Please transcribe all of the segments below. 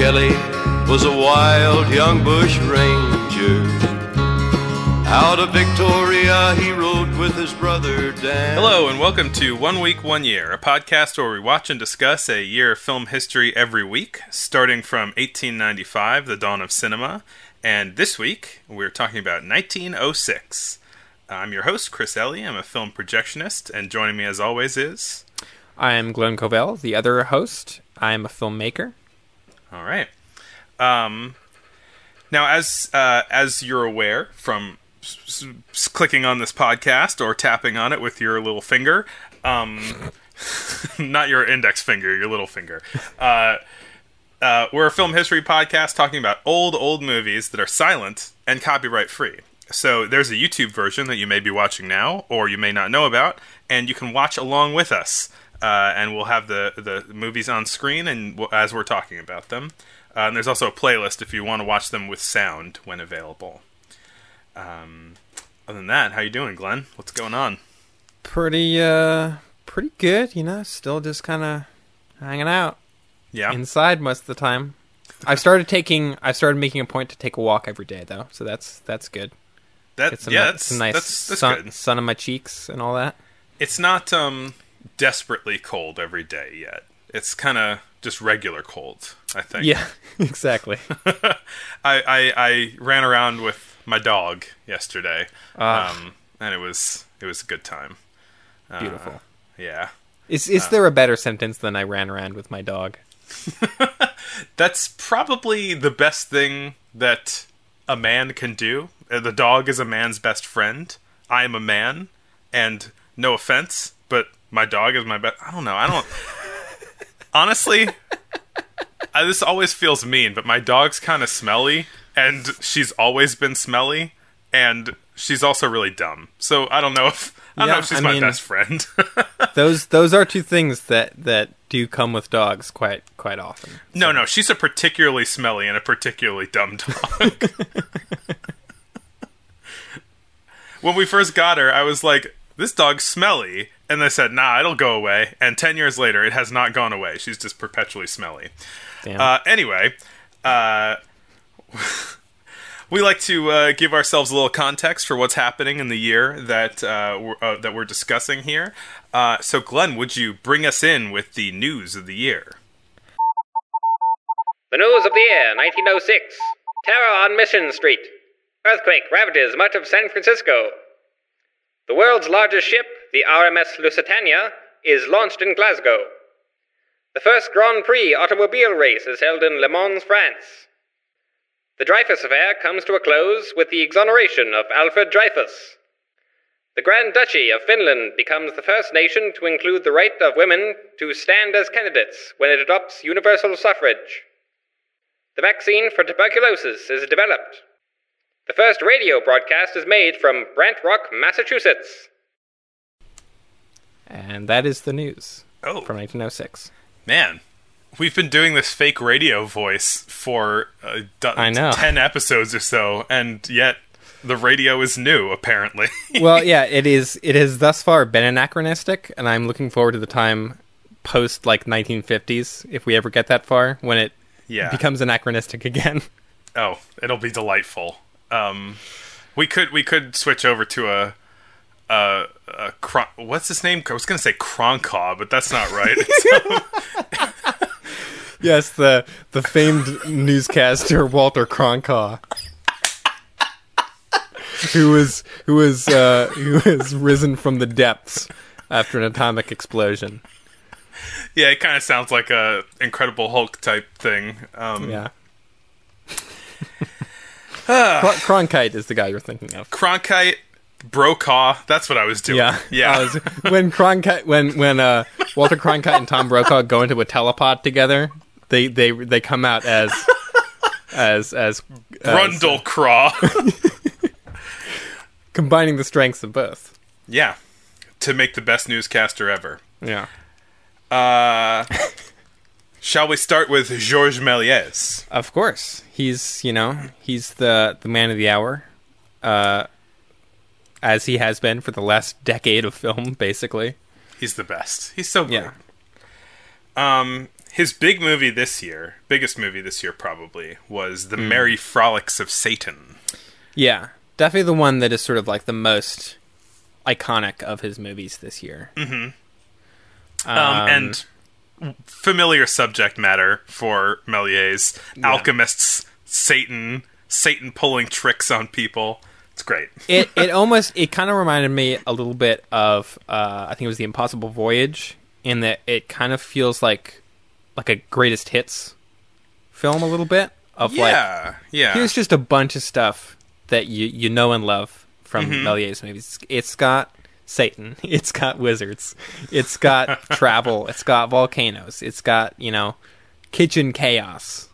Kelly was a wild young bush ranger. Out of Victoria, he rode with his brother Dan. Hello, and welcome to One Week, One Year, a podcast where we watch and discuss a year of film history every week, starting from 1895, the dawn of cinema. And this week, we're talking about 1906. I'm your host, Chris Ellie. I'm a film projectionist, and joining me as always is. I'm Glenn Covell, the other host. I'm a filmmaker. All right. Um, now, as uh, as you're aware from s- s- clicking on this podcast or tapping on it with your little finger, um, not your index finger, your little finger. Uh, uh, we're a film history podcast talking about old, old movies that are silent and copyright free. So there's a YouTube version that you may be watching now, or you may not know about, and you can watch along with us. Uh, and we'll have the, the movies on screen and w- as we're talking about them. Uh, and there's also a playlist if you want to watch them with sound when available. Um, other than that, how you doing, Glenn? What's going on? Pretty, uh, pretty good. You know, still just kind of hanging out Yeah, inside most of the time. I started taking. I started making a point to take a walk every day, though. So that's that's good. that It's some, yeah, that's some nice that's, that's sun, good. sun on my cheeks and all that. It's not um desperately cold every day yet. It's kind of just regular cold. I think. Yeah, exactly. I, I I ran around with my dog yesterday, Ah. um, and it was it was a good time. Uh, Beautiful. Yeah, Is is there a better sentence than I ran around with my dog? that's probably the best thing that a man can do. Uh, The dog is a man's best friend. I am a man, and no offense, but my dog is my best. I don't know. I don't. honestly, I, this always feels mean, but my dog's kind of smelly, and she's always been smelly, and she's also really dumb. So I don't know if I don't know if she's I my mean- best friend. Those those are two things that that do come with dogs quite quite often. no, no, she's a particularly smelly and a particularly dumb dog. when we first got her, I was like, "This dog's smelly," and they said, "Nah, it'll go away." And ten years later, it has not gone away. She's just perpetually smelly. Damn. Uh, anyway, uh, we like to uh, give ourselves a little context for what's happening in the year that uh, we're, uh, that we're discussing here. Uh, so, Glenn, would you bring us in with the news of the year? The news of the year, 1906. Terror on Mission Street. Earthquake ravages much of San Francisco. The world's largest ship, the RMS Lusitania, is launched in Glasgow. The first Grand Prix automobile race is held in Le Mans, France. The Dreyfus affair comes to a close with the exoneration of Alfred Dreyfus. The Grand Duchy of Finland becomes the first nation to include the right of women to stand as candidates when it adopts universal suffrage. The vaccine for tuberculosis is developed. The first radio broadcast is made from Brant Rock, Massachusetts. And that is the news Oh, from 1906. man. We've been doing this fake radio voice for uh, d- I know. 10 episodes or so, and yet the radio is new, apparently. well, yeah, it is. It has thus far been anachronistic, and I'm looking forward to the time post like 1950s, if we ever get that far, when it yeah. becomes anachronistic again. Oh, it'll be delightful. Um, we could we could switch over to a a, a Kron- what's his name? I was gonna say Kronkaw, but that's not right. yes, the the famed newscaster Walter Cronkhaw, who was who was uh, who has risen from the depths after an atomic explosion. yeah, it kind of sounds like a Incredible Hulk type thing. Um, Yeah. Cron- Cronkite is the guy you're thinking of. Cronkite, Brokaw. That's what I was doing. Yeah, yeah. Was- when Cronkite, when when uh, Walter Cronkite and Tom Brokaw go into a telepod together, they they they come out as as as, as Brundle Craw. combining the strengths of both. yeah, to make the best newscaster ever. Yeah. Uh, shall we start with Georges Méliès? Of course, he's you know he's the the man of the hour, uh, as he has been for the last decade of film, basically. He's the best. He's so great. Yeah. Um, his big movie this year, biggest movie this year probably, was The Merry Frolics of Satan. Yeah, definitely the one that is sort of like the most iconic of his movies this year. Mm-hmm. Um, and familiar subject matter for Méliès. Alchemists, Satan, Satan pulling tricks on people. It's great. it it almost it kind of reminded me a little bit of uh, I think it was the Impossible Voyage in that it kind of feels like like a greatest hits film a little bit of like yeah, yeah. here's just a bunch of stuff that you you know and love from Mm-hmm. Movies. It's got Satan, it's got wizards, it's got travel, it's got volcanoes, it's got you know kitchen chaos.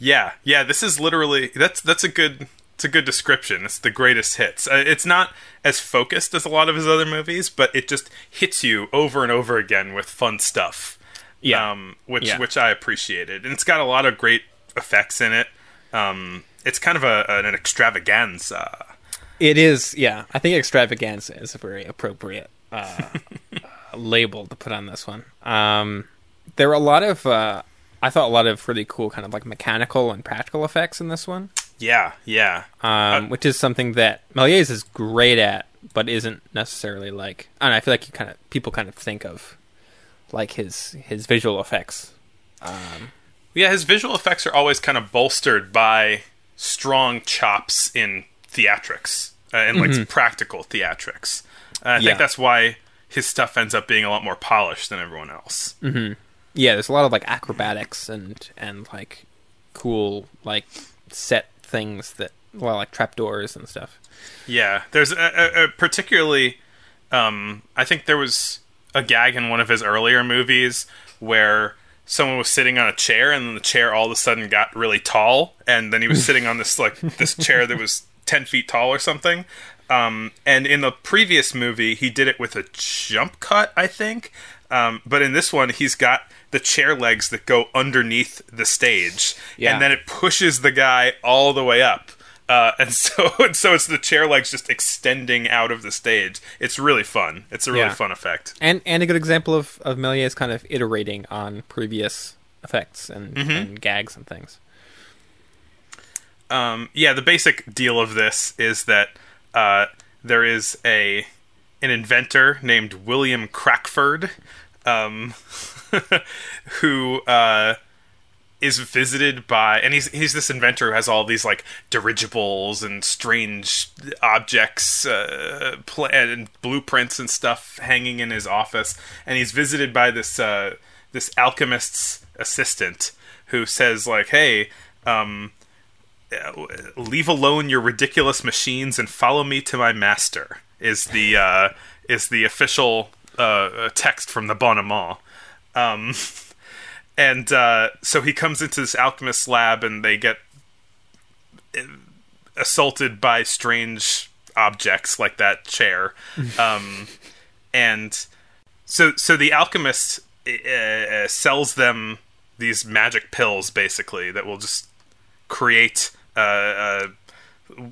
Yeah, yeah. This is literally that's that's a good it's a good description. It's the greatest hits. Uh, it's not as focused as a lot of his other movies, but it just hits you over and over again with fun stuff. Yeah. um, which Yeah. which I appreciated, and it's got a lot of great effects in it. Um, it's kind of a an extravaganza. It is, yeah. I think extravaganza is a very appropriate uh, label to put on this one. Um, there were a lot of, uh, I thought a lot of really cool kind of like mechanical and practical effects in this one, Yeah, yeah, um, which is something that Méliès is great at, but isn't necessarily like. I don't know, I feel like you kind of people kind of think of like his his visual effects. yeah. His visual effects are always kind of bolstered by strong chops in theatrics uh, and like practical theatrics. Uh, I Yeah. think that's why his stuff ends up being a lot more polished than everyone else. Yeah, there's a lot of like acrobatics and and like cool like set things that well like trapdoors and stuff. Yeah, there's a, a, a particularly. Um, I think there was a gag in one of his earlier movies where someone was sitting on a chair and then the chair all of a sudden got really tall and then he was sitting on this like this chair that was 10 feet tall or something um, and in the previous movie he did it with a jump cut i think um, but in this one he's got the chair legs that go underneath the stage Yeah. and then it pushes the guy all the way up uh, and so and so it's the chair legs just extending out of the stage. It's really fun. It's a really Yeah. fun effect. And and a good example of of Méliès kind of iterating on previous effects and, and gags and things. Um, yeah, the basic deal of this is that uh, there is a an inventor named William Crackford um, who uh, is visited by, and he's he's this inventor who has all these like dirigibles and strange objects, uh, pla- and blueprints and stuff hanging in his office, and he's visited by this uh, this alchemist's assistant who says like, "Hey." Um, leave alone your ridiculous machines and follow me to my master is the uh, is the official uh, text from the boniment. Um, and uh, so he comes into this alchemist's lab and they get uh, assaulted by strange objects like that chair. um, and so so the alchemist uh, sells them these magic pills basically that will just create uh, uh,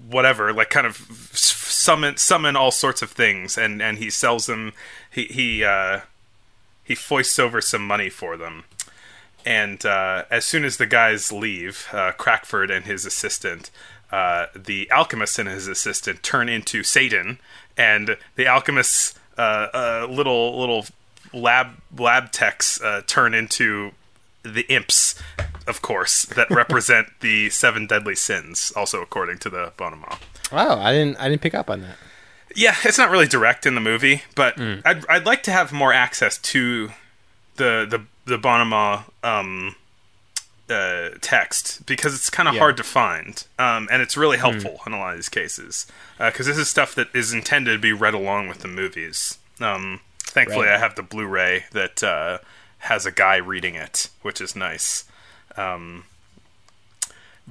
whatever, like kind of summon summon all sorts of things, and and he sells them. He he uh, he foists over some money for them, and uh, as soon as the guys leave, uh, Crackford and his assistant. Uh, the alchemist and his assistant turn into Satan, and the alchemist's uh, uh, little little lab lab techs uh, turn into the imps, of course, that represent the seven deadly sins, also according to the boniment. Wow, I didn't I didn't pick up on that. Yeah, it's not really direct in the movie, but I'd I'd like to have more access to the the the boniment um, uh, text because it's kind of Yeah. hard to find, um, and it's really helpful in a lot of these cases because this is stuff that is intended to be read along with the movies. Um, thankfully, Right. I have the Blu-ray that uh, has a guy reading it, which is nice. Um,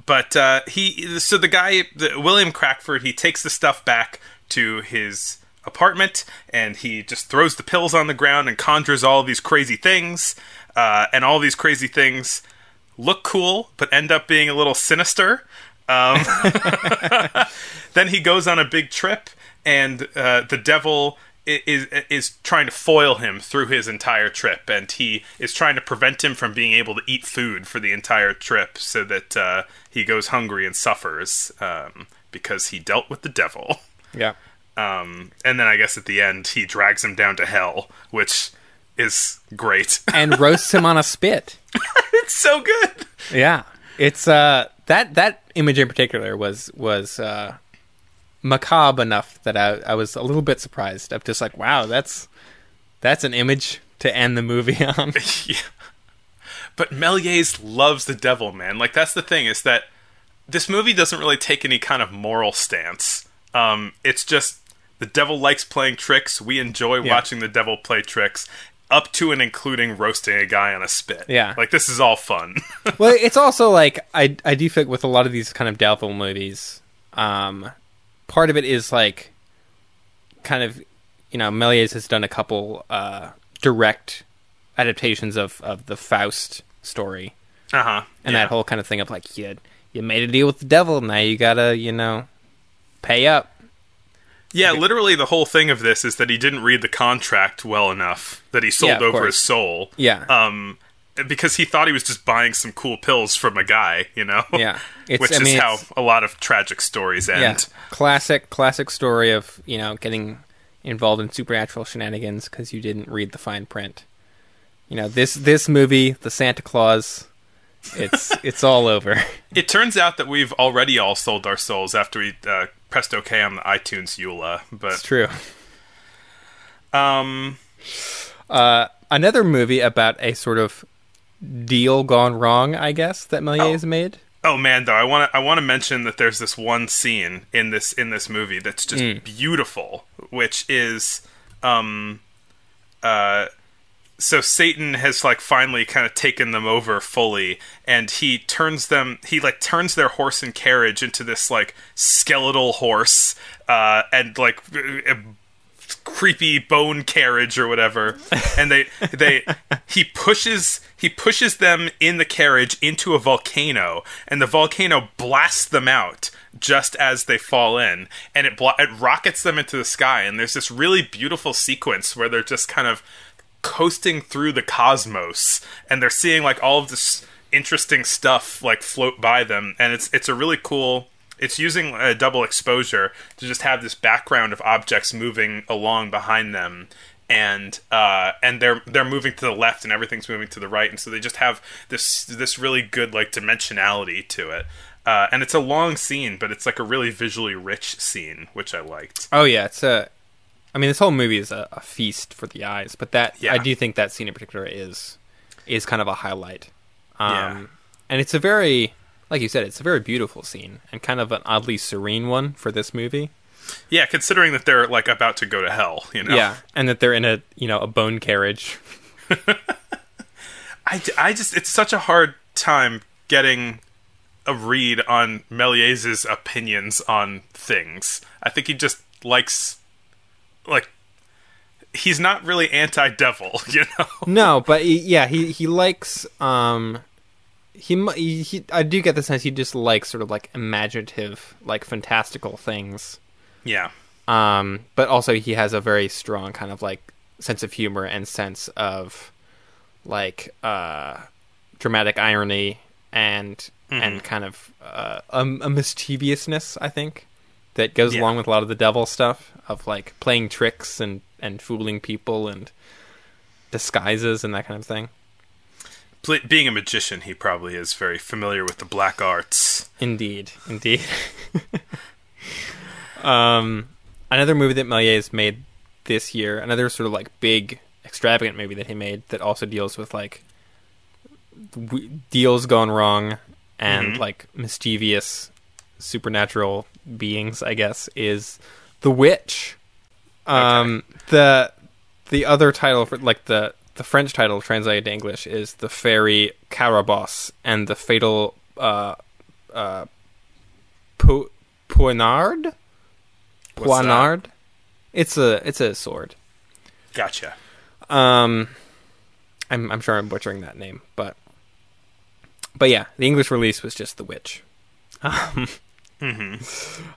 but uh, he, so the guy, the, William Crackford, he takes the stuff back to his apartment and he just throws the pills on the ground and conjures all these crazy things. Uh, and all these crazy things look cool, but end up being a little sinister. Um, then he goes on a big trip, and uh, the devil is is trying to foil him through his entire trip, and he is trying to prevent him from being able to eat food for the entire trip, so that uh, he goes hungry and suffers um, because he dealt with the devil. Yeah. Um, and then I guess at the end he drags him down to hell, which is great. And roasts him on a spit. it's so good. Yeah. It's uh that that image in particular was was uh macabre enough that I I was a little bit surprised. I'm just like, wow, that's that's an image to end the movie on. yeah. But Méliès loves the devil, man. Like that's the thing is that this movie doesn't really take any kind of moral stance. Um, it's just the devil likes playing tricks. We enjoy Yeah. watching the devil play tricks, up to and including roasting a guy on a spit. Yeah. like this is all fun. well, it's also like I I do feel like with a lot of these kind of devil movies, um, part of it is like kind of you know Méliès has done a couple uh, direct adaptations of of the Faust story uh huh. and that whole kind of thing of like you you made a deal with the devil now you gotta you know pay up Yeah, literally the whole thing of this is that he didn't read the contract well enough that he sold Yeah, over course. his soul. Yeah. Um because he thought he was just buying some cool pills from a guy, you know? Yeah. It's- Which I is how a lot of tragic stories end. yeah classic classic story of you know getting involved in supernatural shenanigans because you didn't read the fine print you know this this movie the santa claus it's it's all over It turns out that we've already all sold our souls after we uh, pressed OK on the iTunes EULA, it's but true. Um uh another movie about a sort of deal gone wrong i guess that Méliès made. Oh man, though I want to I want to mention that there's this one scene in this in this movie that's just Mm. beautiful, which is um uh so Satan has like finally kind of taken them over fully and he turns them he like turns their horse and carriage into this like skeletal horse uh and like a creepy bone carriage or whatever. And they they he pushes he pushes them in the carriage into a volcano and the volcano blasts them out just as they fall in and it blo- it rockets them into the sky and there's this really beautiful sequence where they're just kind of coasting through the cosmos and they're seeing like all of this interesting stuff like float by them and it's it's a really cool it's using a double exposure to just have this background of objects moving along behind them and uh, and they're they're moving to the left and everything's moving to the right and so they just have this this really good like dimensionality to it. Uh, and it's a long scene but it's like a really visually rich scene which I liked. Oh yeah it's a i mean this whole movie is a, a feast for the eyes but that Yeah. i do think that scene in particular is is kind of a highlight um Yeah. and it's a very like you said it's a very beautiful scene and kind of an oddly serene one for this movie yeah considering that they're like about to go to hell you know Yeah, and that they're in a you know a bone carriage. I, I just it's such a hard time getting a read on Méliès's opinions on things. I think he just likes like he's not really anti-devil, you know. No, but he, yeah, he he likes um he, he he I do get the sense he just likes sort of like imaginative, like fantastical things. Yeah. Um, but also he has a very strong kind of like sense of humor and sense of like uh dramatic irony and and kind of uh, a, a mischievousness, I think, that goes Yeah. along with a lot of the devil stuff of like playing tricks and and fooling people and disguises and that kind of thing. Pl- being a magician, he probably is very familiar with the black arts. Indeed, indeed. um, another movie that Méliès made this year, another sort of like big, extravagant movie that he made that also deals with like w- deals gone wrong and like mischievous supernatural beings. I guess is The Witch. Um, the the other title for like the the French title translated to English is the fairy Carabosse and the fatal uh uh po- poignard poignard. It's a it's a sword. Gotcha. Um, I'm I'm sure I'm butchering that name, but but yeah, the English release was just The Witch. Um,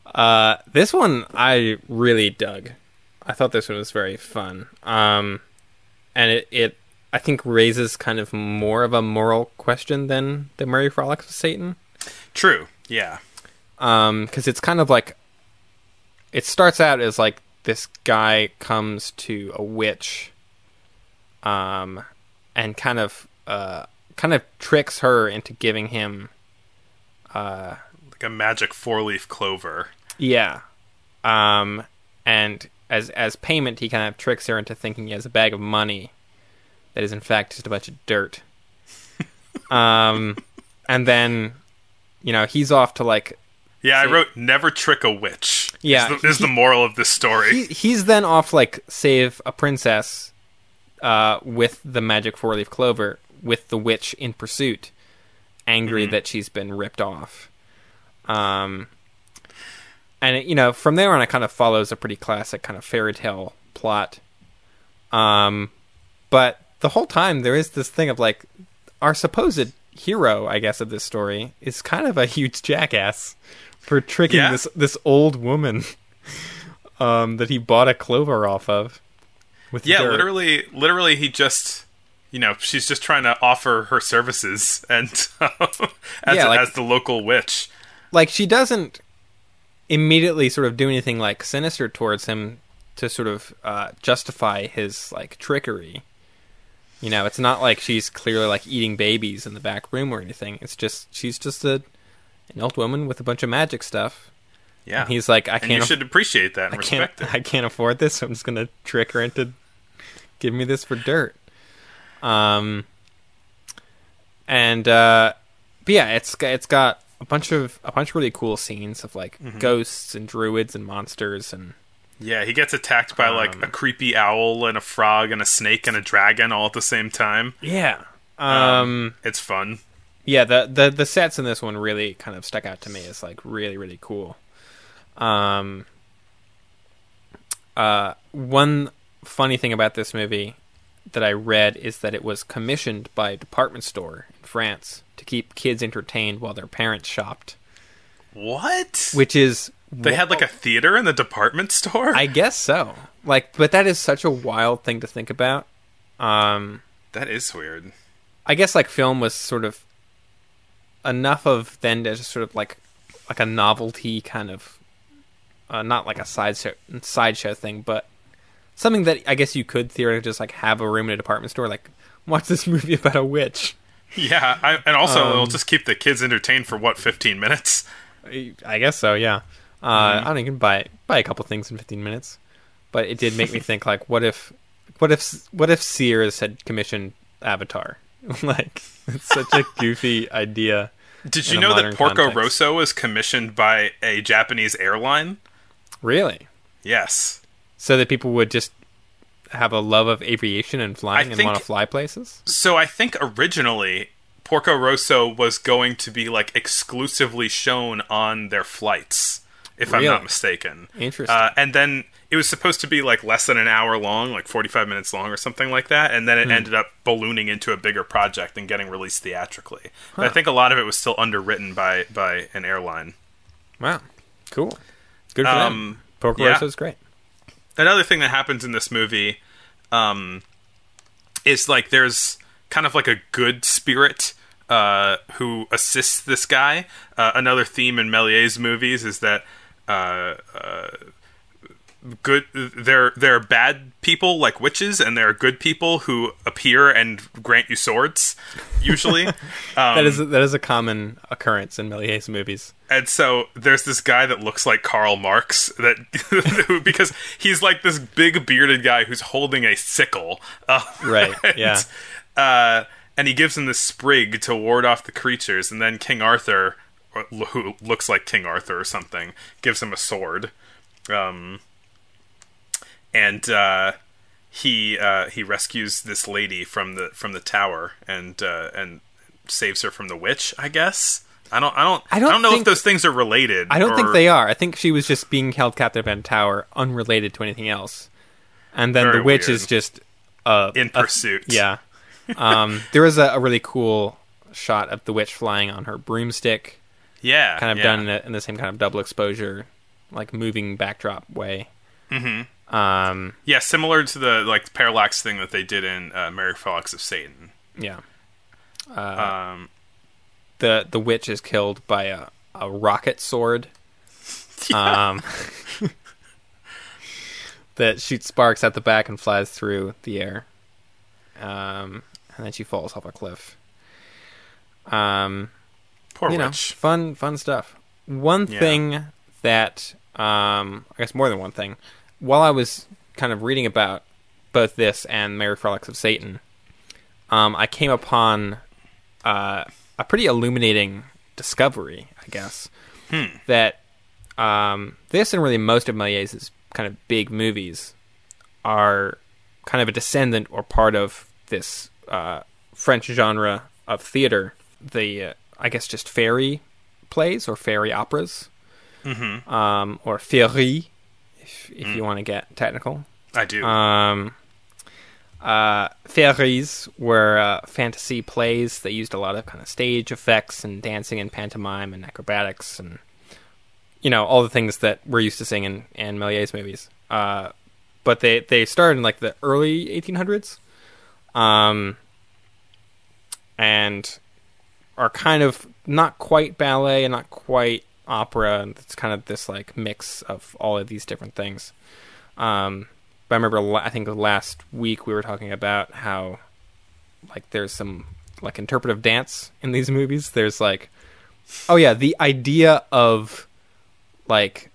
uh, this one I really dug. I thought this one was very fun. Um, and it, it I think raises kind of more of a moral question than the Merry Frolics with Satan. True. Yeah. Um, because it's kind of like it starts out as like this guy comes to a witch, um, and kind of uh kind of tricks her into giving him uh a magic four leaf clover. Yeah. Um, and as as payment, he kind of tricks her into thinking he has a bag of money that is in fact just a bunch of dirt. um, and then, you know, he's off to like Yeah, I wrote never trick a witch. Yeah, is the, is the moral of this story. he, he's then off like save a princess uh, with the magic four leaf clover with the witch in pursuit, angry that she's been ripped off. Um, and it, you know from there on, it kind of follows a pretty classic kind of fairy tale plot. Um, but the whole time there is this thing of like our supposed hero, I guess, of this story is kind of a huge jackass for tricking Yeah. this this old woman um, that he bought a clover off of. With yeah, dirt. literally, literally, he just, you know, she's just trying to offer her services, and as, Yeah, like- as the local witch. Like she doesn't immediately sort of do anything like sinister towards him to sort of uh, justify his like trickery. You know, it's not like she's clearly like eating babies in the back room or anything. It's just she's just a an old woman with a bunch of magic stuff. Yeah, And he's like, I and you can't, should appreciate that and I can't, respect it. I can't afford this. So I'm just gonna trick her into give me this for dirt. Um, and uh, but yeah, it's it's got a bunch of a bunch of really cool scenes of like Mm-hmm. ghosts and druids and monsters and Yeah, he gets attacked by like Um, a creepy owl and a frog and a snake and a dragon all at the same time. yeah. Um, It's fun. yeah, the, the the sets in this one really kind of stuck out to me as like really really cool. Um, uh, one funny thing about this movie that I read is that it was commissioned by a department store in France to keep kids entertained while their parents shopped, What? which is they had like a theater in the department store. I guess so. Like, but that is such a wild thing to think about. Um, that is weird. I guess like film was sort of enough of then to just sort of like like a novelty kind of uh, not like a sideshow sideshow thing, but something that I guess you could theoretically just like have a room in a department store, like watch this movie about a witch. Yeah, I, and also Um, it'll just keep the kids entertained for what fifteen minutes. I guess so, yeah. Uh, I don't even buy buy a couple things in 15 minutes, but it did make me think like, what if, what if, what if Sears had commissioned Avatar? like, it's such a goofy idea. Did you know that Porco context. Rosso was commissioned by a Japanese airline? Really? Yes. So that people would just have a love of aviation and flying I and want to fly places? So I think originally Porco Rosso was going to be like exclusively shown on their flights, if I'm not mistaken. Interesting. Uh, and then it was supposed to be like less than an hour long, like 45 minutes long or something like that. And Hmm. then it ended up ballooning into a bigger project and getting released theatrically. But I think a lot of it was still underwritten by by an airline. Wow. Cool. Good for them. Um, Porco yeah. is great. Another thing that happens in this movie um, is like there's kind of like a good spirit uh, who assists this guy. Uh, another theme in Méliès's movies is that uh, uh, good there there are bad people like witches and there are good people who appear and grant you swords usually um, That is that is a common occurrence in Méliès movies. and so there's this guy that looks like Karl Marx that who- because he's like this big bearded guy who's holding a sickle. Uh, Right, and, yeah. Uh, and he gives him the sprig to ward off the creatures, and then King Arthur, who looks like King Arthur or something, gives him a sword. Um, and uh, he uh, he rescues this lady from the from the tower and uh, and saves her from the witch. I guess. I don't. I don't. I don't know if those things are related. I don't think they are. I think she was just being held captive in a tower, unrelated to anything else. And then Very the witch weird. is just uh, in a- pursuit. yeah. Um, there is a, a really cool shot of the witch flying on her broomstick, yeah, kind of yeah. done in, a, in the same kind of double exposure, like moving backdrop way. Mm-hmm. Um, Yeah, similar to the like parallax thing that they did in uh, Merry Frolics of Satan. yeah. Um, The the witch is killed by a, a rocket sword. Um, that shoots sparks at the back and flies through the air. Um, and then she falls off a cliff. Um, poor you know, witch. fun, fun stuff. One Yeah. thing that, um, I guess more than one thing, while I was kind of reading about both this and Merry Frolics of Satan, um, I came upon uh, a pretty illuminating discovery, I guess, that um, this and really most of Méliès's kind of big movies are kind of a descendant or part of this uh, French genre of theater, the uh, I guess just fairy plays or fairy operas, mm-hmm. um, or féerie, if, if you want to get technical. I do. Um, uh, féeries were uh, fantasy plays that used a lot of kind of stage effects and dancing and pantomime and acrobatics and you know all the things that we're used to seeing in, in Méliès movies. Uh, but they they started in like the early 1800s, um, and are kind of not quite ballet and not quite opera. And it's kind of this like mix of all of these different things. Um, but I remember, I think last week we were talking about how, like, there's some like interpretive dance in these movies. There's like, oh yeah, the idea of, like,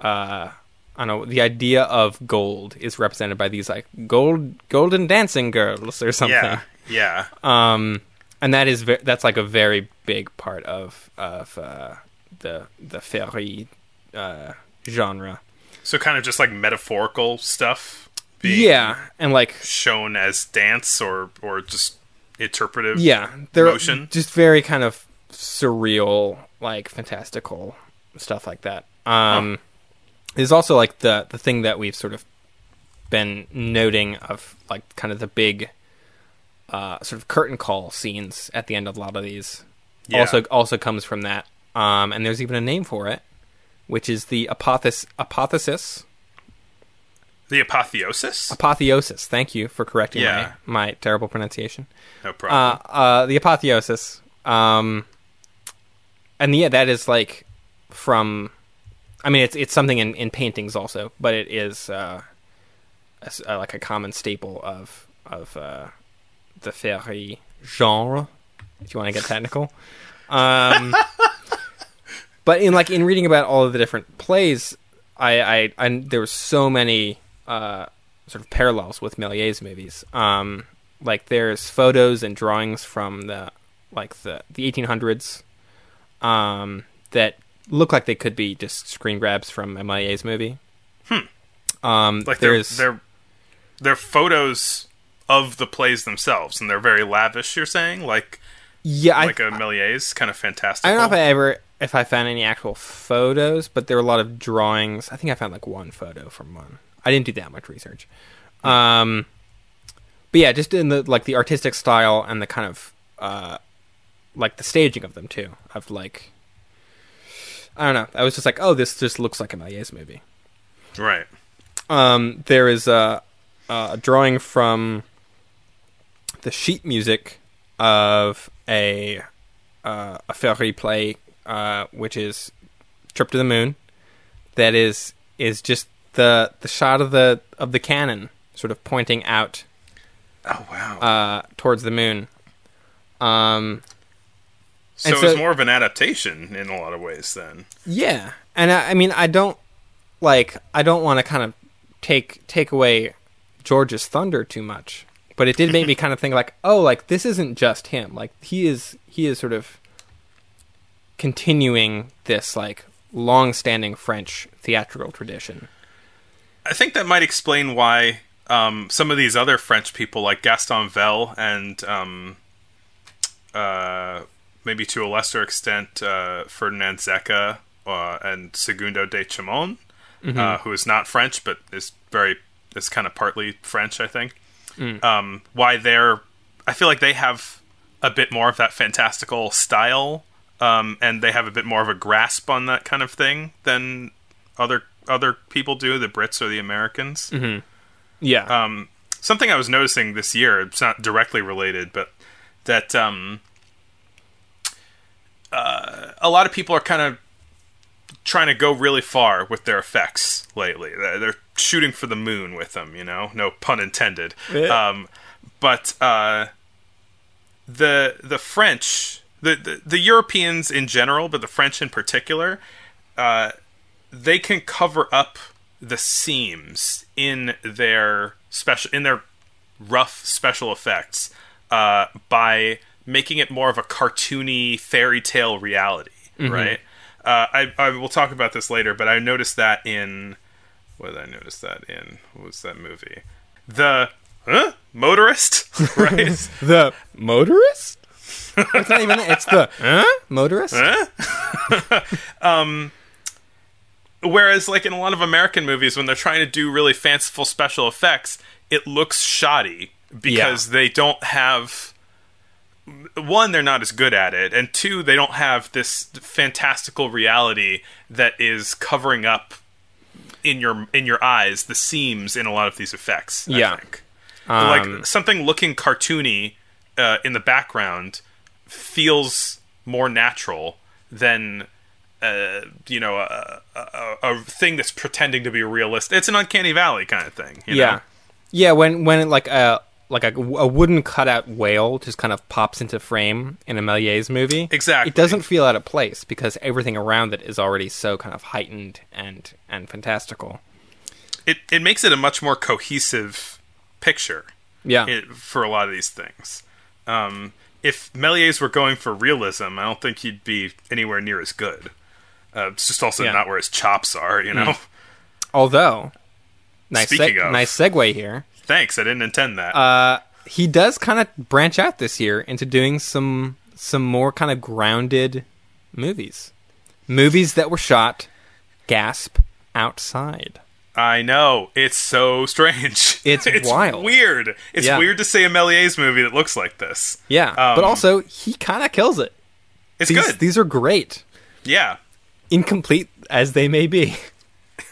uh, I don't know, the idea of gold is represented by these like gold, golden dancing girls or something. yeah, yeah. Um, and that is ve- that's like a very big part of of uh, the the fairy uh, genre. So kind of just like metaphorical stuff being Yeah, and like shown as dance or or just interpretive. yeah, they're motion. just very kind of surreal, like fantastical stuff like that. Um, There's also like the the thing that we've sort of been noting of like kind of the big uh, sort of curtain call scenes at the end of a lot of these. Yeah. Also, also comes from that. Um, and there's even a name for it, which is the apothes- apotheosis. The apotheosis. Apotheosis. Thank you for correcting Yeah. my, my terrible pronunciation. no problem. Uh, uh, the apotheosis. Um, and yeah, that is like from. I mean, it's it's something in, in paintings also, but it is uh, a s- uh, like a common staple of of uh, the féerie genre, if you want to get technical. Um, but in like in reading about all of the different plays, I, I, I there were so many uh, sort of parallels with Méliès movies. Um, like there's photos and drawings from the like the the 1800s um, that look like they could be just screen grabs from a Méliès movie. Hmm. Um, like they're, there's they're they're photos of the plays themselves, and they're very lavish. You're saying like yeah, I, like a Méliès kind of fantastic. I don't know if I ever if I found any actual photos, but there were a lot of drawings. I think I found like one photo from one. I didn't do that much research. Um, but yeah, just in the like the artistic style and the kind of uh, like the staging of them too. Of like, I don't know. I was just like, oh, this just looks like a Méliès movie. right. Um, there is a, a drawing from the sheet music of a uh, a fairy play, uh, which is Trip to the Moon. That is is just the the shot of the of the cannon, sort of pointing out Oh wow. uh, towards the moon. Um, so and it was so- more of an adaptation in a lot of ways. Then Yeah, and I, I mean, I don't like. I don't want to kind of take take away Georges's thunder too much, but it did make me kind of think like, oh, like this isn't just him. Like he is he is sort of continuing this like long-standing French theatrical tradition. I think that might explain why um, some of these other French people, like Gaston Velle and um, uh, maybe to a lesser extent uh, Ferdinand Zecca uh, and Segundo de Chomón, uh, who is not French but is very is kind of partly French, I think. Um, why they're, I feel like they have a bit more of that fantastical style, um, and they have a bit more of a grasp on that kind of thing than other other people do, the Brits or the Americans. Yeah. Um, something I was noticing this year, it's not directly related, but that um, uh, a lot of people are kind of trying to go really far with their effects lately. They're, they're shooting for the moon with them, you know, no pun intended. Yeah. Um, but uh, the the French, the, the the Europeans in general, but the French in particular, uh, they can cover up the seams in their special in their rough special effects uh, by making it more of a cartoony fairy tale reality, right? Uh, I, I will talk about this later, but I noticed that in what did I notice that in? What was that movie? The huh? motorist, right? the motorist? it's not even. It's the huh? motorist. Whereas, like in a lot of American movies, when they're trying to do really fanciful special effects, it looks shoddy because Yeah. they don't have. One, they're not as good at it, and two, they don't have this fantastical reality that is covering up in your in your eyes the seams in a lot of these effects. I Yeah. think. Um, like something looking cartoony uh, in the background feels more natural than uh, you know a, a, a thing that's pretending to be realistic. It's an uncanny valley kind of thing. you yeah, know? yeah. When when like a like a, a wooden cutout whale just kind of pops into frame in a Méliès movie, Exactly. it doesn't feel out of place because everything around it is already so kind of heightened and and fantastical. it it makes it a much more cohesive picture. Yeah, it, for a lot of these things. Um, if Méliès were going for realism, I don't think he'd be anywhere near as good. Uh, it's just also Yeah. not where his chops are, you know. although nice Speaking seg- of- nice segue here. Thanks, I didn't intend that. Uh, he does kind of branch out this year into doing some some more kind of grounded movies, movies that were shot, gasp, outside. I know it's so strange. It's wild. Weird. It's Yeah. weird to say a Méliès movie that looks like this. Yeah, Um, but also he kind of kills it. It's These good. these are great, yeah. incomplete as they may be.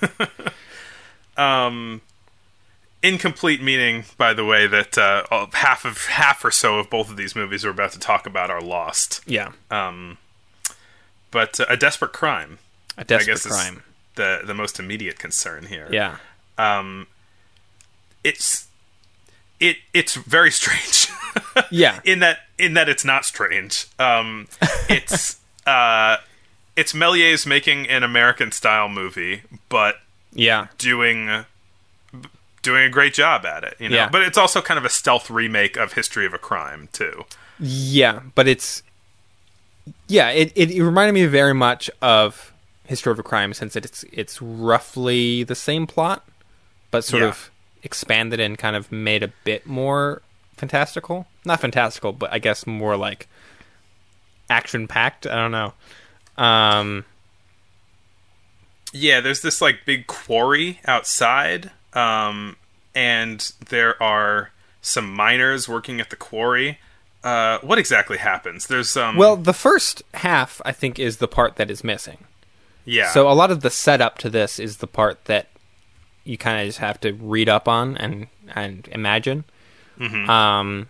um, Incomplete meaning, by the way, that uh, half of half or so of both of these movies we're about to talk about are lost. Yeah, Um, But uh, a desperate crime, a I desperate crime. The the most immediate concern here. Yeah, it's it it's very strange. yeah, in that in that it's not strange. Um, it's uh, it's making an American style movie, but yeah, doing doing a great job at it. You know, Yeah. but it's also kind of a stealth remake of History of a Crime too. yeah. But it's yeah. It, it it reminded me very much of History of a Crime since it's it's roughly the same plot, but sort Yeah. of expanded and kind of made a bit more fantastical. Not fantastical, but I guess more like action packed. I don't know. Um, Yeah, there's this like big quarry outside, um, and there are some miners working at the quarry. Uh, what exactly happens? There's um, well, the first half I think is the part that is missing. Yeah, So a lot of the setup to this is the part that you kind of just have to read up on and and imagine. Um,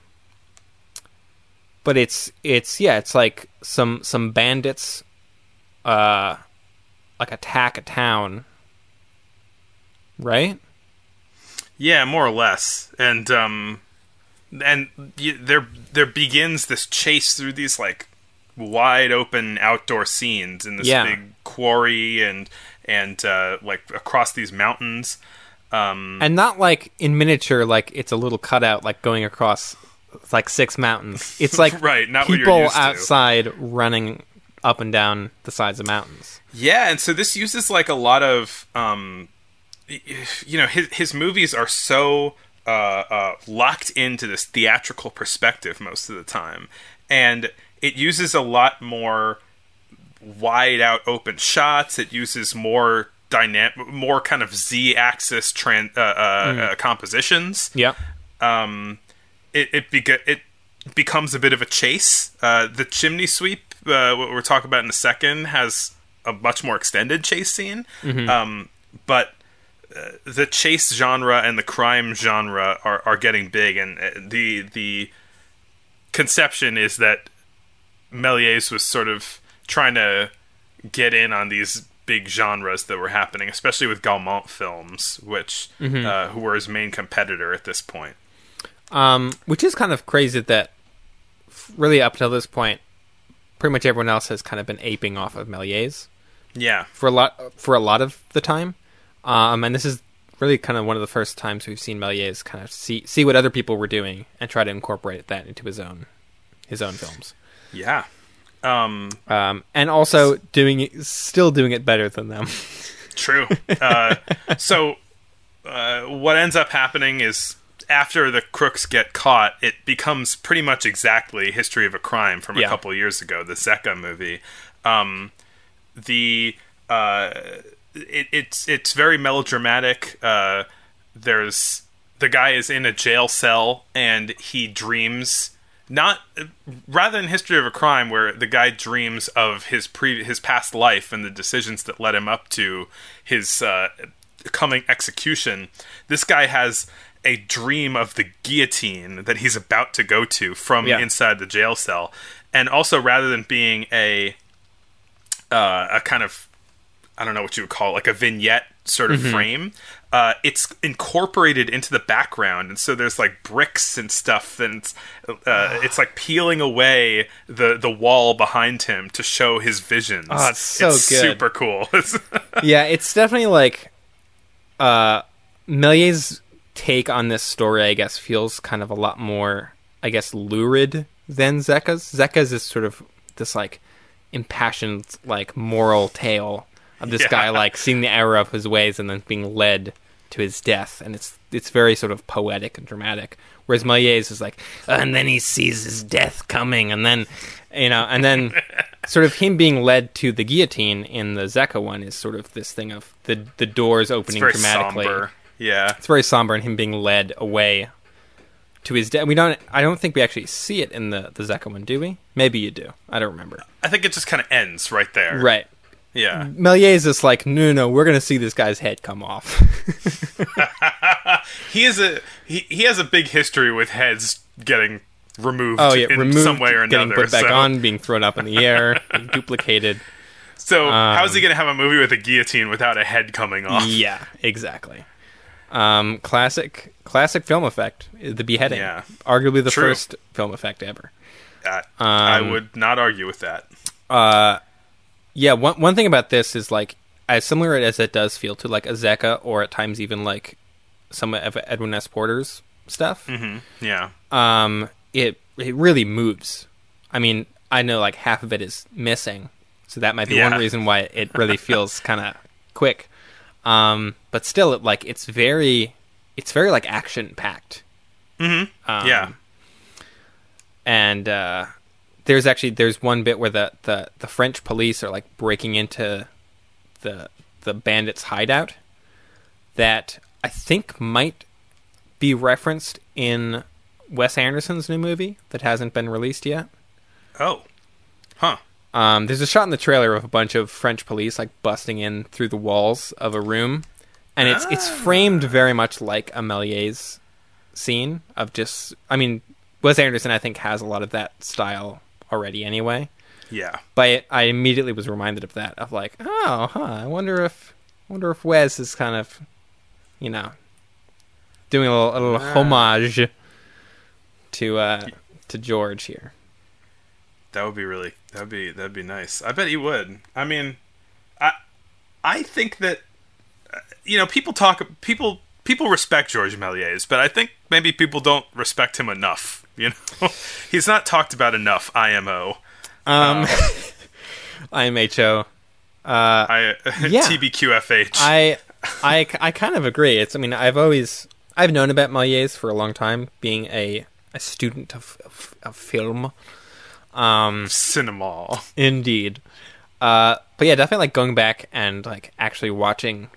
but it's it's yeah, it's like some some bandits, uh, like attack a town, right? Yeah, more or less. And um and y- there there begins this chase through these like wide open outdoor scenes in this Yeah. big quarry and and uh like across these mountains. Um And not like in miniature, like it's a little cutout, like going across like six mountains. It's like Right, not people used to. outside running up and down the sides of mountains. Yeah, and so this uses like a lot of um you know, his his movies are so uh, uh, locked into this theatrical perspective most of the time, and it uses a lot more wide out open shots. It uses more dynamic, more kind of z-axis tran- uh, uh, uh, compositions. Yeah. Um, it it, it becomes a bit of a chase. Uh, the chimney sweep, uh, what we're talking about in a second, has a much more extended chase scene. Um, but uh, the chase genre and the crime genre are, are getting big, and the the conception is that Méliès was sort of trying to get in on these big genres that were happening, especially with Gaumont films, which uh, who were his main competitor at this point. Um, which is kind of crazy that really up till this point, pretty much everyone else has kind of been aping off of Méliès Yeah, for a lot for a lot of the time. Um, and this is really kind of one of the first times we've seen Méliès kind of see see what other people were doing and try to incorporate that into his own his own films. Yeah. Um, Um, and also doing it, still doing it better than them. True. Uh, so, uh, what ends up happening is after the crooks get caught, it becomes pretty much exactly History of a Crime from a Yeah. couple years ago, the Zecca movie. Um, the uh, it, it's it's very melodramatic. Uh, there's the guy is in a jail cell and he dreams not rather than history of a crime where the guy dreams of his pre his past life and the decisions that led him up to his uh, coming execution this guy has a dream of the guillotine that he's about to go to from Yeah. inside the jail cell and also rather than being a uh, a kind of I don't know what you would call it, like a vignette sort of frame. Uh, it's incorporated into the background, and so there's like bricks and stuff, and it's, uh, it's like peeling away the the wall behind him to show his visions. Oh, it's so good. super cool. Yeah, it's definitely like uh Méliès' take on this story, I guess, feels kind of a lot more, I guess, lurid than Zecca's. Zecca's is sort of this like impassioned, like moral tale of this Yeah. guy like seeing the error of his ways and then being led to his death, and it's it's very sort of poetic and dramatic. Whereas Méliès is like, and then he sees his death coming, and then you know, and then sort of him being led to the guillotine in the Zecca one is sort of this thing of the the doors it's opening very dramatically. somber. Yeah, It's very somber, and him being led away to his death. We don't. I don't think we actually see it in the the Zecca one, do we? Maybe you do. I don't remember. I think it just kind of ends right there. Right. Yeah. Méliès is like, no, no, we're gonna see this guy's head come off. He is a he, he has a big history with heads getting removed oh yeah, in removed, some way or getting another. put back so, on, being thrown up in the air, duplicated. so how is he Um, going to have a movie with a guillotine without a head coming off? Yeah, exactly. Um, classic, classic film effect. The beheading. Yeah. Arguably the True. first film effect ever. I, I Um, would not argue with that. Yeah, one one thing about this is like as similar as it does feel to like a Zecca or at times even like some of Edwin S. Porter's stuff. Yeah. Um, it it really moves. I mean, I know like half of it is missing, so that might be Yeah. one reason why it really feels kind of quick. Um, but still, it like it's very, it's very like action packed. Um, yeah. and uh, there's actually there's one bit where the, the, the French police are like breaking into the the bandits' hideout that I think might be referenced in Wes Anderson's new movie that hasn't been released yet. Oh. Huh. Um, there's a shot in the trailer of a bunch of French police like busting in through the walls of a room, and it's it's framed very much like a Méliès scene of just. I mean, Wes Anderson I think has a lot of that style already anyway. Yeah. But I, I immediately was reminded of that of like, oh, huh, I wonder if I wonder if Wes is kind of, you know, doing a little, a little homage to uh to George here. That would be really that'd be that'd be nice. I bet he would. I mean, I I think that uh, you know people talk people people respect George Méliès, but I think maybe people don't respect him enough. You know, he's not talked about enough. IMO, Um, IMHO. I Yeah. TBQFH. I, I, I kind of agree. It's. I mean, I've always I've known about Méliès for a long time, being a a student of of, of film. Um, Cinema. Indeed. Uh, but yeah, definitely like going back and like actually watching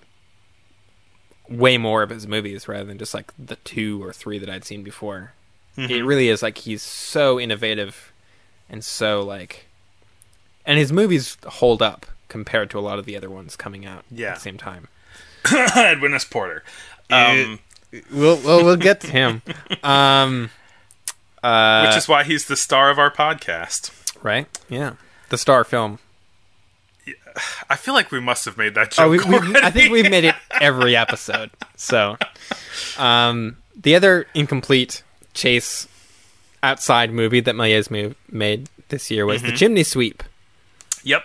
way more of his movies rather than just like the two or three that I'd seen before. It really is like he's so innovative and so like and his movies hold up compared to a lot of the other ones coming out Yeah. at the same time. Edwin S. Porter. Um, We'll we'll, we'll get to him. Um, uh, which is why he's the star of our podcast. right? Yeah, the star film. I feel like we must have made that joke. Oh, we, we. I think we've made it every episode. So, um, the other incomplete chase outside movie that move, made this year was Mm-hmm. the Chimney Sweep. Yep.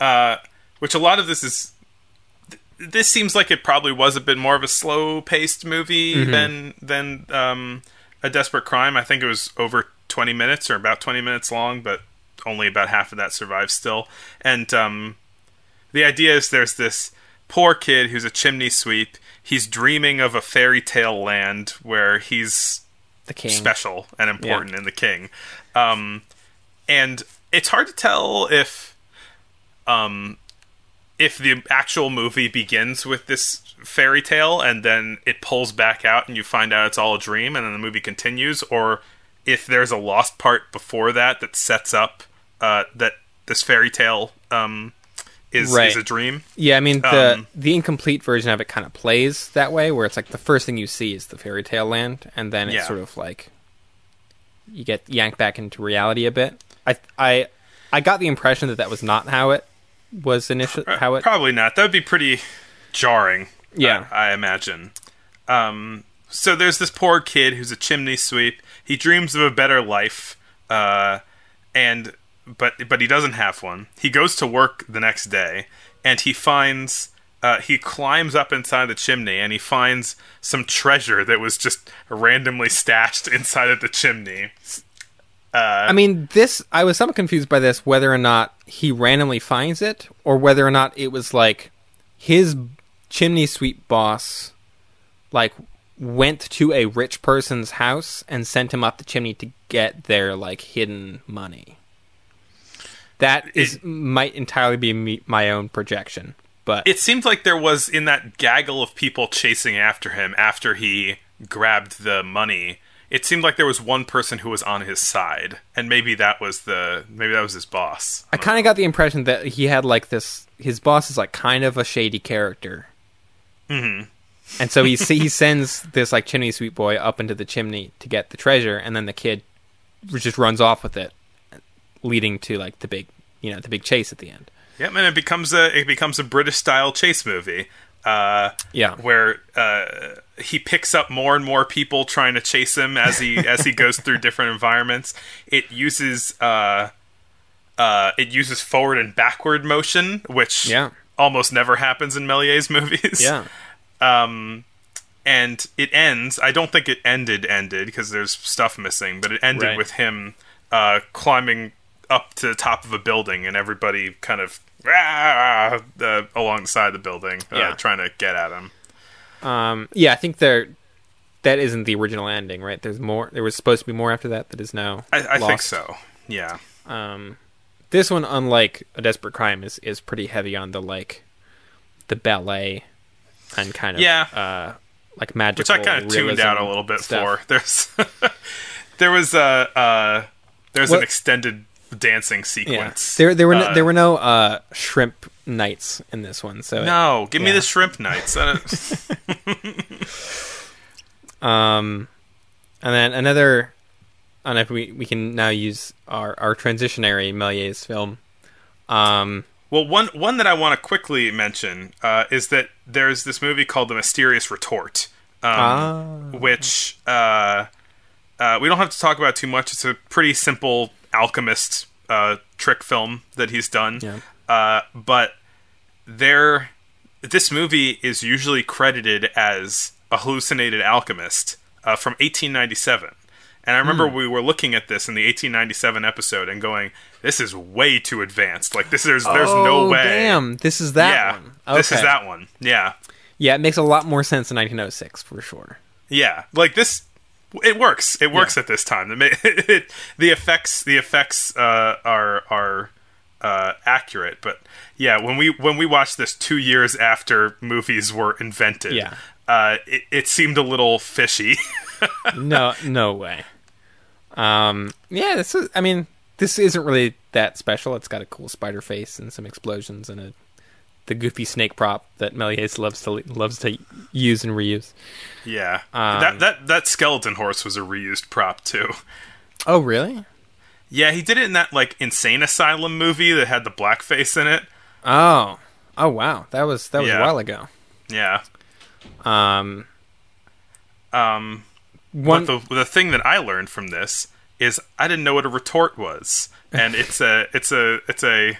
Uh, which a lot of this is. th- This seems like it probably was a bit more of a slow-paced movie Mm-hmm. than than um, a Desperate Crime. I think it was over twenty minutes or about twenty minutes long, but only about half of that survives still. And um, the idea is there's this poor kid who's a chimney sweep. He's dreaming of a fairy tale land where he's. Special and important in the king. Um, and it's hard to tell if um, if the actual movie begins with this fairy tale and then it pulls back out and you find out it's all a dream and then the movie continues, or if there's a lost part before that that sets up uh, that this fairy tale um, is Right. is a dream. Yeah, I mean the Um, the incomplete version of it kind of plays that way, where it's like the first thing you see is the fairy tale land, and then Yeah. it's sort of like you get yanked back into reality a bit. I I I got the impression that that was not how it was initially. How it Probably not. That would be pretty jarring. Yeah. I, I imagine. Um, so there's this poor kid who's a chimney sweep. He dreams of a better life, uh, and but but he doesn't have one. He goes to work the next day, and he finds. Uh, he climbs up inside the chimney and he finds some treasure that was just randomly stashed inside of the chimney. I mean, this I was somewhat confused by this whether or not he randomly finds it or whether or not it was like his chimney sweep boss like went to a rich person's house and sent him up the chimney to get their like hidden money. That is might entirely be me, my own projection, but it seemed like there was in that gaggle of people chasing after him after he grabbed the money it seemed like there was one person who was on his side and maybe that was the maybe that was his boss I kind of got the impression that he had like this. His boss is like kind of a shady character, mm-hmm. and so he he sends this like chimney sweep boy up into the chimney to get the treasure, and then the kid just runs off with it, leading to like the big you know the big chase at the end. Yeah, and it becomes a it becomes a british style chase movie uh Yeah. where uh he picks up more and more people trying to chase him as he as he goes through different environments it uses uh uh, it uses forward and backward motion, which Yeah. almost never happens in Méliès movies. Yeah, Um, and it ends. I don't think it ended ended because there's stuff missing, but it ended Right. with him uh, climbing up to the top of a building and everybody kind of "Rah!" uh, along the side of the building, uh, Yeah. trying to get at him. um, yeah. I think there that isn't the original ending, right? There's more. There was supposed to be more after that. That is now. I, I think so. Yeah. Um, this one, unlike a desperate crime, is is pretty heavy on the like the ballet and kind of Yeah. uh, like magic. which I kind of tuned out a little bit stuff. for. There's there was a uh, there's What- an extended dancing Yeah, sequence. there there were no, Uh, there were no uh, shrimp nights in this one. So no, give me the shrimp nights. Um, and then another. I don't know if we we can now use our our transitionary Méliès film. Um, well, one one that I want to quickly mention uh, is that there's this movie called The Mysterious Retort, um, Ah. which uh, uh, we don't have to talk about too much. It's a pretty simple alchemist uh, trick film that he's done. Yeah. Uh, but there, this movie is usually credited as a hallucinated alchemist uh, from 1897. And I remember we were looking at this in the 1897 episode and going, "This is way too advanced. Like this, there's there's no oh, way." Damn, this is that yeah, one. this is that one. Yeah, Yeah, it makes a lot more sense in 1906 for sure. yeah. Like this, it works. It works Yeah. at this time. It, it, the effects, the effects uh, are are uh, accurate. But yeah, when we when we watched this two years after movies were invented, Yeah. uh, it, it seemed a little fishy. no, no way. Um, yeah, this is. I mean, this isn't really that special. It's got a cool spider face and some explosions and a the goofy snake prop that Méliès loves to loves to use and reuse. Yeah, Um, that that that skeleton horse was a reused prop too. Oh, really? Yeah, he did it in that like insane asylum movie that had the blackface in it. Oh, oh wow, that was that was Yeah. a while ago. Yeah. Um, Um, one but the the thing that I learned from this is I didn't know what a retort was, and it's a it's a it's a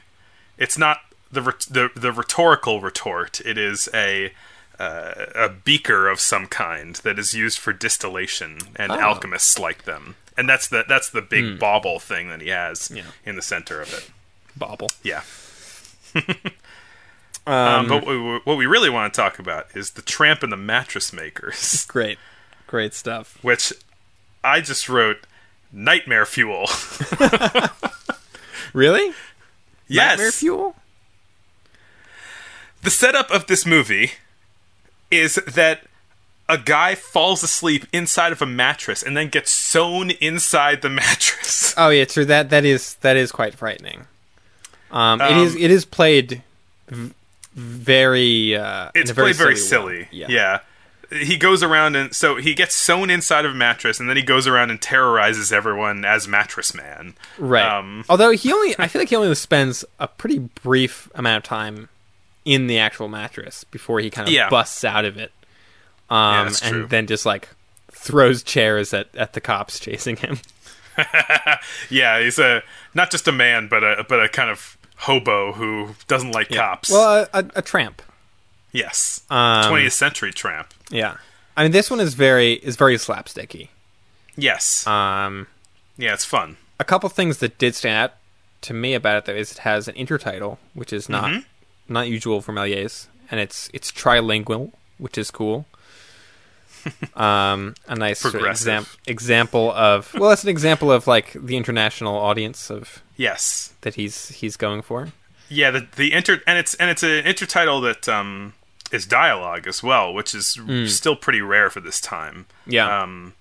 it's not the the the rhetorical retort. It is a uh, a beaker of some kind that is used for distillation, and Oh. alchemists like them. And that's the that's the big bauble thing that he has Yeah. in the center of it. bobble. Yeah. um, but what we, what we really want to talk about is the tramp and the mattress makers, Great, great stuff. which I just wrote nightmare fuel. Really? yes. Nightmare fuel. The setup of this movie is that a guy falls asleep inside of a mattress and then gets sewn inside the mattress. Oh yeah, true. That that is that is quite frightening. Um, it Um, is it is played v- very. Uh, It's very played very silly silly. Yeah. He goes around and so he gets sewn inside of a mattress and then he goes around and terrorizes everyone as Mattress Man. Right. Um, Although he only, I feel like he only spends a pretty brief amount of time in the actual mattress before he kind of Yeah. busts out of it, um, that's and true. then just like throws chairs at, at the cops chasing him. Yeah, he's a not just a man, but a but a kind of hobo who doesn't like cops. Well, a, a, a tramp. yes, Um, twentieth century tramp. Yeah. I mean, this one is very is very slapsticky. Yes, Um, yeah, it's fun. a couple things that did stand out to me about it though is it has an intertitle, which is not Mm-hmm. Not usual for Méliès, and it's it's trilingual, which is cool. um, a nice exam- example of well, it's an example of like the international audience of Yes, that he's he's going for. yeah. The the inter and it's and it's an intertitle that um is dialogue as well, which is still pretty rare for this time. Yeah, Um,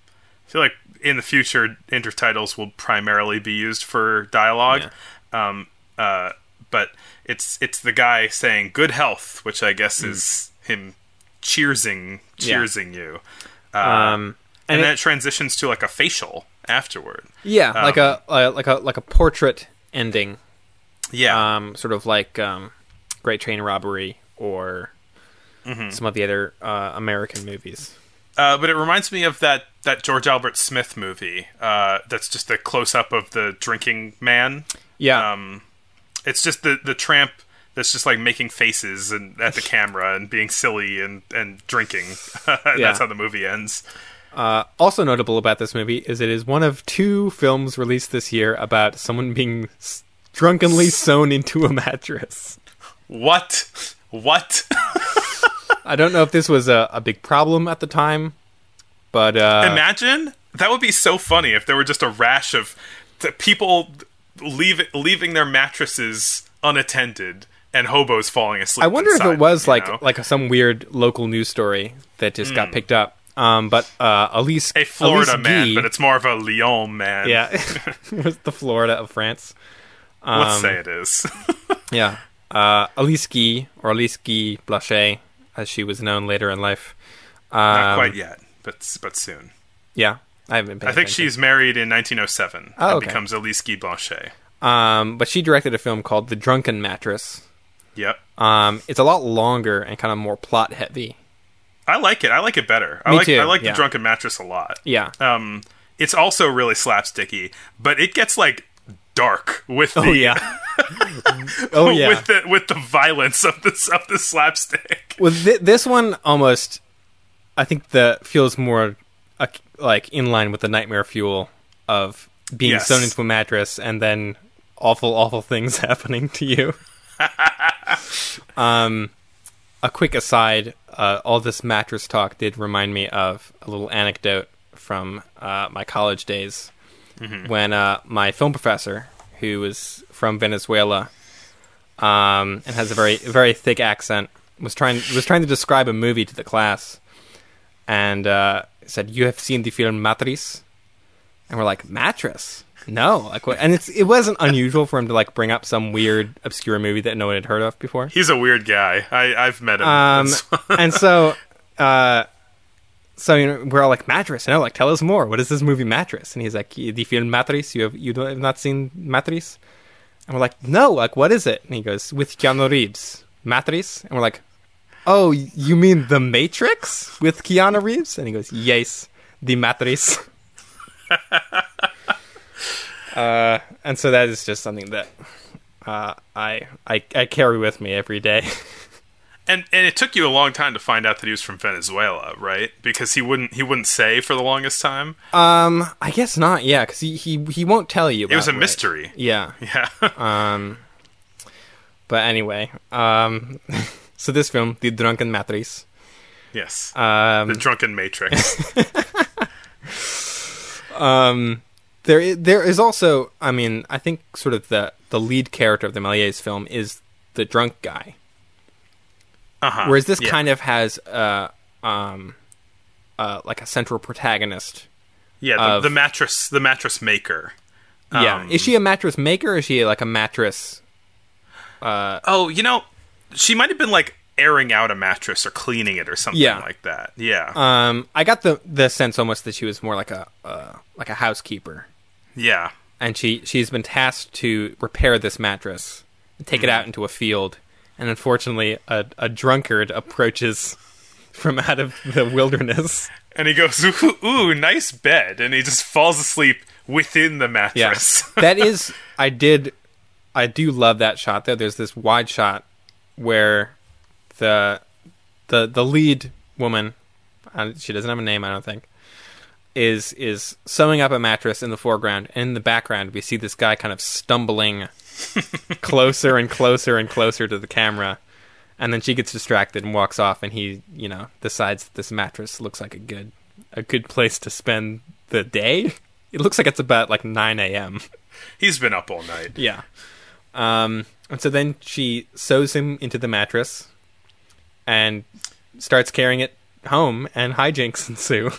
I feel like in the future, intertitles will primarily be used for dialogue. Um, uh, but it's it's the guy saying "good health," which I guess is him cheersing Hmm. Yeah. you, uh, um, and, and then it- it transitions to like a facial afterward. yeah, like um, a uh, like a like a portrait ending, Yeah, um, sort of like um, Great Train Robbery or Mm-hmm. some of the other uh, American movies. uh, but it reminds me of that that George Albert Smith movie. Uh, that's just a close up of the drinking man. Yeah, um, it's just the the tramp that's just like making faces and at the camera and being silly and and drinking. And Yeah. That's how the movie ends. Uh, also notable about this movie is it is one of two films released this year about someone being s- drunkenly sewn into a mattress. What? What? I don't know if this was a, a big problem at the time, but uh, Imagine that would be so funny if there were just a rash of t- people leave, leaving their mattresses unattended and hobos falling asleep. I wonder if it was like know? like some weird local news story that just got picked up. Um, but uh, Alice, a Florida Alice man, Guy- but it's more of a Lyon man. yeah, was the Florida of France. let's um, say it is. Yeah. Uh, Alice Guy, or Alice Guy Blanchet, as she was known later in life. Um, Not quite yet, but but soon. Yeah. I haven't been I think she's married in 1907 Oh, and okay. becomes Alice Guy Blanchet. Um, but she directed a film called The Drunken Mattress. Yep. Um, it's a lot longer and kind of more plot heavy. I like it. I like it better. I Me like too, I like yeah. the drunken mattress a lot. Yeah. Um, it's also really slapsticky, but it gets like dark with the Oh yeah. oh yeah. with the with the violence of this of the slapstick. Well, th- this one almost, I think the feels more uh, like in line with the nightmare fuel of being Yes. sewn into a mattress and then awful, awful things happening to you. um, a quick aside: uh, all this mattress talk did remind me of a little anecdote from uh, my college days when uh, my film professor, who was from Venezuela, um, and has a very very thick accent, was trying was trying to describe a movie to the class, and uh, said, "You have seen the film Matriz," and we're like, "Mattress." No, like what? And it's it wasn't unusual for him to like bring up some weird obscure movie that no one had heard of before. He's a weird guy. I, I've met him. Um, and so, uh, so you know, we're all like mattress, and I'm like, tell us more. What is this movie Mattress? And he's like, the film Matriz. You have you don't have not seen Matriz? And we're like, no. Like, what is it? And he goes, with Keanu Reeves, Matriz. And we're like, oh, you mean the Matrix with Keanu Reeves? And he goes, yes, the Matrix." uh, and so that is just something that uh, I, I I carry with me every day. and and it took you a long time to find out that he was from Venezuela, right? Because he wouldn't he wouldn't say for the longest time. Um, I guess not. Yeah, because he, he he won't tell you. It was a about mystery. Yeah. Yeah. Um. But anyway, um, so this film, The Drunken Matriz, yes. um, the drunken Matrix. um, there there is also, I mean, I think sort of the the lead character of the Méliès film is the drunk guy, Uh-huh. whereas this yeah. kind of has uh um uh like a central protagonist. yeah the, of- the mattress the mattress maker. yeah, Um, is she a mattress maker? or Is she like a mattress? Uh, Oh, you know, she might have been like airing out a mattress or cleaning it or something Yeah. like that. Yeah. Um, I got the the sense almost that she was more like a uh, like a housekeeper, yeah. and she she's been tasked to repair this mattress and take it out into a field, and unfortunately, a, a drunkard approaches from out of the wilderness. And he goes, ooh, ooh, nice bed. And he just falls asleep within the mattress. Yeah, mattress. that is, I did, I do love that shot. Though there's this wide shot where the the the lead woman, uh, she doesn't have a name, I don't think, is is sewing up a mattress in the foreground, and in the background we see this guy kind of stumbling closer and closer and closer to the camera. And then she gets distracted and walks off, and he, you know, decides that this mattress looks like a good, a good place to spend the day. It looks like it's about like 9 a.m. He's been up all night. Yeah. Um, and so then she sews him into the mattress and starts carrying it home, and hijinks ensue.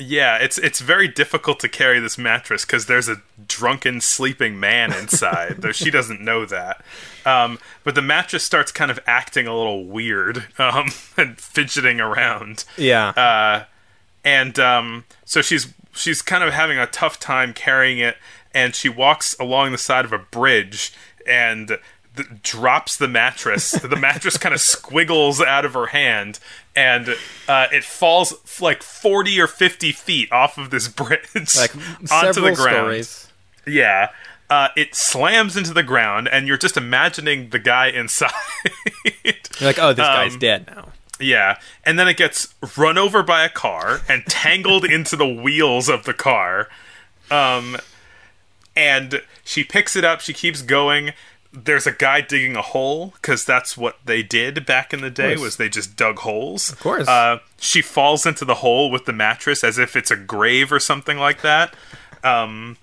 Yeah, it's it's very difficult to carry this mattress because there's a drunken sleeping man inside, though she doesn't know that. Um, but the mattress starts kind of acting a little weird um, and fidgeting around. Yeah. uh, and um, so she's she's kind of having a tough time carrying it, and she walks along the side of a bridge and th- drops the mattress. the mattress kind of squiggles out of her hand, and uh, it falls f- like forty or fifty feet off of this bridge like onto the ground. stories. Yeah. Uh, it slams into the ground, and you're just imagining the guy inside. You're like, oh, this guy's Um, dead now. Yeah, and then it gets run over by a car and tangled into the wheels of the car. Um, and she picks it up. She keeps going. There's a guy digging a hole because that's what they did back in the day. Was they just dug holes? Of course. Uh, she falls into the hole with the mattress as if it's a grave or something like that. Um,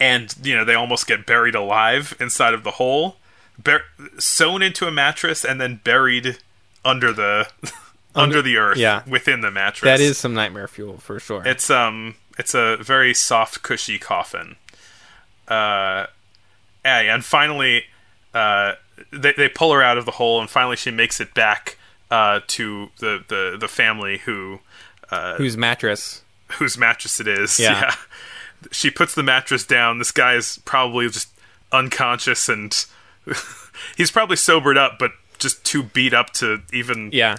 and you know they almost get buried alive inside of the hole, Bur- sewn into a mattress and then buried under the under the earth yeah. within the mattress. That is some nightmare fuel for sure. It's um it's a very soft, cushy coffin. Uh, and finally, uh, they they pull her out of the hole, and finally she makes it back uh to the the the family who Whose mattress? whose mattress it is. Yeah. She puts the mattress down. This guy is probably just unconscious and he's probably sobered up, but just too beat up to even Yeah.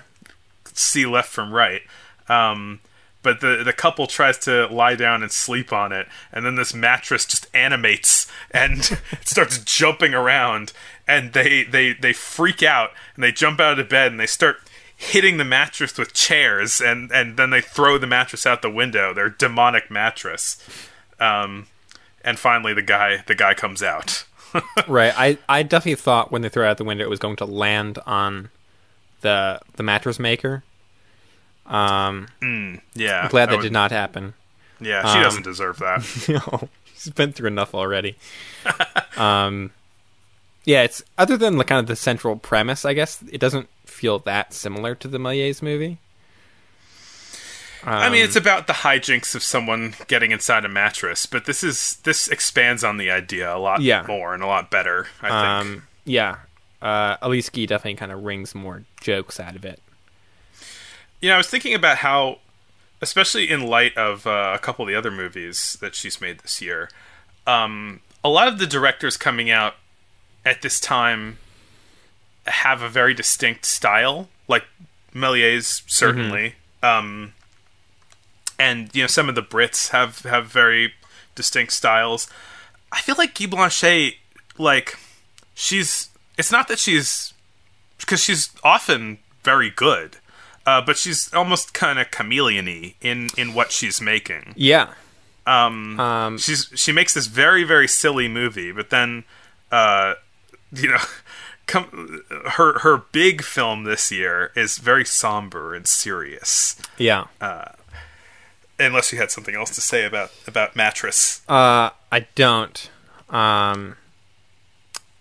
see left from right. Um, but the the couple tries to lie down and sleep on it, and then this mattress just animates and starts jumping around, and they they they freak out and they jump out of bed and they start hitting the mattress with chairs, and and then they throw the mattress out the window. Their demonic mattress. Um, and finally, the guy the guy comes out. right. I, I definitely thought when they threw it out the window it was going to land on the the mattress maker. Um, Yeah, I'm glad that would- did not happen. Yeah, she um, doesn't deserve that. No, he's been through enough already. um, yeah, it's other than the kind of the central premise. I guess it doesn't feel that similar to the Méliès movie. I mean, it's about the hijinks of someone getting inside a mattress, but this is this expands on the idea a lot Yeah. more and a lot better. I think. Um, yeah. Uh, Alice Guy definitely kind of wrings more jokes out of it. You know, I was thinking about how, especially in light of uh, a couple of the other movies that she's made this year, um, a lot of the directors coming out at this time have a very distinct style, like Méliès certainly, um, and you know some of the Brits have have very distinct styles. I feel like Guy Blanchet, like she's. It's not that she's because she's often very good, uh, but she's almost kind of chameleon-y in in what she's making. Yeah. Um, Um, she's she makes this very very silly movie, but then, uh, you know, come her her big film this year is very somber and serious. yeah. Unless you had something else to say about about mattress. Uh, I don't. Um,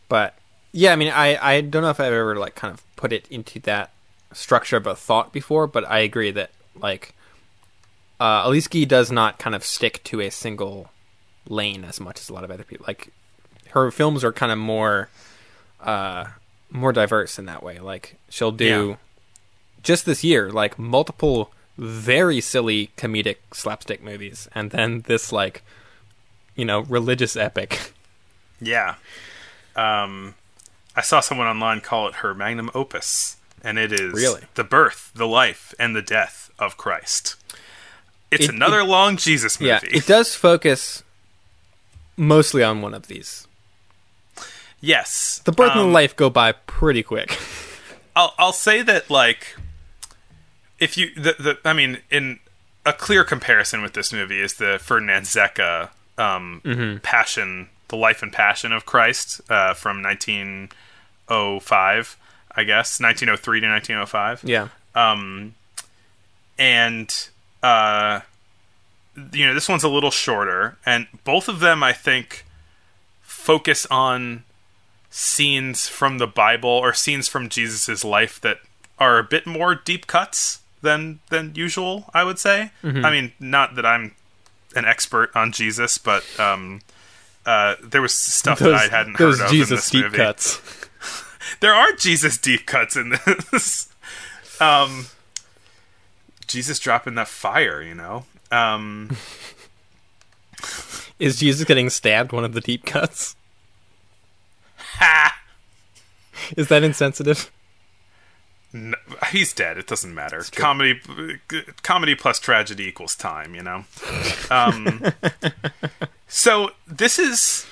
but yeah, I mean, I I don't know if I've ever like kind of put it into that structure of a thought before, but I agree that like uh, Alice Guy does not kind of stick to a single lane as much as a lot of other people. Like her films are kind of more uh more diverse in that way. Like she'll do Yeah. just this year like multiple very silly comedic slapstick movies and then this like you know religious epic Yeah. Um, I saw someone online call it her magnum opus, and it is Really? the birth, the life, and the death of Christ. It's It- another it- long Jesus movie. yeah it does focus mostly on one of these yes, the birth and Um, the life go by pretty quick I'll I'll say that like if you the, the I mean in a clear comparison with this movie is the Ferdinand Zecca um, Mm-hmm. Passion, the Life and Passion of Christ uh, from 1905, I guess 1903 to 1905. yeah um, and uh, you know this one's a little shorter, and both of them I think focus on scenes from the Bible or scenes from Jesus's life that are a bit more deep cuts than than usual. I would say. I mean, not that I'm an expert on Jesus, but um, uh, there was stuff that I hadn't those heard of jesus in this deep movie cuts there are Jesus deep cuts in this. um, Jesus dropping that fire, you know. Um, is jesus getting stabbed one of the deep cuts ha! is that insensitive No, he's dead. It doesn't matter. Comedy, comedy plus tragedy equals time. You know. Um, so this is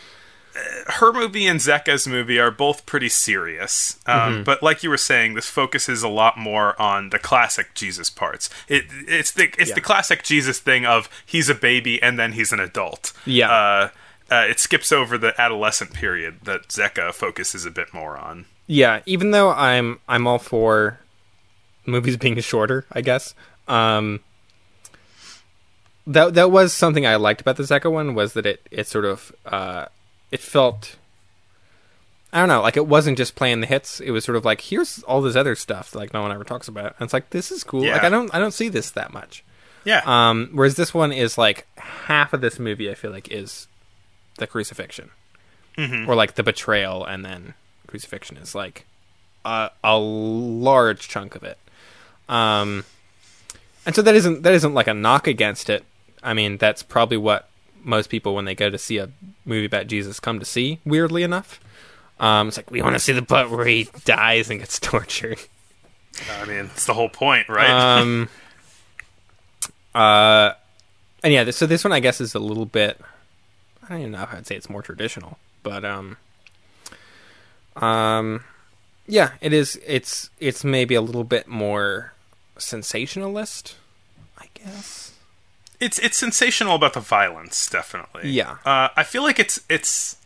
her movie and Zecca's movie are both pretty serious, um, but like you were saying, this focuses a lot more on the classic Jesus parts. It, it's the it's Yeah. the classic Jesus thing of he's a baby and then he's an adult. Yeah. Uh, uh, it skips over the adolescent period that Zecca focuses a bit more on. Yeah, even though I'm I'm all for movies being shorter, I guess. Um that that was something I liked about the Zecca one was that it it sort of uh it felt I don't know, like it wasn't just playing the hits. It was sort of like here's all this other stuff that, like no one ever talks about. And it's like this is cool. Like I don't I don't see this that much. Yeah. Um whereas this one is like half of this movie I feel like is the crucifixion. Or like the betrayal and then crucifixion is like a, a large chunk of it. Um and so that isn't that isn't like a knock against it. I mean, that's probably what most people when they go to see a movie about Jesus come to see, weirdly enough. Um it's like we want to see the part where he dies and gets tortured. I mean, it's the whole point, right? Um, uh, and yeah, this, so this one I guess is a little bit. I don't even know if I'd say it's more traditional, but um, um, yeah, it is. It's it's maybe a little bit more sensationalist, I guess. It's it's sensational about the violence, definitely. Yeah. Uh, I feel like it's it's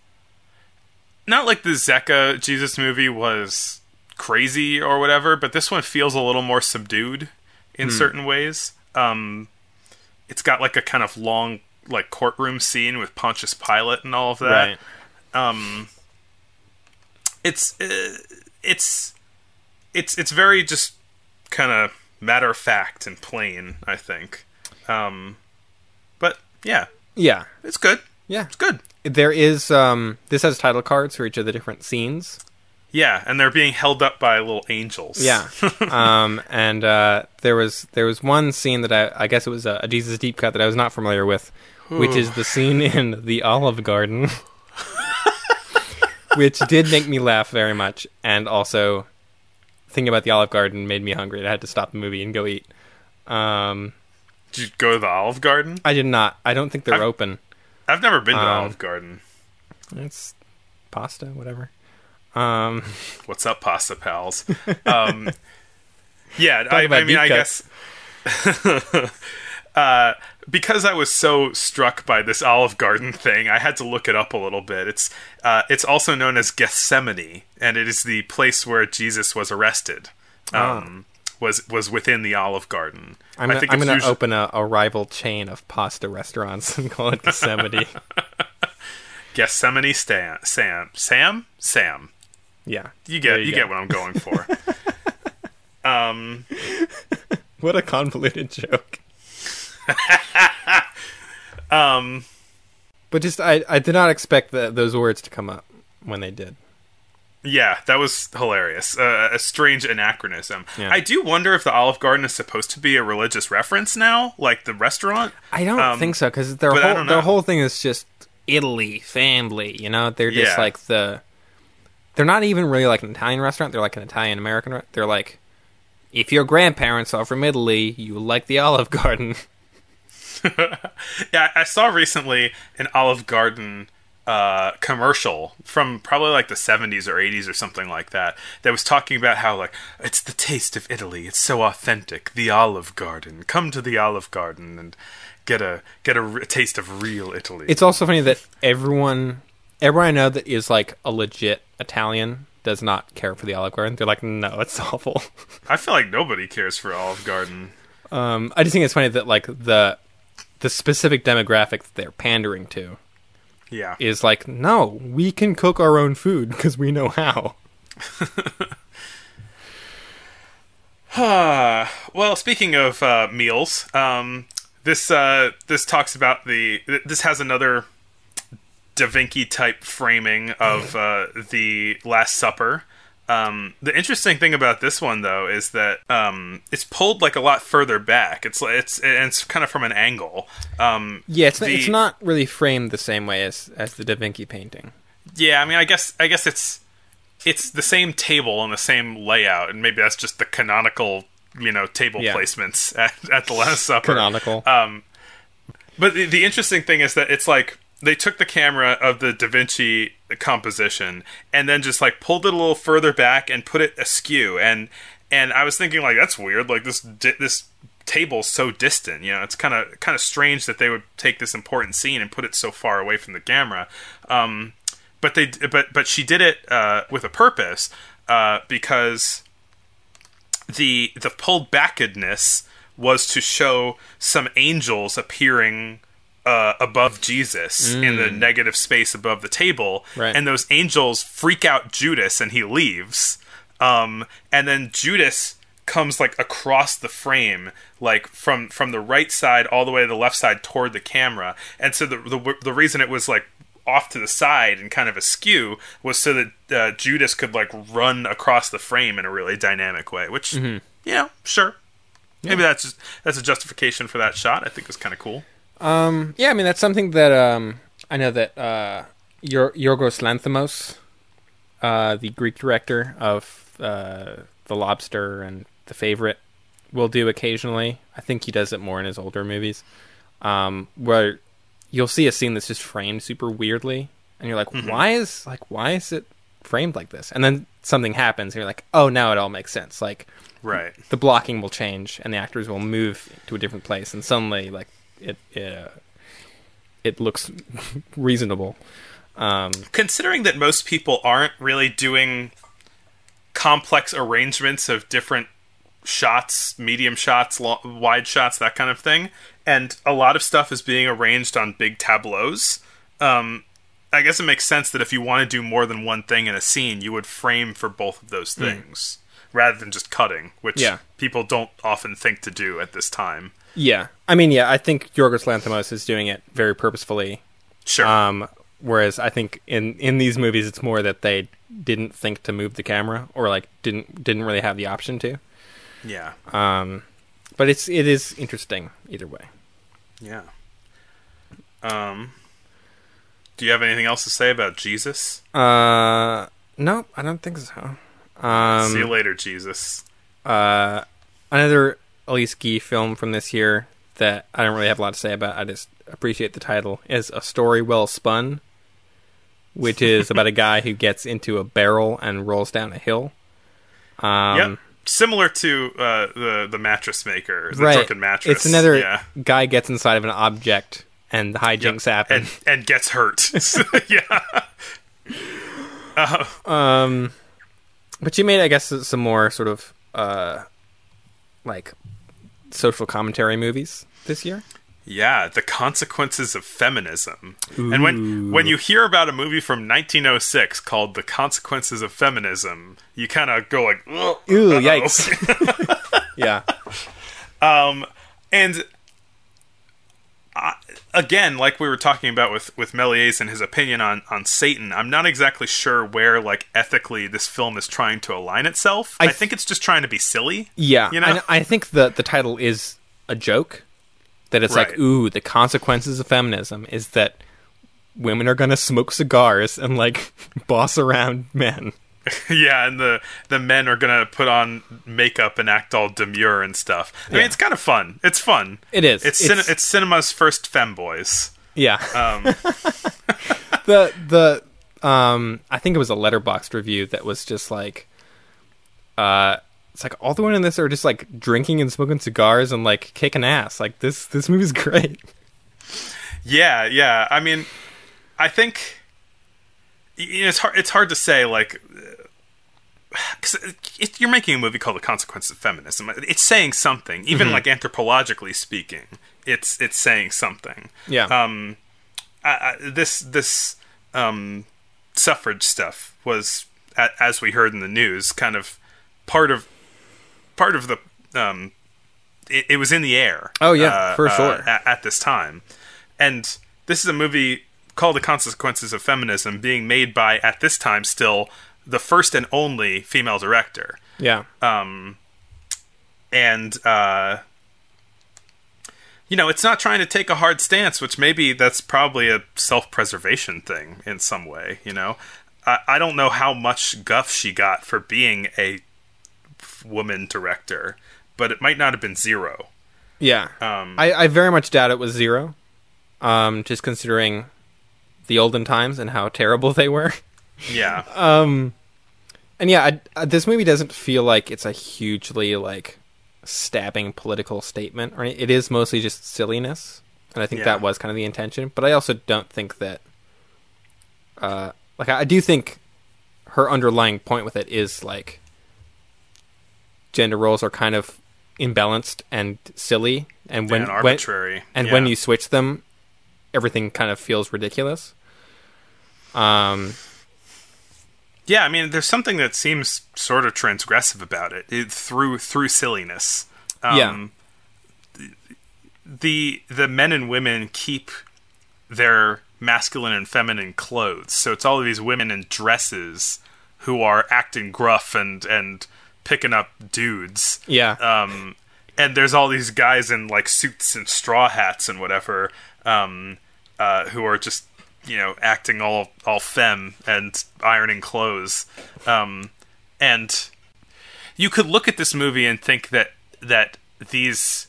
not like the Zecca Jesus movie was crazy or whatever, but this one feels a little more subdued in Hmm. certain ways. Um, it's got like a kind of long like courtroom scene with Pontius Pilate and all of that. Right. it's uh, it's it's it's very just kind of matter of fact and plain. I think. Um, yeah, Yeah, it's good. yeah. It's good. There is um. This has title cards for each of the different scenes. Yeah, and they're being held up by little angels. Yeah. um, and uh, there was there was one scene that I, I guess it was a, a Jesus deep cut that I was not familiar with, which is the scene in the Olive Garden, which did make me laugh very much, and also thinking about the Olive Garden made me hungry. I had to stop the movie and go eat. Um, Did you go to the Olive Garden? I did not. I don't think they're I've- open. I've never been to the Um, Olive Garden. It's pasta, whatever. Um, What's up, pasta pals? Um, yeah, I, I mean, I cuts. guess uh, because I was so struck by this Olive Garden thing, I had to look it up a little bit. It's uh, it's also known as Gethsemane, and it is the place where Jesus was arrested. Um, Was was within the Olive Garden. I'm I think I'm it's gonna usually- open a, a rival chain of pasta restaurants and call it Yosemite. Gethsemane Stan, Sam Sam Sam. yeah, You get you, go. get what I'm going for. um, What a convoluted joke. um, But just I, I did not expect the, those words to come up when they did. Yeah, that was hilarious. Uh, a strange anachronism. Yeah. I do wonder if the Olive Garden is supposed to be a religious reference now, like the restaurant. I don't Um, think so because their whole their whole thing is just Italy family. You know, they're just Yeah. like the. They're not even really like an Italian restaurant. They're like an Italian American. Re- they're like, if your grandparents are from Italy, you like the Olive Garden. Yeah, I saw recently an Olive Garden uh, commercial from probably like the 70s or 80s or something like that that was talking about how like it's the taste of Italy. It's so authentic. The Olive Garden. Come to the Olive Garden and get a get a taste of real Italy. It's also funny that everyone, everyone I know that is like a legit Italian does not care for the Olive Garden. They're like, no, it's awful. I feel like nobody cares for Olive Garden. Um, I just think it's funny that like the the specific demographic that they're pandering to Yeah. is like, no, we can cook our own food because we know how. Well, speaking of uh, meals, um, this uh, this talks about the. This has another Da Vinci type framing of uh, the Last Supper. Um, the interesting thing about this one, though, is that um, it's pulled like a lot further back. It's it's and it's kind of from an angle. Um, Yeah, it's not, it's not really framed the same way as as the Da Vinci painting. Yeah, I mean, I guess I guess it's it's the same table and the same layout, and maybe that's just the canonical, you know, table Yeah. placements at, at the Last Supper. Canonical. Um, but the, the interesting thing is that it's like they took the camera of the Da Vinci composition and then just like pulled it a little further back and put it askew. And and I was thinking like that's weird. Like this di- this table's so distant. You know, it's kind of kind of strange that they would take this important scene and put it so far away from the camera. Um, but they but but she did it uh, with a purpose uh, because the the pulled backedness was to show some angels appearing uh, above Jesus in the negative space above the table, Right. and those angels freak out Judas, and he leaves. Um, and then Judas comes like across the frame, like from from the right side all the way to the left side toward the camera. And so the the, the reason it was like off to the side and kind of askew was so that uh, Judas could like run across the frame in a really dynamic way. Which you know, sure, maybe that's just that's a justification for that shot. I think was kind of cool. Um, yeah, I mean that's something that um, I know that uh, Yor- Yorgos Lanthimos, uh, the Greek director of uh, The Lobster and The Favorite, will do occasionally. I think he does it more in his older movies, um, where you'll see a scene that's just framed super weirdly, and you're like, why is like why is it framed like this? And then something happens, and you're like, oh, now it all makes sense. Like Right. the blocking will change and the actors will move to a different place and suddenly like it it, uh, it looks reasonable um considering that most people aren't really doing complex arrangements of different shots, medium shots, wide shots, that kind of thing, and a lot of stuff is being arranged on big tableaus. Um, I guess it makes sense that if you want to do more than one thing in a scene, you would frame for both of those things. rather than just cutting, which Yeah. people don't often think to do at this time. Yeah, I mean, yeah, I think Yorgos Lanthimos is doing it very purposefully. Sure. Um, whereas I think in in these movies, it's more that they didn't think to move the camera or like didn't didn't really have the option to. yeah. Um, but it's it is interesting either way. Yeah. Um. Do you have anything else to say about Jesus? Uh, no, I don't think so. Um, See you later, Jesus. uh, another Alice Guy film from this year that I don't really have a lot to say about. I just appreciate the title is a story well spun, which is about a guy who gets into a barrel and rolls down a hill. Um, yep. Similar to uh, the the mattress maker, the right. drunken mattress. It's another Yeah. guy gets inside of an object and the Yep. hijinks happen. and and gets hurt. yeah. Uh, Um, but you made, I guess, some more sort of uh, like social commentary movies this year. Yeah, the consequences of feminism. And when when you hear about a movie from 1906 called "The Consequences of Feminism," you kind of go like, Ooh, uh-oh." yikes! yeah, Um, and again, like we were talking about with with Méliès and his opinion on on Satan, I'm not exactly sure where like ethically this film is trying to align itself. I, I think it's just trying to be silly. yeah. You know? And I think the the title is a joke. That it's like, ooh, the consequences of feminism is that women are gonna smoke cigars and like boss around men. yeah, and the the men are gonna put on makeup and act all demure and stuff. I mean, it's kind of fun. It's fun. It is. It's It's- cin- it's cinema's first femboys. Yeah. Um, the the um I think it was a Letterboxd review that was just like uh it's like all the women in this are just like drinking and smoking cigars and like kicking ass. Like this this movie's great. yeah, yeah. I mean, I think you know, it's hard. It's hard to say like. Because it, you're making a movie called "The Consequences of Feminism." It's saying something, even like anthropologically speaking. It's it's saying something. Yeah. um, I, I, this this um, suffrage stuff was, as we heard in the news, kind of part of part of the. Um, it, it was in the air. Oh, yeah, uh, for uh, sure. at, at this time, and this is a movie called "The Consequences of Feminism," being made by at this time still the first and only female director yeah. and uh, you know, it's not trying to take a hard stance, which maybe that's probably a self-preservation thing in some way. You know, I, I don't know how much guff she got for being a woman director, but it might not have been zero. Yeah. Um, I, I very much doubt it was zero. Um just considering the olden times and how terrible they were. Yeah, um, And yeah, I, I, this movie doesn't feel like it's a hugely like stabbing political statement. Right? It is mostly just silliness, and I think Yeah. that was kind of the intention. But I also don't think that, uh, like I, I do think her underlying point with it is like gender roles are kind of imbalanced and silly, and when and when- arbitrary. and yeah. when you switch them, everything kind of feels ridiculous. Um, Yeah, I mean, there's something that seems sort of transgressive about it, it through through silliness. Um, the the men and women keep their masculine and feminine clothes, so it's all of these women in dresses who are acting gruff and and picking up dudes. yeah, Um, and there's all these guys in like suits and straw hats and whatever, um, uh, who are just you know acting all all femme and ironing clothes. Um, and you could look at this movie and think that that these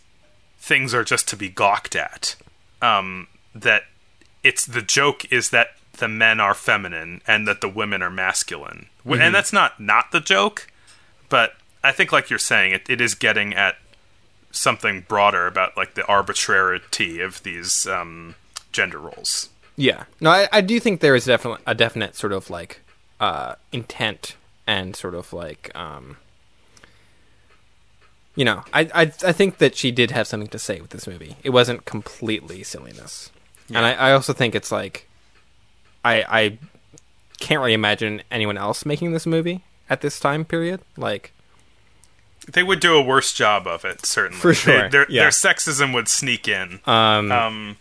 things are just to be gawked at. Um, that it's the joke is that the men are feminine and that the women are masculine, W and that's not not the joke. But I think, like you're saying, it, it is getting at something broader about like the arbitrarity of these um, gender roles. Yeah. No, I, I do think there is definitely a definite sort of like uh, intent and sort of like um, you know, I, I I think that she did have something to say with this movie. It wasn't completely silliness, and I, I also think it's like I I can't really imagine anyone else making this movie at this time period. Like They would do a worse job of it, certainly. For They- sure, their, yeah. their sexism would sneak in. Um, Um,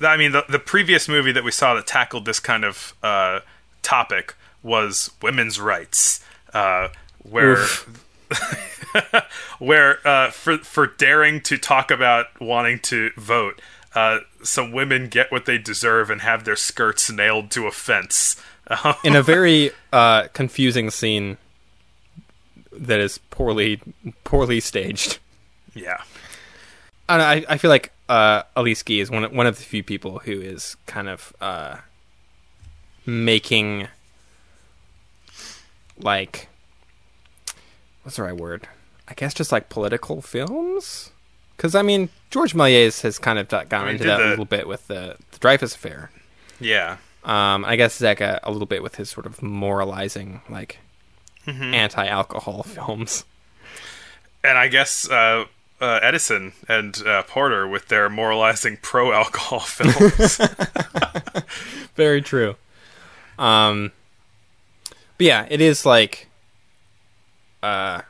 I mean, the, the previous movie that we saw that tackled this kind of uh, topic was women's rights, uh, where where uh, for for daring to talk about wanting to vote, uh, some women get what they deserve and have their skirts nailed to a fence. in a very uh, confusing scene that is poorly poorly staged. yeah, I, I, I feel like uh, Guy is one of, one of the few people who is kind of uh, making like what's the right word? I guess just like political films. Because I mean, George Méliès has kind of gone I mean, into that a little bit with the, the Dreyfus affair. yeah. Um, I guess Zecca a little bit with his sort of moralizing, like Mm-hmm. anti-alcohol films. and I guess uh, uh, Edison and uh, Porter with their moralizing pro-alcohol films. Very true. Um, but yeah, it is like, uh,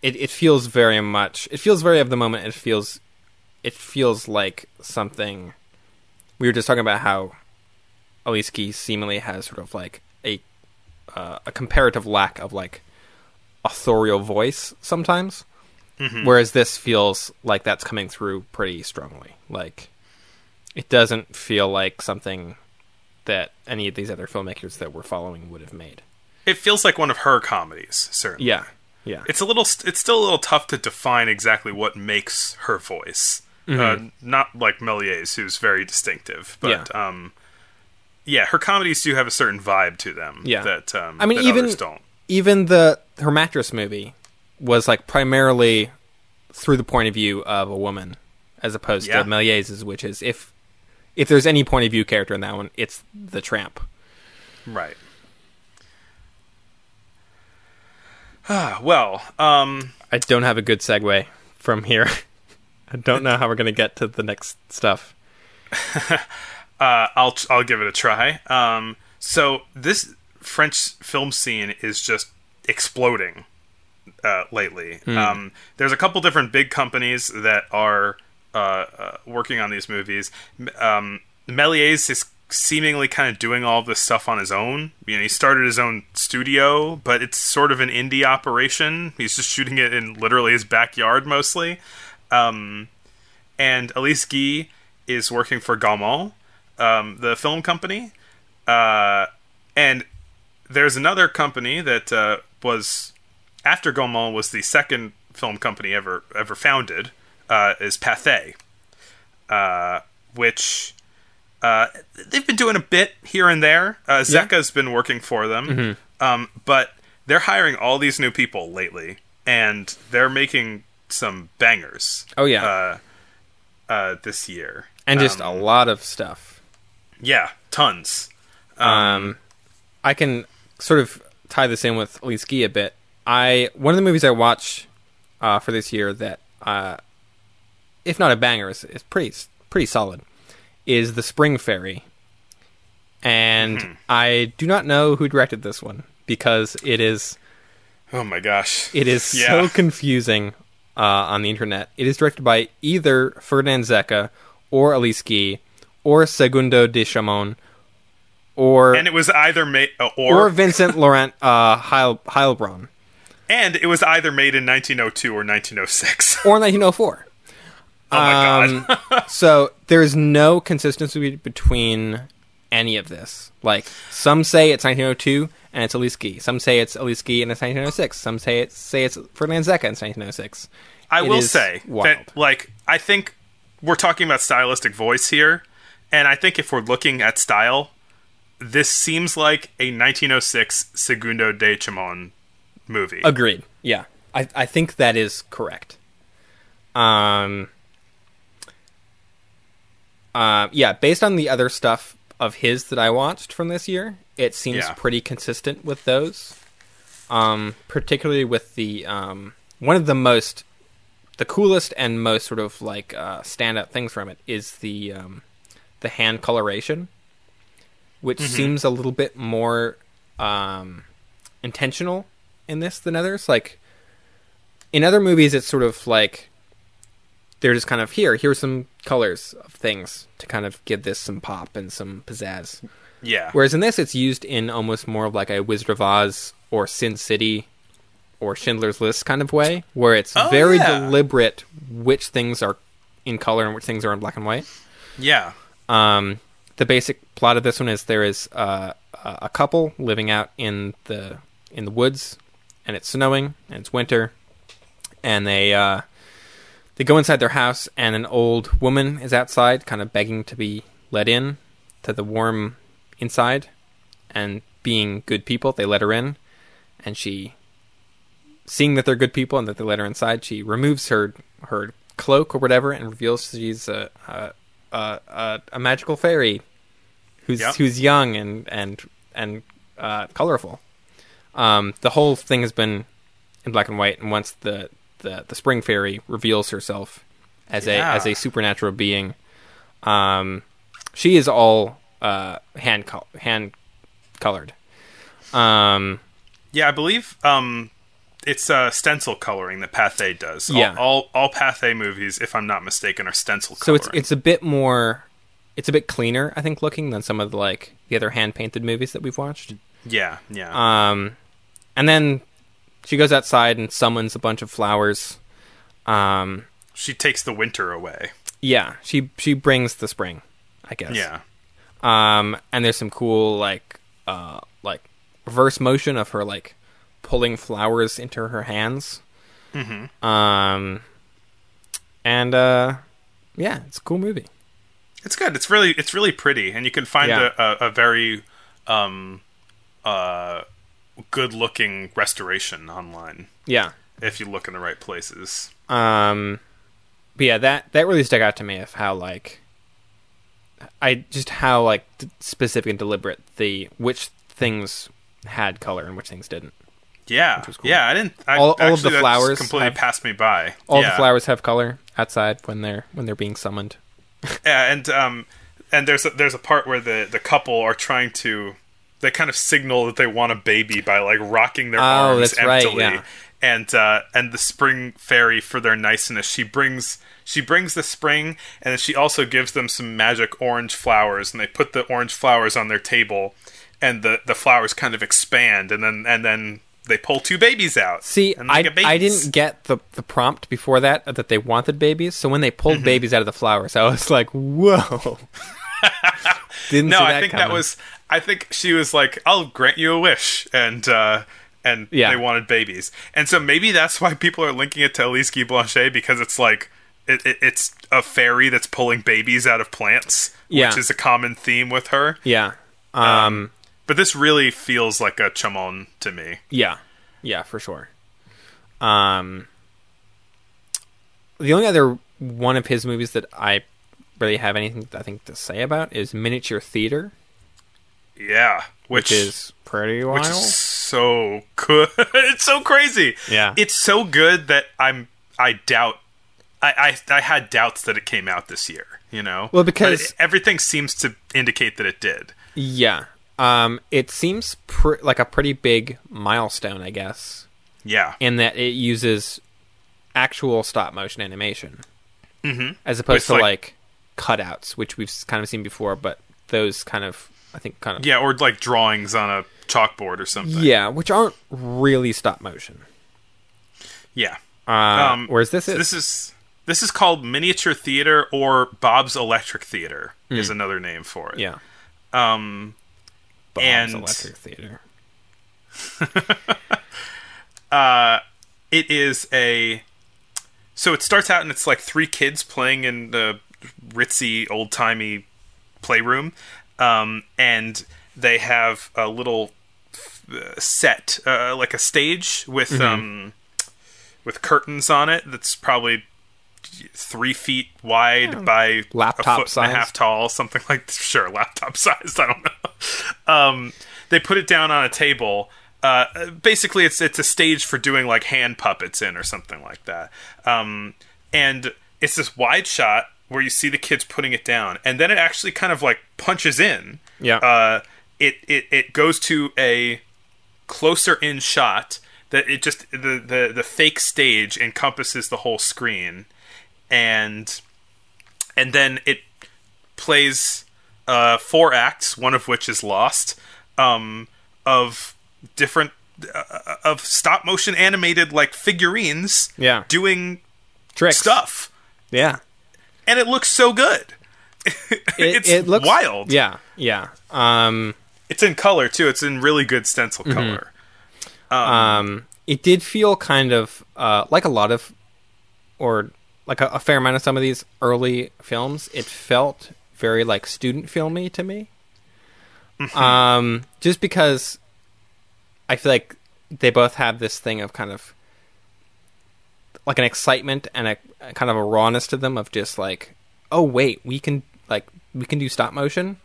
it it feels very much. It feels very of the moment. It feels, it feels like something. We were just talking about how Alice seemingly has sort of like a uh, a comparative lack of like authorial voice sometimes, whereas this feels like that's coming through pretty strongly. Like it doesn't feel like something that any of these other filmmakers that we're following would have made. it feels like one of her comedies, certainly. Yeah, yeah, It's a little. It's still a little tough to define exactly what makes her voice. Uh, not like Méliès, who's very distinctive, but Yeah. um, yeah, her comedies do have a certain vibe to them. Yeah. that um, I mean, even don't. even the her mattress movie was like primarily through the point of view of a woman, as opposed Yeah. to Méliès's, which is if if there's any point of view character in that one, it's the tramp. Right. Ah, well, um, I don't have a good segue from here. I don't know how we're gonna get to the next stuff. uh, I'll I'll give it a try. Um, so this French film scene is just exploding uh, lately. Um, there's a couple different big companies that are uh, uh, working on these movies. Um, Méliès is seemingly kind of doing all of this stuff on his own. You know, he started his own studio, but it's sort of an indie operation. He's just shooting it in literally his backyard mostly. Um, and Alice Guy is working for Gaumont, um, the film company. Uh, and there's another company that uh, was after Gaumont was the second film company ever ever founded. Uh, is Pathé, uh, which uh, they've been doing a bit here and there. Uh, Zecca's been working for them, um, but they're hiring all these new people lately, and they're making some bangers. Oh yeah, Uh, uh, this year, and just a lot of stuff. yeah, tons. Um, I can sort of tie this in with Guy a bit. I one of the movies I watched uh, for this year that, uh, if not a banger, is, is pretty pretty solid. Is the Spring Fairy, and I do not know who directed this one because it is Oh my gosh, it is Yeah. so confusing uh, on the internet. It is directed by either Ferdinand Zecca or Alice Guy or Segundo de Chomón or and it was either made uh, or or, Vincent Lorant uh, Heil, Heilbronn, and it was either made in 1902 or 1906. or 1904. oh my god. Um, so there's no consistency between any of this. Like some say it's 1902 and it's Guy. Some say it's Guy and it's 1906. Some say it's say it's Ferdinand Zecca and it's 1906. I It will say wild. that, like, I think we're talking about stylistic voice here, and I think if we're looking at style, this seems like a 1906 Segundo de Chomón movie. Agreed. Yeah, I I think that is correct. Um. Uh, yeah, based on the other stuff of his that I watched from this year, it seems Yeah. pretty consistent with those. Um, particularly with the um, one of the most, the coolest and most sort of like uh, standout things from it is the um, the hand coloration, which seems a little bit more um, intentional in this than others. Like in other movies, it's sort of like they're just kind of here. Here's some colors of things to kind of give this some pop and some pizzazz. Yeah. Whereas in this, it's used in almost more of like a Wizard of Oz or Sin City or Schindler's List kind of way, where it's Oh, very yeah. deliberate which things are in color and which things are in black and white. yeah. Um, the basic plot of this one is there is uh, a a couple living out in the in the woods, and it's snowing and it's winter, and they uh, they go inside their house, and an old woman is outside, kind of begging to be let in to the warm inside, and being good people, they let her in, and she, seeing that they're good people and that they let her inside, she removes her her cloak or whatever and reveals she's a a, a, a, magical fairy who's Yep. who's young and and and uh, colorful. Um, the whole thing has been in black and white, and once the the, the spring fairy reveals herself as Yeah. a as a supernatural being, um, she is all uh, hand col- hand colored. Um, Yeah, I believe um, it's uh, stencil coloring that Pathé does. All, Yeah. all all Pathé movies, if I'm not mistaken, are stencil so it's it's a bit more, it's a bit cleaner, I think, looking than some of the like the other hand painted movies that we've watched. yeah, yeah. Um, and then she goes outside and summons a bunch of flowers. Um, she takes the winter away. yeah, she she brings the spring, I guess. Yeah. Um, and there's some cool like uh like reverse motion of her like pulling flowers into her hands. Mm-hmm. Um, and uh, yeah, it's a cool movie. It's good. It's really it's really pretty, and you can find Yeah. a, a, a very um uh good looking restoration online Yeah. if you look in the right places. Um, but yeah, that that really stuck out to me of how like I just how like d- specific and deliberate the which things had color and which things didn't. Yeah, was cool. yeah. I didn't. I, All- all of the flowers completely have- passed me by. All yeah. the flowers have color outside when they're when they're being summoned. Yeah, and um, and there's a, there's a part where the the couple are trying to they kind of signal that they want a baby by like rocking their Oh, arms that's right, yeah. And uh, and the spring fairy for their niceness, she brings she brings the spring, and then she also gives them some magic orange flowers, and they put the orange flowers on their table, and the the flowers kind of expand, and then and then they pull two babies out. See, and I, I didn't get the, the prompt before that that they wanted babies. So when they pulled Mm-hmm. babies out of the flowers, I was like, "Whoa!" Didn't No, I think that was. I think she was like, "I'll grant you a wish," and uh, and Yeah. they wanted babies, and so maybe that's why people are linking it to Alice Guy Blaché because it's like it, it, it's a fairy that's pulling babies out of plants, Yeah. which is a common theme with her. yeah, um, But this really feels like a Chomón to me. yeah, yeah, for sure. Um, the only other one of his movies that I really have anything I think to say about is Miniature Theater, Yeah, which, which is pretty wild. which is so good. it's so crazy. Yeah. it's so good that I'm. I doubt. I, I I had doubts that it came out this year. You know, Well, because- it- everything seems to indicate that it did. yeah, um, it seems pr- like a pretty big milestone, I guess. Yeah, in that it uses actual stop motion animation Mhm. as opposed With, to like- like, cutouts, which we've kind of seen before. But those kind of, I think, kind of yeah, or like drawings on a chalkboard or something. yeah, which aren't really stop motion. yeah. Uh, Um, whereas this is this is this is called miniature theater or Bob's Electric Theater is Hmm. another name for it. yeah, Um, Bob's and- Electric Theater. uh, it is a so it starts out and it's like three kids playing in the ritzy old timey playroom um, and they have a little uh, set uh, like a stage with Mm-hmm. um, with curtains on it that's probably three feet wide by a Laptop foot and a size. half tall something like sure laptop sized i don't know um, they put it down on a table uh, basically it's it's a stage for doing like hand puppets in or something like that um, and it's this wide shot where you see the kids putting it down and then it actually kind of like punches in Yeah. uh, it, it it goes to a closer in shot that it just the, the the fake stage encompasses the whole screen and and then it plays uh, four acts, one of which is lost, um, of different uh, of stop motion animated like figurines, Yeah. doing Tricks. stuff, Yeah. And it looks so good. It, it's it looks wild. Yeah. Yeah. Um, It's in color too. It's in really good stencil Mm-hmm. color. um, it did feel kind of uh, like a lot of, or like a, a fair amount of some of these early films. It felt very like student filmy to me. Um, just because I feel like they both have this thing of kind of like an excitement and a, a kind of a rawness to them of just like, oh wait, we can like we can do stop motion.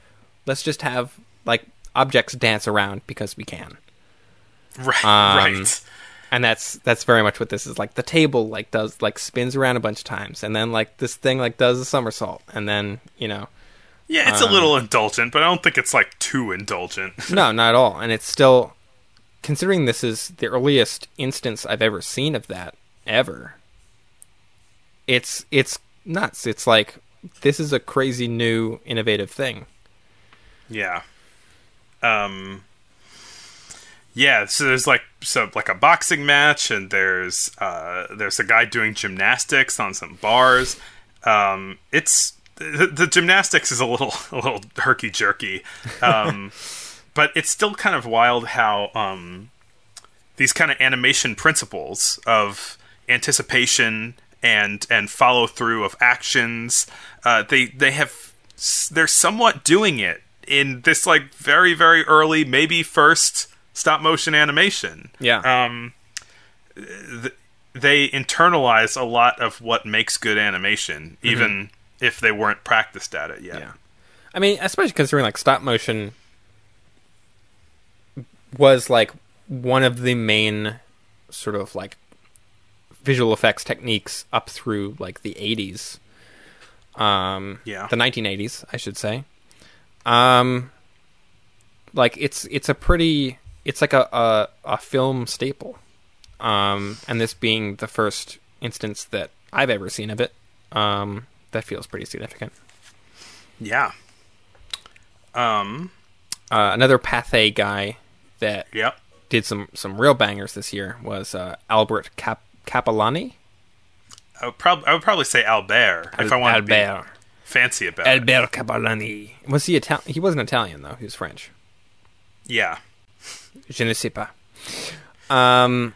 Let's just have like objects dance around because we can Right, Um, right. and that's that's very much what this is like the table like does like spins around a bunch of times and then like this thing like does a somersault and then you know Yeah, it's a little indulgent, but I don't think it's like too indulgent. no not at all and it's still considering this is the earliest instance i've ever seen of that ever it's it's nuts it's like this is a crazy new innovative thing Yeah. Um. Yeah, so there's like so like a boxing match, and there's uh there's a guy doing gymnastics on some bars. Um, it's the, the gymnastics is a little a little herky jerky, um, but it's still kind of wild how um these kind of animation principles of anticipation and and follow through of actions. Uh, they they have they're somewhat doing it in this like very very early maybe first stop motion animation. Yeah. Um th- they internalize a lot of what makes good animation even if they weren't practiced at it yet. Yeah. I mean, especially considering like stop motion was like one of the main sort of like visual effects techniques up through like the 80s. Um Yeah. the 1980s, I should say. Um like it's it's a pretty it's like a a, a film staple. Um and this being the first instance that I've ever seen of it, um that feels pretty significant. yeah um uh, another Pathé guy that yep did some some real bangers this year was uh, Albert Cap- Capellani. I would, prob- I would probably say Albert if I wanted to Albert be fancy about it. Albert Capellani. Was he Italian? He wasn't Italian though. He was French. Yeah, Je ne sais pas. Um,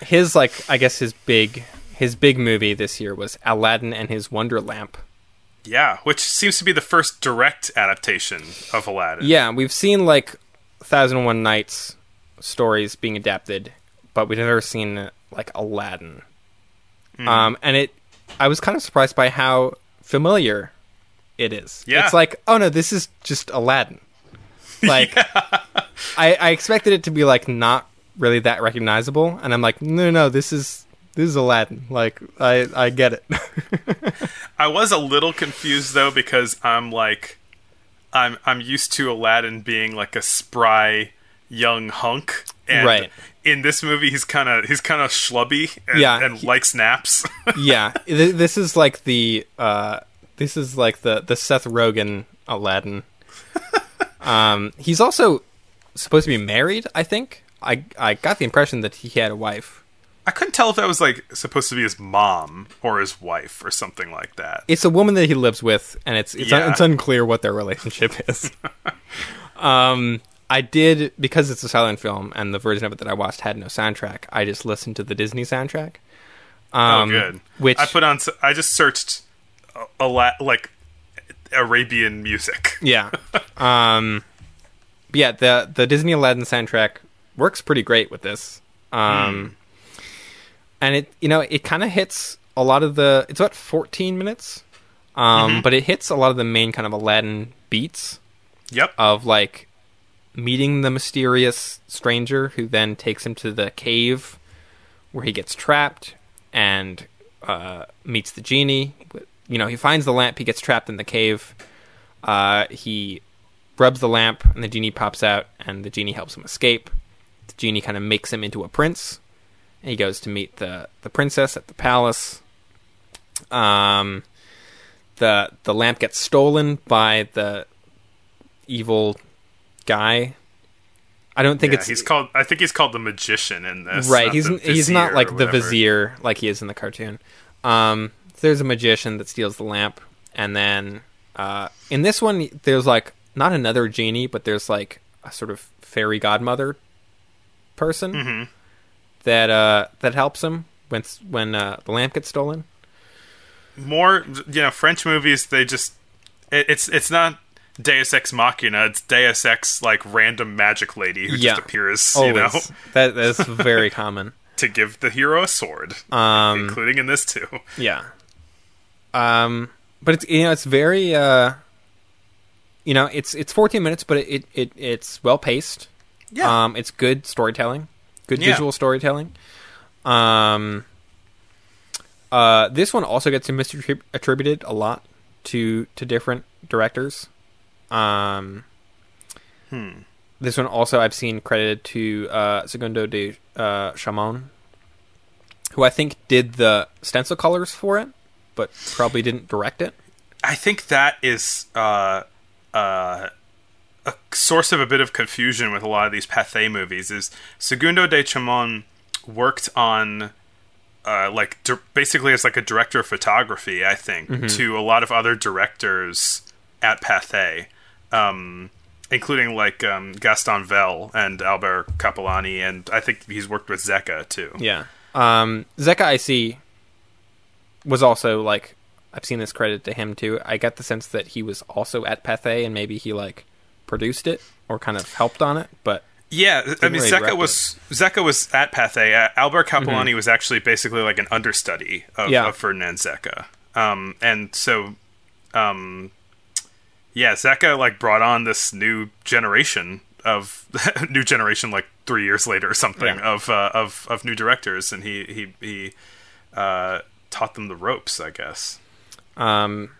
his like I guess his big his big movie this year was Aladdin and his Wonder Lamp. yeah, which seems to be the first direct adaptation of Aladdin. Yeah, we've seen like Thousand and One Nights stories being adapted, but we've never seen like Aladdin. Hmm. Um, and it, I was kind of surprised by how familiar it is. Yeah. it's like, oh no, this is just Aladdin. Like, I, I expected it to be like not really that recognizable, and I'm like, no, no, no, this is this is Aladdin. Like, I I get it. I was a little confused though because I'm like, I'm I'm used to Aladdin being like a spry young hunk, and Right. In this movie he's kind of he's kind of schlubby and, Yeah, and he- likes naps. yeah, th- this is like the uh, this is like the the Seth Rogen Aladdin. Um, he's also supposed to be married. I think I I got the impression that he had a wife. I couldn't tell if that was like supposed to be his mom or his wife or something like that. It's a woman that he lives with, and it's it's, Yeah. it's unclear what their relationship is. um, I did because it's a silent film, and the version of it that I watched had no soundtrack. I just listened to the Disney soundtrack. Um, oh, good. Which I put on. I just searched a, a la- like Arabian music. Yeah. um but yeah, the the Disney Aladdin soundtrack works pretty great with this. Um and it you know, it kind of hits a lot of the it's about 14 minutes. Um but it hits a lot of the main kind of Aladdin beats Yep. of like meeting the mysterious stranger who then takes him to the cave where he gets trapped and uh, meets the genie. You know, he finds the lamp, he gets trapped in the cave. Uh, he rubs the lamp, and the genie pops out, and the genie helps him escape. The genie kind of makes him into a prince, And He goes to meet the the princess at the palace. Um, the the lamp gets stolen by the evil guy. I don't think Yeah, it's he's called. I think he's called the magician in this. right. He's he's not like the vizier like he is in the cartoon. Um, there's a magician that steals the lamp, and then uh, in this one, there's like not another genie, but there's like a sort of fairy godmother person Mm-hmm. that uh, that helps him when when uh, the lamp gets stolen. More, you know, French movies. They just it, it's it's not Deus Ex Machina. It's Deus Ex like random magic lady who Yeah. just appears, you know, that that's very common. to give the hero a sword, Um, including in this too. Yeah. Um, but it's you know it's very uh, you know it's it's 14 minutes, but it, it it's well paced. Yeah. Um, it's good storytelling, good Yeah. visual storytelling. Um, uh, this one also gets misattributed a lot to to different directors. Um, This one also I've seen credited to uh, Segundo de uh, Chomón, who I think did the stencil colors for it, but probably didn't direct it. I think that is uh, uh, a source of a bit of confusion with a lot of these Pathé movies. Is Segundo de Chomón worked on uh, like di- basically as like a director of photography, I think, to a lot of other directors at Pathé, um, including like um, Gaston Velle and Albert Capellani, and I think he's worked with Zecca too. Yeah. Um, Zecca I see was also like I've seen this credit to him too. I get the sense that he was also at Pathé and maybe he like produced it or kind of helped on it, but Yeah, I mean really Zecca was Zecca was at Pathé. Uh, Albert Capellani was actually basically like an understudy of, Yeah. of Ferdinand Zecca, um, and so, um, yeah, Zecca like brought on this new generation of new generation like three years later or something Yeah. of uh, of of new directors, and he he he uh, taught them the ropes, I guess. Um,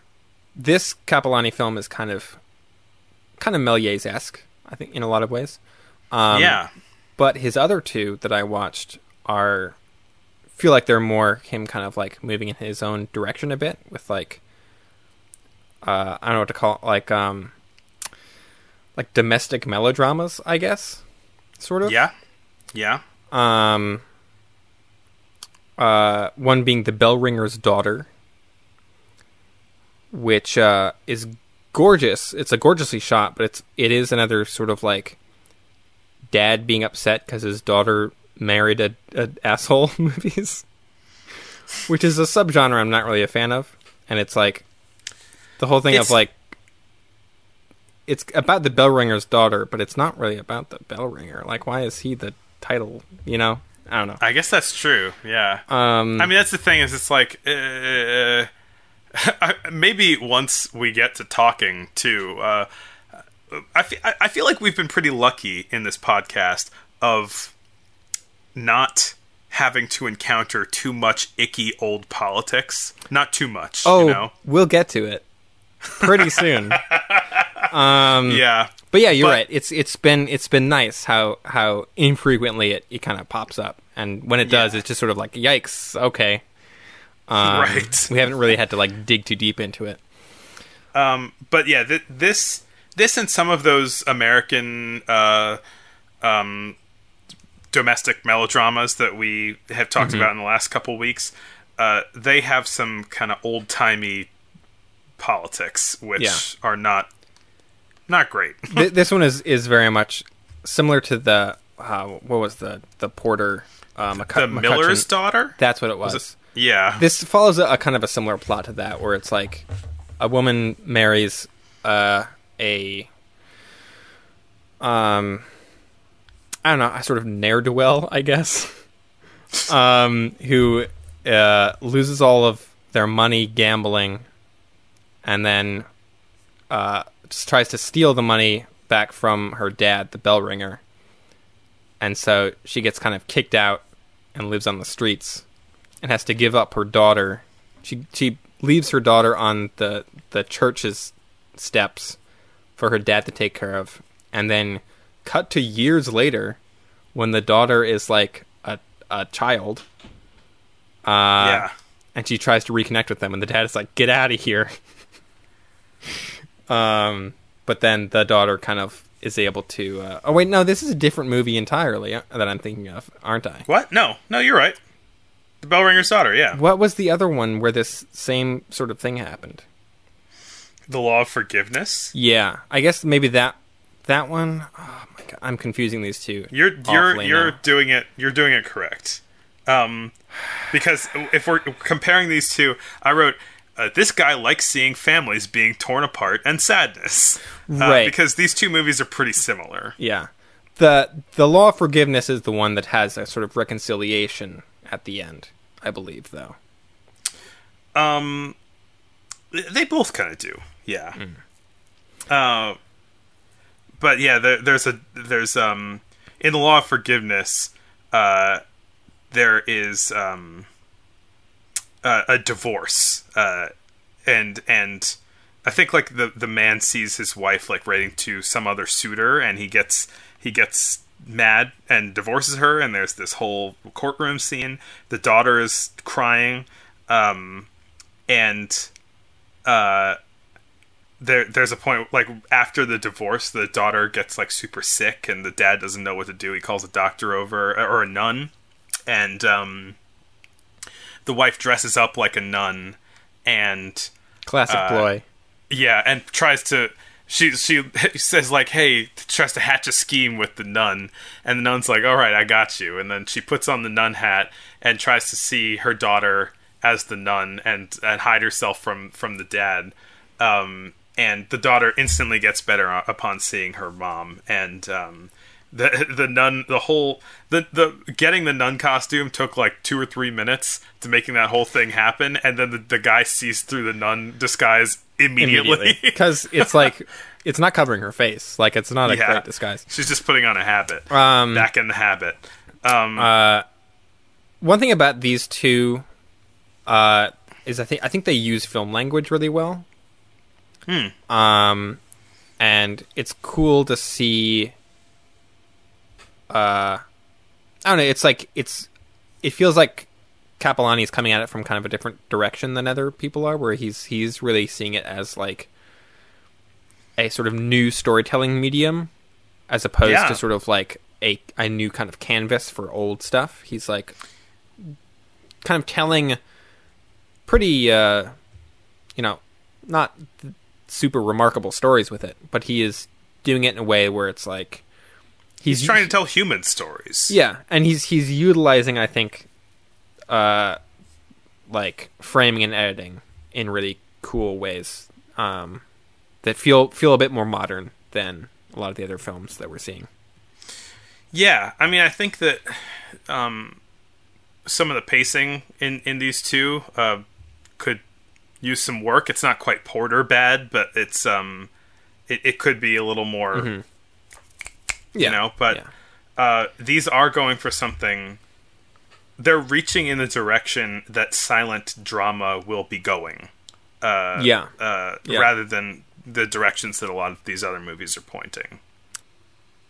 this Capellani film is kind of kind of Méliès esque, I think, in a lot of ways. Um, yeah, But his other two that I watched are feel like they're more him kind of like moving in his own direction a bit with like uh, I don't know what to call it, like um like domestic melodramas, I guess, sort of. yeah, yeah. Um, uh, one being the bell ringer's daughter, which uh, is gorgeous. It's a gorgeously shot, but it's it is another sort of like dad being upset because his daughter married a, a asshole movies, which is a subgenre I'm not really a fan of, and it's like the whole thing It's- of like. It's about the bell ringer's daughter, but it's not really about the bell ringer. Like, why is he the title? You know, I don't know. I guess that's true. Yeah. Um, I mean, that's the thing is, it's like uh, maybe once we get to talking too. Uh, I fe- I I feel like we've been pretty lucky in this podcast of not having to encounter too much icky old politics. Not too much. oh, you know? we'll get to it pretty soon. yeah. But yeah, you're But- right. It's it's been it's been nice how how infrequently it, it kind of pops up, and when it does, Yeah. it's just sort of like yikes. Okay, um, Right. We haven't really had to like dig too deep into it. Um, but yeah, th- this this and some of those American uh, um, domestic melodramas that we have talked Mm-hmm. about in the last couple weeks, uh, they have some kind of old timey politics, which Yeah. are not not great. Th- this one is is very much similar to the uh, what was the the Porter um, the McCut- Miller's McCutcheon- daughter. That's what it was. Was it- yeah, this follows a, a kind of a similar plot to that, where it's like a woman marries uh, a um, I don't know, a sort of ne'er do well, I guess, um, who uh, loses all of their money gambling, and then uh, just tries to steal the money back from her dad, the bell ringer, and so she gets kind of kicked out and lives on the streets and has to give up her daughter. She she leaves her daughter on the the church's steps for her dad to take care of, and then cut to years later when the daughter is like a a child. Uh, yeah. and she tries to reconnect with them, and the dad is like, "Get out of here." um, but then the daughter kind of is able to. Uh, oh wait, no, this is a different movie entirely uh, that I'm thinking of, aren't I? What? No, no, you're right. The bell ringer's daughter. Yeah. What was the other one where this same sort of thing happened? The law of forgiveness. Yeah, I guess maybe that that one. Oh my god, I'm confusing these two. You're you're you're now. doing it. You're doing it correct. Um, because if we're comparing these two, I wrote. Uh, this guy likes seeing families being torn apart and sadness, uh, Right. Because these two movies are pretty similar. Yeah. The the law of forgiveness is the one that has a sort of reconciliation at the end, I believe though. Um, they both kind of do, yeah. Uh, but yeah, there, there's a there's um in the law of forgiveness, uh, there is um a, a divorce, uh, and and I think like the the man sees his wife like writing to some other suitor, and he gets he gets mad and divorces her, and there's this whole courtroom scene. The daughter is crying, um, and uh, there there's a point like after the divorce, the daughter gets like super sick, and the dad doesn't know what to do. He calls a doctor over or a nun, and um, the wife dresses up like a nun, and Classic Uh, ploy. yeah, and tries to. She she says like, "Hey," tries to hatch a scheme with the nun, and the nun's like, "All right, I got you." And then she puts on the nun hat and tries to see her daughter as the nun and and hide herself from from the dad. Um, and the daughter instantly gets better upon seeing her mom, and um, the the nun the whole the the getting the nun costume took like two or three minutes to making that whole thing happen, and then the, the guy sees through the nun disguise immediately. because it's like it's not covering her face. Like it's not a Yeah. great disguise. She's just putting on a habit. Um, Back in the habit. Um, uh, one thing about these two uh, is I think I think they use film language really well. Hmm. Um, and it's cool to see. Uh, I don't know. It's like it's. It feels like Capellani is coming at it from kind of a different direction than other people are, where he's he's really seeing it as like a sort of new storytelling medium, as opposed Yeah. to sort of like a a new kind of canvas for old stuff. He's like kind of telling pretty, uh, you know, not super remarkable stories with it, but he is doing it in a way where it's like he's trying to tell human stories. yeah, and he's he's utilizing, I think, uh, like framing and editing in really cool ways um, that feel feel a bit more modern than a lot of the other films that we're seeing. Yeah, I mean, I think that um, some of the pacing in in these two uh, could use some work. It's not quite Porter bad, but it's um, it, it could be a little more, you know. But yeah. uh, these are going for something. They're reaching in the direction that silent drama will be going. Uh, Yeah. uh, Yeah. rather than the directions that a lot of these other movies are pointing.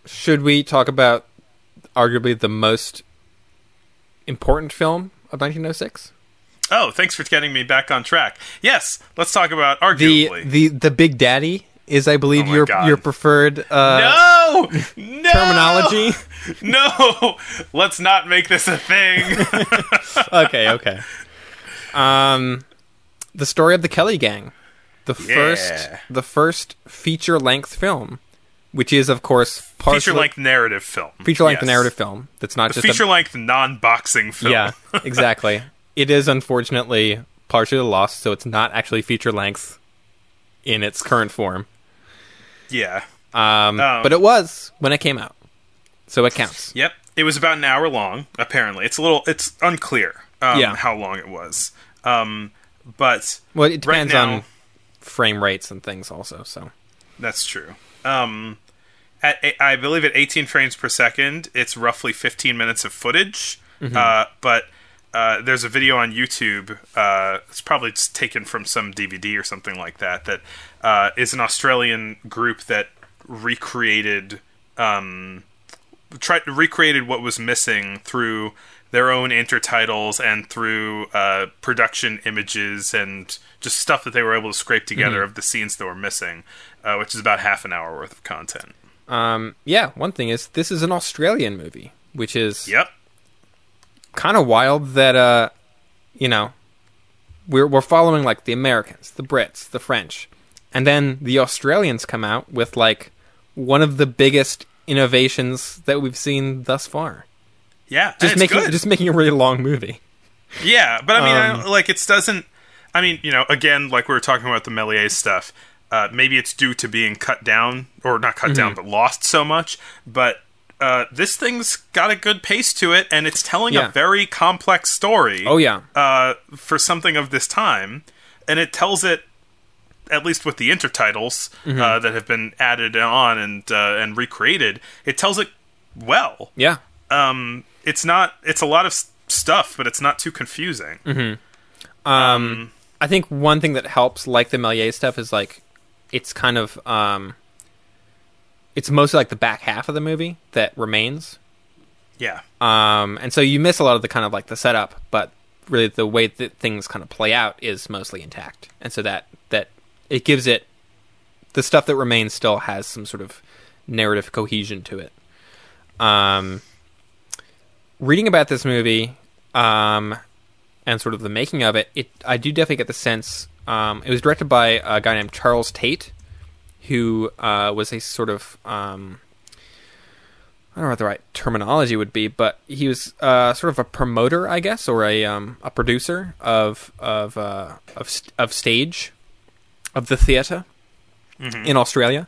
Should we talk about arguably the most important film of 1906? Oh, thanks for getting me back on track. Yes, let's talk about The arguably. the the Big Daddy is, I believe, Oh your God. your preferred uh, no, no terminology. No, let's not make this a thing. okay, okay. Um, the story of the Kelly Gang, the first, the first feature length film, which is of course Feature length narrative film. feature length Yes. narrative film. That's not The just feature length non boxing film. yeah, exactly. It is unfortunately partially lost, so it's not actually feature length in its current form. Yeah. Um, Um, but it was when it came out, so it counts. Yep. It was about an hour long. Apparently, it's a little. It's unclear. Um, Yeah. How long it was. Um, but Well, it Right depends now- on frame rates and things also. So That's true. Um, at I believe at 18 frames per second, it's roughly 15 minutes of footage. Uh, but uh, there's a video on YouTube. Uh, it's probably just taken from some DVD or something like that. That uh, is an Australian group that recreated um, tried recreated what was missing through their own intertitles and through uh, production images and just stuff that they were able to scrape together of the scenes that were missing, uh, which is about half an hour worth of content. Um, yeah, one thing is this is an Australian movie, which is Yep. Kind of wild that uh, you know, we're we're following like the Americans, the Brits, the French, and then the Australians come out with like one of the biggest innovations that we've seen thus far. Yeah, Just making good. just making a really long movie. Yeah, but I mean, Um, I, like, it doesn't. I mean, you know, again, like we were talking about the Méliès stuff. Uh, maybe it's due to being cut down, or not cut down, Mm-hmm. but lost so much. But uh, this thing's got a good pace to it, and it's telling Yeah. a very complex story. Oh yeah, uh, for something of this time, and it tells it at least with the intertitles Mm-hmm. uh, that have been added on and uh, and recreated. It tells it well. yeah. Um, it's not. It's a lot of s- stuff, but it's not too confusing. Mm-hmm. Um, I think one thing that helps, like the Méliès stuff, is like it's kind of um, it's mostly like the back half of the movie that remains. Yeah. Um, and so you miss a lot of the kind of like the setup, but really the way that things kind of play out is mostly intact. And so that that it gives it the stuff that remains still has some sort of narrative cohesion to it. Um, reading about this movie, um, and sort of the making of it, it I do definitely get the sense. Um, it was directed by a guy named Charles Tait, who uh, was a sort of um, I don't know what the right terminology would be, but he was uh, sort of a promoter, I guess, or a um, a producer of of uh, of st- of stage of the theatre in Australia,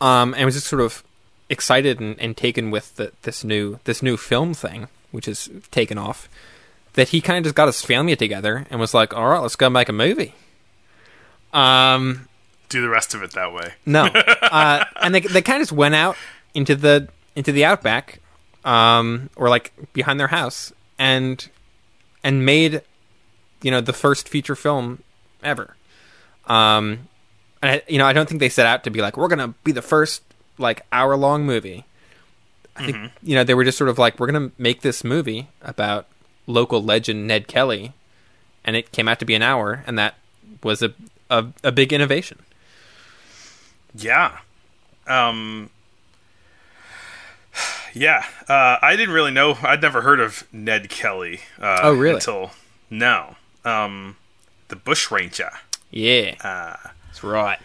um, and was just sort of excited and, and taken with the, this new this new film thing, which is taken off. That he kind of just got his family together and was like, "All right, let's go make a movie." Um, Do the rest of it that way. no, uh, and they they kind of just went out into the into the outback, um, or like behind their house, and and made, you know, the first feature film ever. Um, and I, you know, I don't think they set out to be like we're gonna be the first like hour long movie. I think you know they were just sort of like we're gonna make this movie about local legend Ned Kelly, and it came out to be an hour, and that was a a, a big innovation. Yeah. Um. Yeah. Uh, I didn't really know. I'd never heard of Ned Kelly. Uh, Oh, really? Until no. Um, the Bushranger. Yeah, that's right.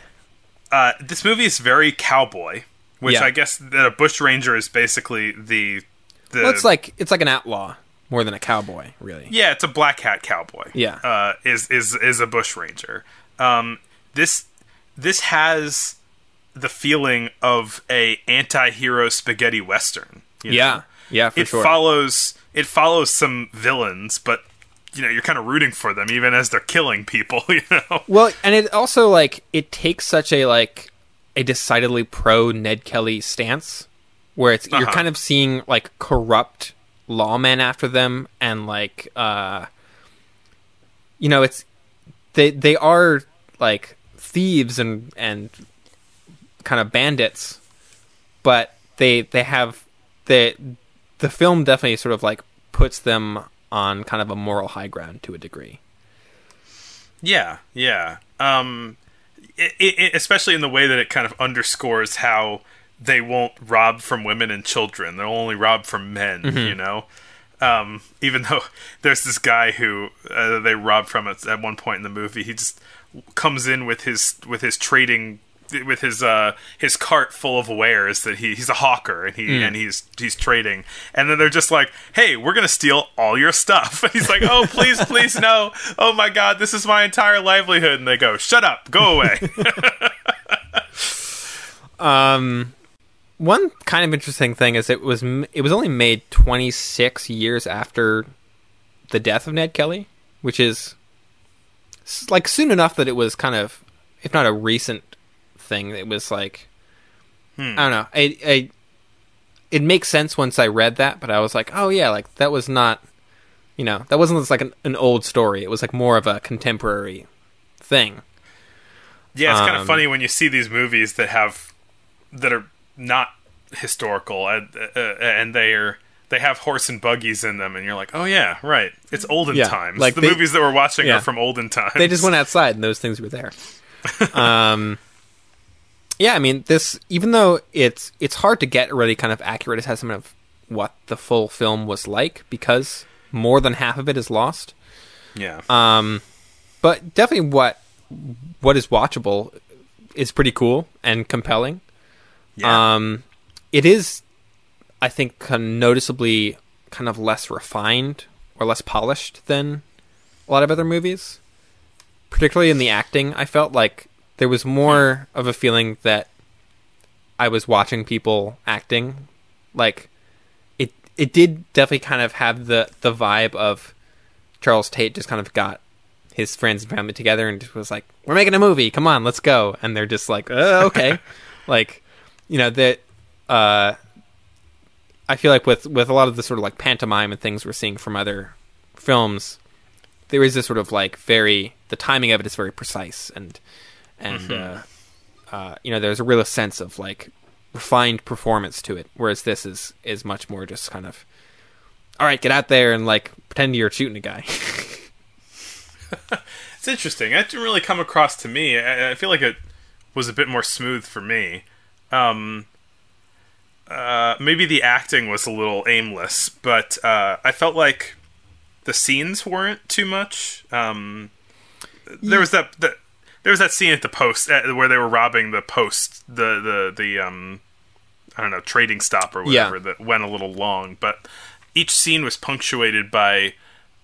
Uh, this movie is very cowboy, which Yeah. I guess that a bushranger is basically the the. Well, it's like it's like an outlaw more than a cowboy, really. yeah, it's a black hat cowboy. Yeah. uh, is is is a bushranger. Um, this this has the feeling of a anti-hero spaghetti western. you know? Yeah, yeah, for it sure. follows it follows some villains, but you know you're kind of rooting for them even as they're killing people. You know. well, and it also like it takes such a like a decidedly pro Ned Kelly stance, where it's you're Uh-huh. kind of seeing like corrupt lawmen after them, and like uh, you know, it's they they are like thieves and and kind of bandits, but they they have the the film definitely sort of like puts them on kind of a moral high ground to a degree. Yeah, yeah. Um, it, it, especially in the way that it kind of underscores how they won't rob from women and children; they'll only rob from men. You know, um, even though there's this guy who uh, they rob from at, at one point in the movie, he just comes in with his with his trading with his uh his cart full of wares that he he's a hawker and he and he's he's trading. And then they're just like hey we're gonna steal all your stuff. And he's like oh please please no. Oh my god this is my entire livelihood. And they go shut up. Go away. Um, one kind of interesting thing is it was it was only made 26 years after the death of Ned Kelly, which is like soon enough that it was kind of, if not a recent thing, it was like I don't know. I, I it makes sense once I read that, but I was like, oh yeah, like that was not, you know, that wasn't just like an, an old story. It was like more of a contemporary thing. yeah it's kind of Um, funny when you see these movies that have that are not historical and uh, and they are they have horse and buggies in them, and you're like, oh yeah, right. It's olden Yeah, times. like the they- movies that we're watching yeah. are from olden times. they just went outside and those things were there. um, yeah, I mean this. Even though it's it's hard to get a really kind of accurate assessment of what the full film was like because more than half of it is lost. Yeah. Um, but definitely what what is watchable is pretty cool and compelling. yeah. Um, it is, I think, kind of noticeably kind of less refined or less polished than a lot of other movies. Particularly in the acting, I felt like there was more of a feeling that I was watching people acting. Like it, it did definitely kind of have the the vibe of Charles Tait just kind of got his friends and family together and just was like, "We're making a movie. Come on, let's go." And they're just like, uh, "Okay." like, you know that. Uh, I feel like with with a lot of the sort of like pantomime and things we're seeing from other films, there is this sort of like very the timing of it is very precise and and uh, uh, you know there's a real sense of like refined performance to it, whereas this is is much more just kind of all right, get out there and like pretend you're shooting a guy. It's interesting. That didn't really come across to me. I, I feel like it was a bit more smooth for me. Um, uh, maybe the acting was a little aimless, but uh, I felt like the scenes weren't too much. Um, there was that, that there was that scene at the post uh, where they were robbing the post, the the the um, I don't know trading stop or Yeah. whatever that went a little long, but each scene was punctuated by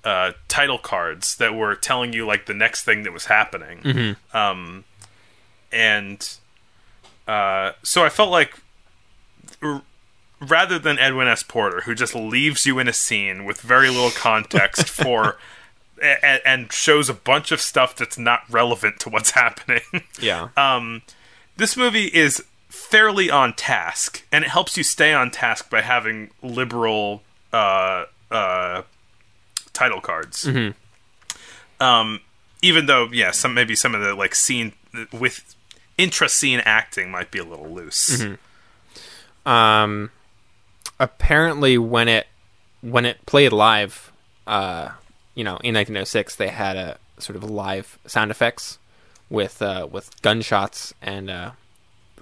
uh, title cards that were telling you like the next thing that was happening. Um, and uh, so I felt like r- rather than Edwin S. Porter, who just leaves you in a scene with very little context for. And, and shows a bunch of stuff that's not relevant to what's happening. yeah. um, this movie is fairly on task, and it helps you stay on task by having liberal uh, uh, title cards. Um, even though, yeah, some maybe some of the like scene with intra-scene acting might be a little loose. um apparently when it when it played live uh you know in 1906 they had a sort of live sound effects with uh with gunshots and uh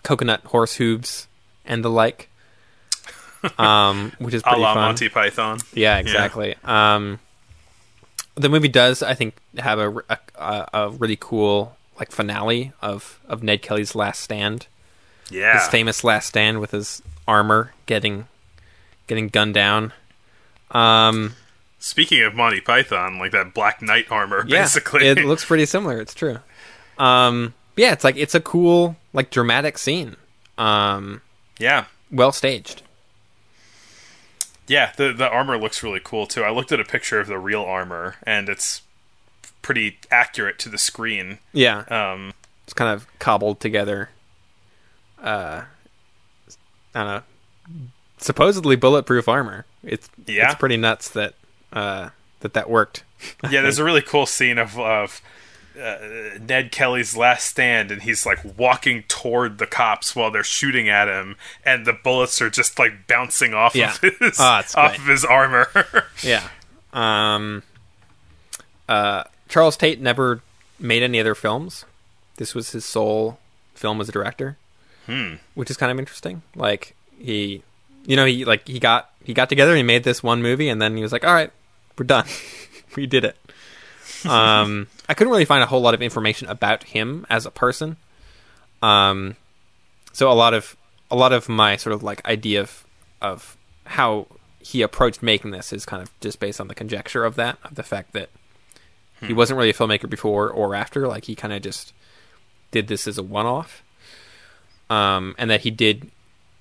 coconut horse hooves and the like. Um which is A pretty la fun. Monty Python. yeah exactly. Um the movie does i think have a, a, a a really cool like finale of of ned kelly's last stand. Yeah, his famous last stand with his armor getting getting gunned down. Um, Speaking of Monty Python, like that Black Knight armor, yeah, basically. it looks pretty similar. It's true. Um, yeah, it's like it's a cool, like dramatic scene. Um, yeah, well staged. Yeah, the the armor looks really cool too. I looked at a picture of the real armor, and it's pretty accurate to the screen. Yeah, Um, it's kind of cobbled together. Uh, I don't know. Supposedly bulletproof armor. It's Yeah. it's pretty nuts that uh that that worked. yeah, there's a really cool scene of of uh, Ned Kelly's last stand, and he's like walking toward the cops while they're shooting at him, and the bullets are just like bouncing off Yeah. of his Oh, off great. of his armor. Yeah. Um. Uh, Charles Tait never made any other films. This was his sole film as a director, Hmm. which is kind of interesting. Like he, you know, he like he got he got together and he made this one movie, and then he was like, "All right, we're done. we did it." Um, I couldn't really find a whole lot of information about him as a person. Um, so a lot of a lot of my sort of like idea of of how he approached making this is kind of just based on the conjecture of that of the fact that he wasn't really a filmmaker before or after like he kind of just did this as a one-off um, and that he did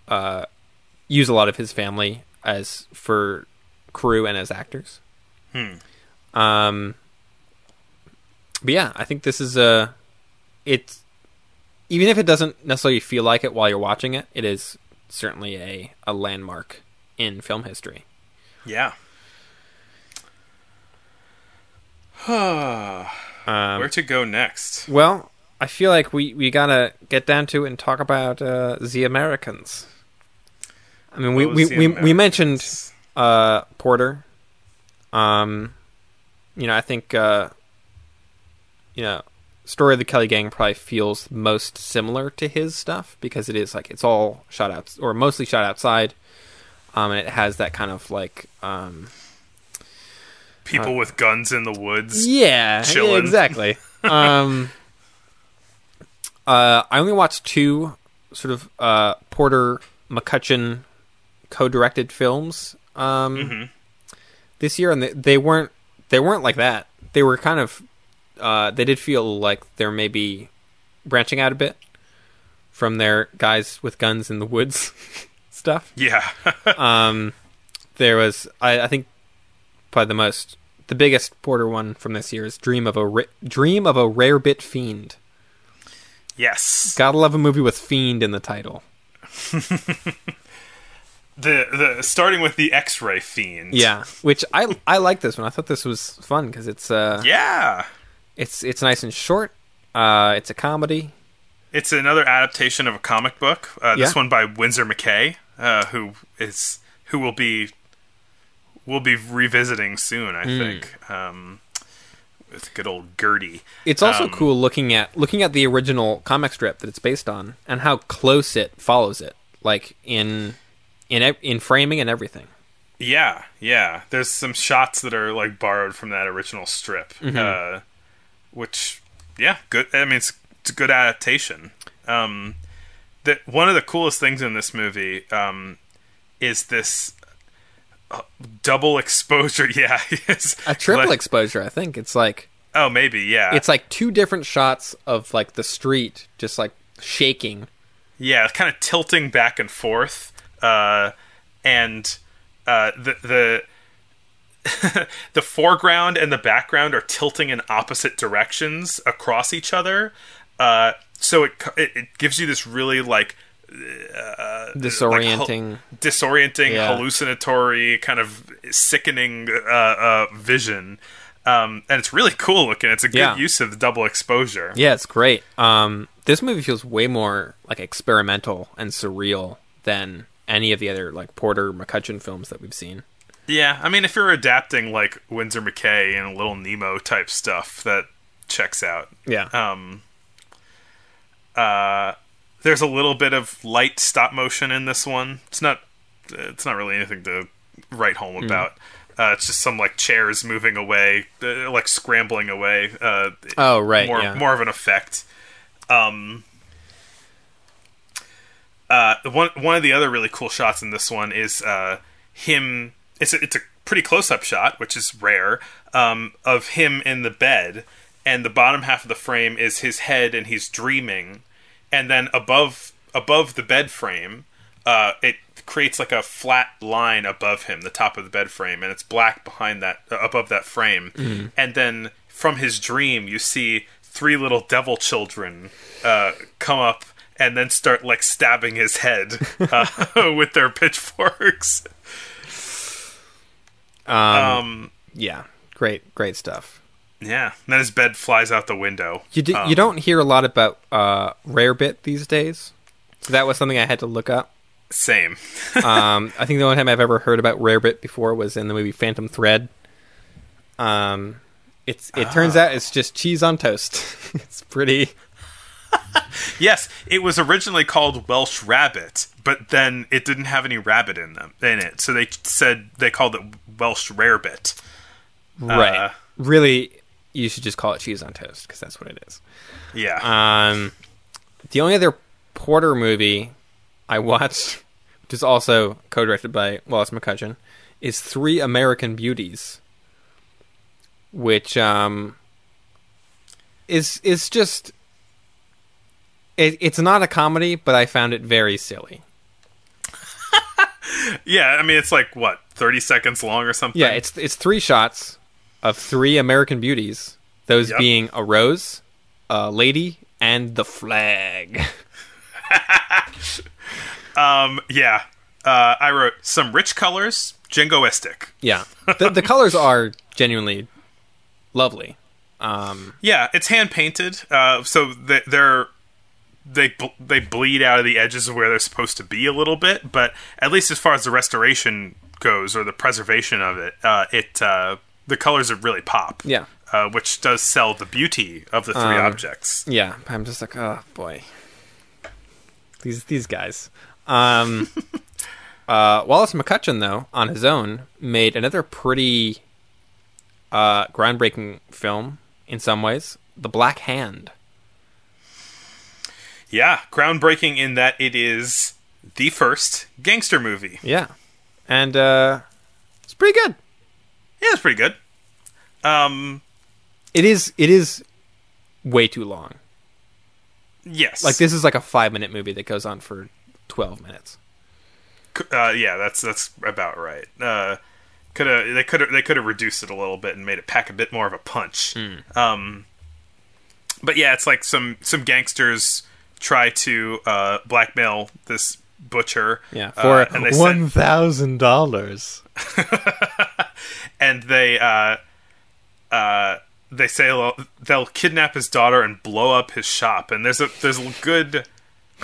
uh, use a lot of his family as for crew and as actors Hmm. um, but yeah i think this is a it's even if it doesn't necessarily feel like it while you're watching it it is certainly a, a landmark in film history yeah. um, Where to go next? Well, I feel like we, we gotta get down to it and talk about uh, the Americans. I mean, we we, we, we mentioned uh, Porter. Um, you know, I think uh, you know, story of the Kelly Gang probably feels most similar to his stuff because it is like it's all shot out or mostly shot outside. Um, and it has that kind of like um, People with guns in the woods. yeah, yeah exactly. um, uh, I only watched two sort of uh, Porter McCutcheon co-directed films um, Mm-hmm. This year, and they, they weren't they weren't like that. They were kind of uh, they did feel like they're maybe branching out a bit from their guys with guns in the woods stuff Yeah. um, there was I, I think probably the most the biggest Porter one from this year is Dream of a Ra- Dream of a Rarebit Fiend. yes. Gotta love a movie with fiend in the title. The the starting with the X-ray fiend. Yeah, which I I like this one. I thought this was fun because it's uh Yeah. it's it's nice and short. Uh, it's a comedy. It's another adaptation of a comic book. Uh, this Yeah. one by Winsor McCay, uh, who is who will be will be revisiting soon. I Hmm. think. Um, with good old Gertie. It's also Um, cool looking at looking at the original comic strip that it's based on and how close it follows it, like in in in framing and everything. Yeah, yeah. There's some shots that are like borrowed from that original strip, Mm-hmm. uh, which, yeah, good. I mean, it's, it's a good adaptation. Um, that one of the coolest things in this movie um, is this uh, double exposure. Yeah. A triple Like- exposure, I think. It's like Oh, maybe. Yeah, it's like two different shots of like the street just like shaking. Yeah, kind of tilting back and forth, uh, and uh, the the the foreground and the background are tilting in opposite directions across each other. Uh, so it, it it gives you this really like Disorienting. disorienting, Yeah. hallucinatory, kind of sickening uh, uh, vision. Um, and it's really cool looking. It's a good Yeah. use of the double exposure. yeah, it's great. Um, this movie feels way more like experimental and surreal than any of the other like Porter McCutcheon films that we've seen. Yeah, I mean, if you're adapting like Winsor McCay and Little Nemo type stuff, that checks out. Yeah. Um, uh, there's a little bit of light stop motion in this one. It's not, it's not really anything to write home Hmm. about. Uh, it's just some like chairs moving away, uh, like scrambling away. Uh, oh, right. more yeah. more of an effect. Um, uh, one one of the other really cool shots in this one is uh, him. It's a, it's a pretty close up shot, which is rare, um, of him in the bed, and the bottom half of the frame is his head, and he's dreaming, and then above above the bed frame, uh, it creates like a flat line above him, the top of the bed frame, and it's black behind that uh, above that frame, and then from his dream you see three little devil children uh, come up and then start like stabbing his head uh, with their pitchforks. um, Um, yeah. Great, great stuff. yeah, and then his bed flies out the window. You do, Um, you don't hear a lot about uh, Rarebit these days. So that was something I had to look up. Same. um, I think the only time I've ever heard about Rarebit before was in the movie Phantom Thread. Um, it's it turns out it's just cheese on toast. it's pretty. Yes, it was originally called Welsh Rabbit, but then it didn't have any rabbit in them in it, so they said they called it Welsh Rarebit. Right. Uh, really, you should just call it cheese on toast because that's what it is. Yeah. Um, the only other Porter movie I watched, which is also co-directed by Wallace McCutcheon, is Three American Beauties, which um is is just it, it's not a comedy, but I found it very silly. yeah, I mean it's like what, 30 seconds long or something? Yeah, it's it's three shots of three American beauties, those Yep. being a rose, a lady, and the flag. um yeah. Uh, I wrote some rich colors, jingoistic. Yeah, the, the colors are genuinely lovely. Um, Yeah, it's hand painted, uh, so they, they're they bl- they bleed out of the edges of where they're supposed to be a little bit, but at least as far as the restoration goes or the preservation of it, uh, it uh, the colors are really pop. Yeah. uh, which does sell the beauty of the three Um, objects. Yeah, I'm just like, oh boy, these these guys. Um, uh, Wallace McCutcheon, though, on his own, made another pretty uh, groundbreaking film in some ways, The Black Hand. Yeah, groundbreaking in that it is the first gangster movie. Yeah, and uh, it's pretty good. Yeah, it's pretty good. Um, It is. It is way too long. yes, Like this is like a five minute movie that goes on for twelve minutes. Uh, yeah, that's that's about right. Uh, could have they could have they could have reduced it a little bit and made it pack a bit more of a punch. Hmm. Um, but yeah, it's like some some gangsters try to uh, blackmail this butcher. Yeah, uh, for and they thousand dollars. and they uh, uh, they say they'll, they'll kidnap his daughter and blow up his shop. And there's a there's a good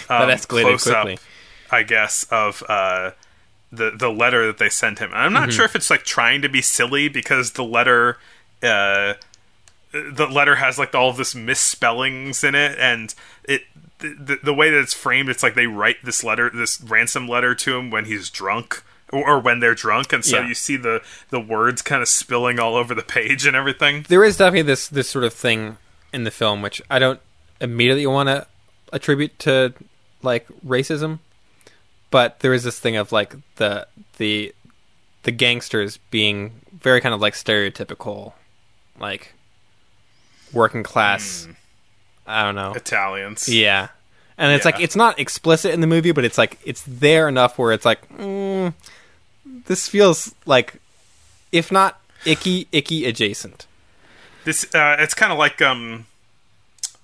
um, That escalated close-up, quickly. I guess, of uh, the the letter that they sent him. And I'm Mm-hmm. not sure if it's like trying to be silly because the letter. Uh, the letter has like all of this misspellings in it, and it the, the way that it's framed, it's like they write this letter, this ransom letter to him when he's drunk. Or, when they're drunk, and so Yeah. you see the the words kind of spilling all over the page and everything. there is definitely this this sort of thing in the film which I don't immediately want to attribute to like racism, but there is this thing of like the the the gangsters being very kind of like stereotypical, like working class. Hmm. I don't know. Italians. Yeah, and it's Yeah. like it's not explicit in the movie, but it's like it's there enough where it's like mm, this feels like, if not icky, icky adjacent. This uh, it's kind of like um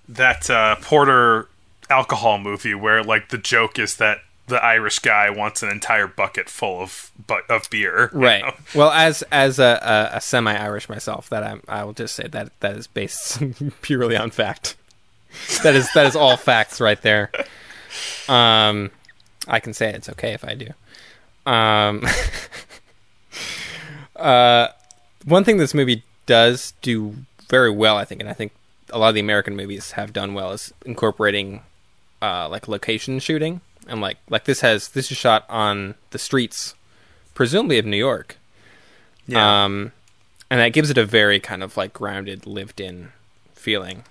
that uh, Porter alcohol movie where like the joke is that the Irish guy wants an entire bucket full of but of beer. right know? well as as a, a, a semi-irish myself that I'm, i will just say that that is based purely on fact that is that is all facts right there um i can say it's okay if i do um uh one thing this movie does do very well i think and i think a lot of the american movies have done well is incorporating uh like location shooting and like like this has this is shot on the streets presumably of New York. Yeah. Um, and that gives it a very kind of like grounded, lived in feeling.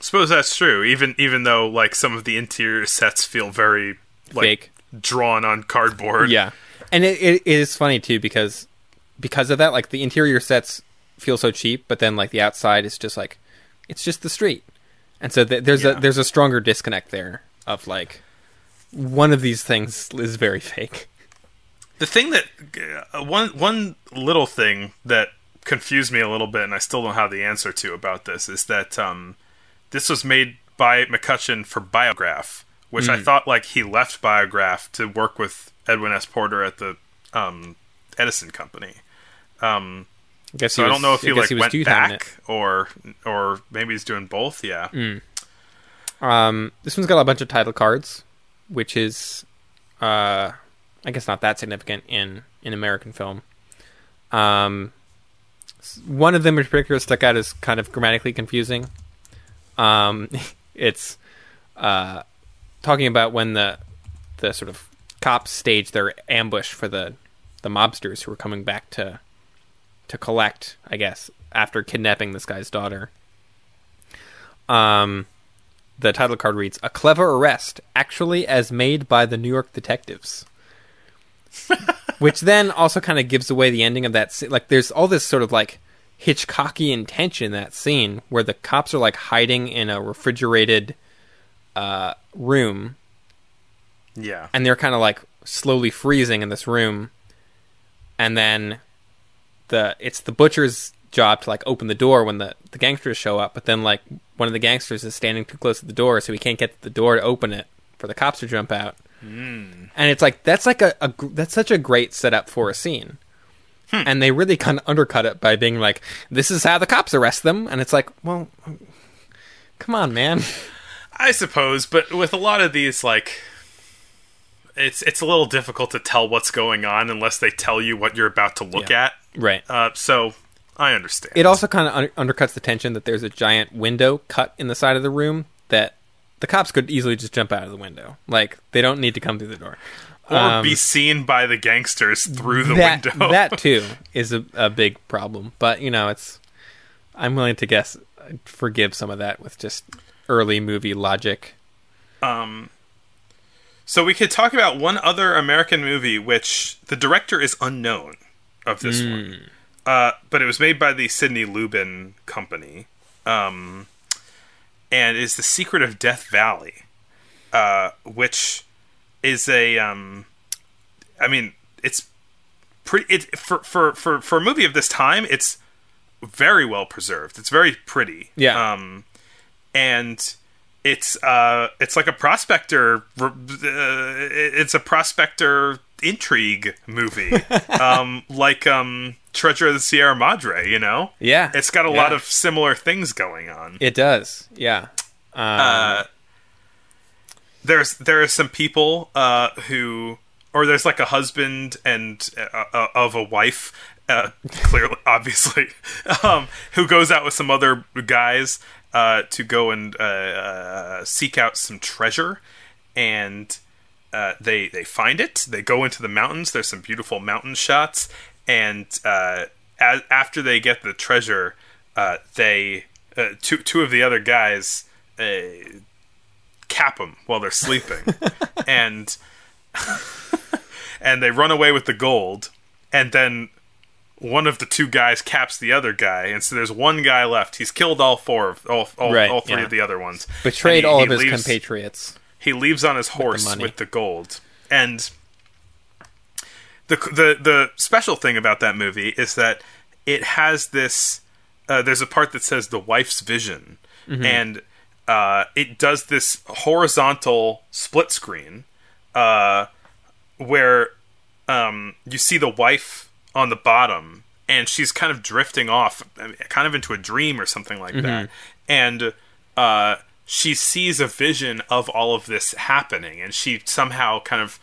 Suppose that's true. Even even though like some of the interior sets feel very like Fake. drawn on cardboard. Yeah. And it, it is funny too because because of that, like the interior sets feel so cheap, but then like the outside is just like it's just the street, and so th- there's Yeah. a there's a stronger disconnect there of like one of these things is very fake. The thing that uh, one one little thing that confused me a little bit, and I still don't have the answer to about this, is that um, this was made by McCutcheon for Biograph, which I thought like he left Biograph to work with Edwin S. Porter at the um, Edison Company. Um, I guess so he I don't know if he like was went back or or maybe he's doing both. Yeah. Um, this one's got a bunch of title cards, which is, uh, I guess not that significant in in American film. Um, one of them in particular stuck out as kind of grammatically confusing. Um, it's uh, talking about when the the sort of cops stage their ambush for the the mobsters who are coming back to to collect, I guess, after kidnapping this guy's daughter. Um, the title card reads "A clever arrest, actually as made by the New York detectives," which then also kind of gives away the ending of that. Like, there's all this sort of like Hitchcockian tension that scene where the cops are like hiding in a refrigerated uh, room. Yeah. and they're kind of like slowly freezing in this room. And then the it's the butcher's job to like open the door when the the gangsters show up but then like one of the gangsters is standing too close to the door so he can't get the door to open it for the cops to jump out. And it's like that's like a, a that's such a great setup for a scene and they really kind of undercut it by being like this is how the cops arrest them and it's like well come on man I suppose, but with a lot of these, like, it's it's a little difficult to tell what's going on unless they tell you what you're about to look Yeah. at. Right. Uh, so I understand. It also kind of un- undercuts the tension that there's a giant window cut in the side of the room that the cops could easily just jump out of the window. Like they don't need to come through the door. Or um, be seen by the gangsters through the that window. that too is a, a big problem. But you know, it's I'm willing to guess forgive some of that with just early movie logic. Um. So we could talk about one other American movie, which the director is unknown of this Hmm. one, uh, but it was made by the Sidney Lubin Company, um, and is the Secret of Death Valley, uh, which is a, um, I mean, it's pretty. It for for for for a movie of this time, it's very well preserved. It's very pretty. Yeah. Um, and it's uh it's like a prospector uh, it's a prospector intrigue movie um like um treasure of the sierra madre you know Yeah, it's got a lot of similar things going on It does. Yeah. Um, uh there's there are some people uh who or there's like a husband and uh, uh, of a wife uh, clearly obviously um who goes out with some other guys uh to go and uh, uh seek out some treasure and uh, they they find it. They go into the mountains. There's some beautiful mountain shots, and uh, as, after they get the treasure, uh, they two two of the other guys cap them while they're sleeping, and and they run away with the gold, and then one of the two guys caps the other guy, and so there's one guy left. He's killed all four of all all, Right, all three yeah. of the other ones. betrayed he- all he of his leaves- compatriots. he leaves on his horse money. with the gold and the the the special thing about that movie is that it has this uh, there's a part that says the wife's vision and uh, it does this horizontal split screen uh, where um, you see the wife on the bottom and she's kind of drifting off kind of into a dream or something like that. And uh, she sees a vision of all of this happening and she somehow kind of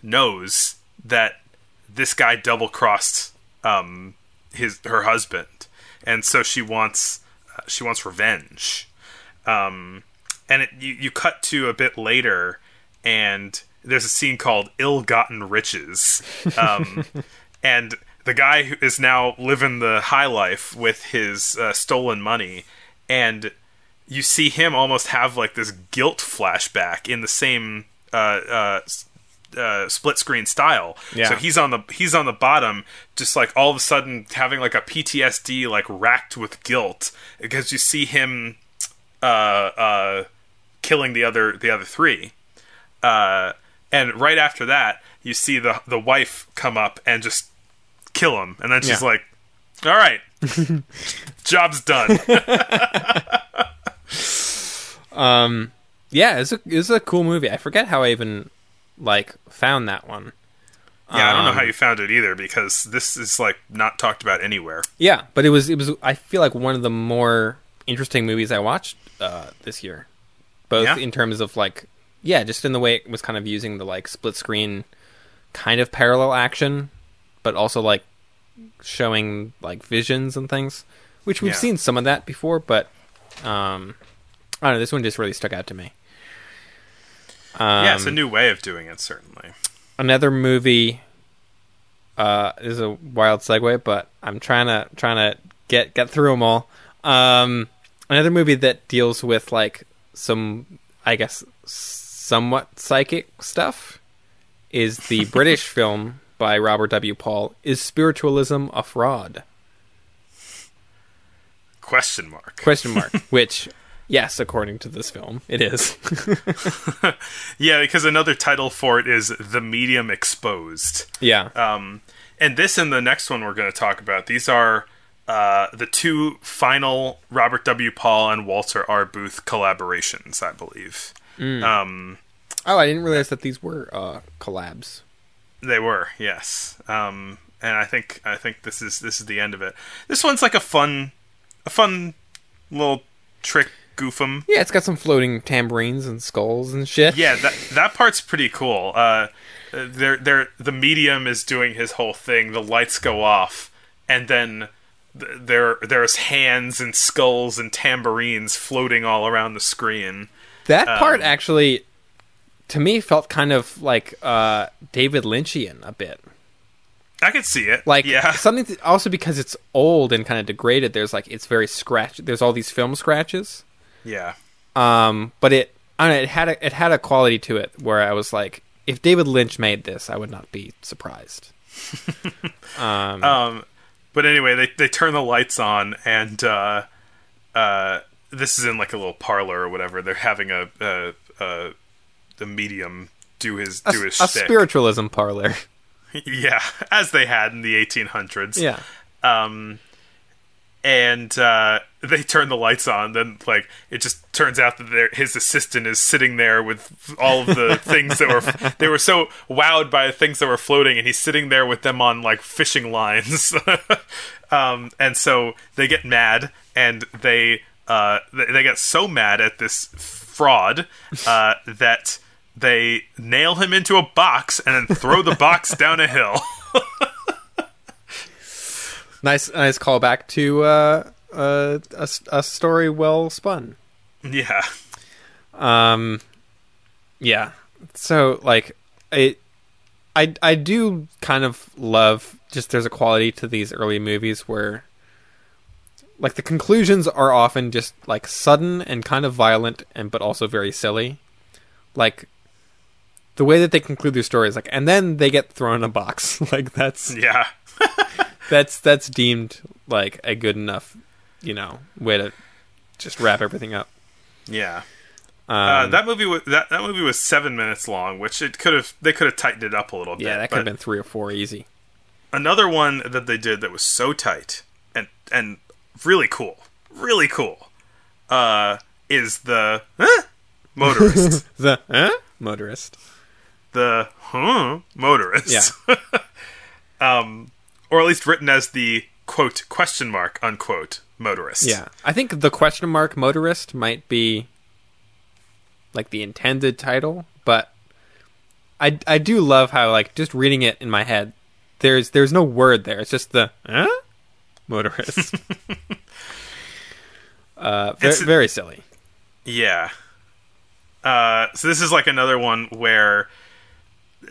knows that this guy double crossed um, his her husband. And so she wants uh, she wants revenge um, and it, you, you cut to a bit later and there's a scene called ill-gotten riches um, and the guy who is now living the high life with his uh, stolen money and you see him almost have like this guilt flashback in the same uh, uh, uh, split screen style. Yeah. So he's on the he's on the bottom, just like all of a sudden having like a PTSD, like racked with guilt because you see him uh, uh, killing the other the other three. Uh, and right after that, you see the the wife come up and just kill him, and then she's Yeah. like, "All right, job's done." um, Yeah, it's a it's a cool movie. I forget how I even like found that one. Yeah, I don't know Um, how you found it either because this is like not talked about anywhere. Yeah, but it was it was I feel like one of the more interesting movies I watched uh, this year, both Yeah? in terms of like yeah, just in the way it was kind of using the like split screen kind of parallel action, but also like showing like visions and things, which we've Yeah. seen some of that before, but um, I don't know. This one just really stuck out to me. Um, yeah, it's a new way of doing it, certainly. another movie uh this is a wild segue but i'm trying to trying to get get through them all um another movie that deals with like some i guess somewhat psychic stuff is the british film by robert w paul is spiritualism a fraud Question mark. question mark which yes according to this film it is Yeah, because another title for it is The Medium Exposed. yeah Um, and this and the next one we're going to talk about, these are uh, the two final Robert W. Paul and Walter R. Booth collaborations, I believe. Um, oh i didn't realize that these were uh collabs They were, yes. Um, and I think I think this is this is the end of it. This one's like a fun, a fun little trick goofum. Yeah, it's got some floating tambourines and skulls and shit. Yeah, that that part's pretty cool. Uh, they're, they're, the medium is doing his whole thing. The lights go off, and then th- there there's hands and skulls and tambourines floating all around the screen. That part Um, actually, to me, felt kind of like uh, David Lynchian a bit. I could see it. Like yeah, something th- also because it's old and kind of degraded. There's like it's very scratch. There's all these film scratches. yeah, Um, but it I don't know, it had a, it had a quality to it where I was like, if David Lynch made this, I would not be surprised. um, Um, but anyway, they they turn the lights on, and uh, uh, this is in like a little parlor or whatever. They're having a a, a the medium do his a, do his a shtick. spiritualism parlor. yeah, as they had in the 1800s. yeah. um and uh they turn the lights on then like it just turns out that his assistant is sitting there with all of the things that were they were so wowed by the things that were floating and he's sitting there with them on like fishing lines. Um and so they get mad and they uh they, they get so mad at this fraud uh that they nail him into a box and then throw the box down a hill Nice, nice callback to uh, uh, a, a story well spun. yeah Um, yeah. So like, it, I I do kind of love just there's a quality to these early movies where, like, the conclusions are often just like sudden and kind of violent, and but also very silly. Like, the way that they conclude their stories, like, and then they get thrown in a box. like that's yeah that's that's deemed like a good enough, you know, way to just wrap everything up. yeah Um, Uh, that movie was that, that movie was seven minutes long, which it could have they could have tightened it up a little bit. yeah, that could have been three or four easy. another one that they did that was so tight and and really cool, really cool. Uh, is the huh? motorist, The huh? motorist. the huh? motorist, Yeah. um, or at least written as the quote question mark unquote motorist. Yeah, I think the question mark motorist might be like the intended title, but I I do love how like just reading it in my head, there's there's no word there. It's just the huh? motorist. uh, very, It's- very silly. Yeah. Uh, so this is like another one where uh,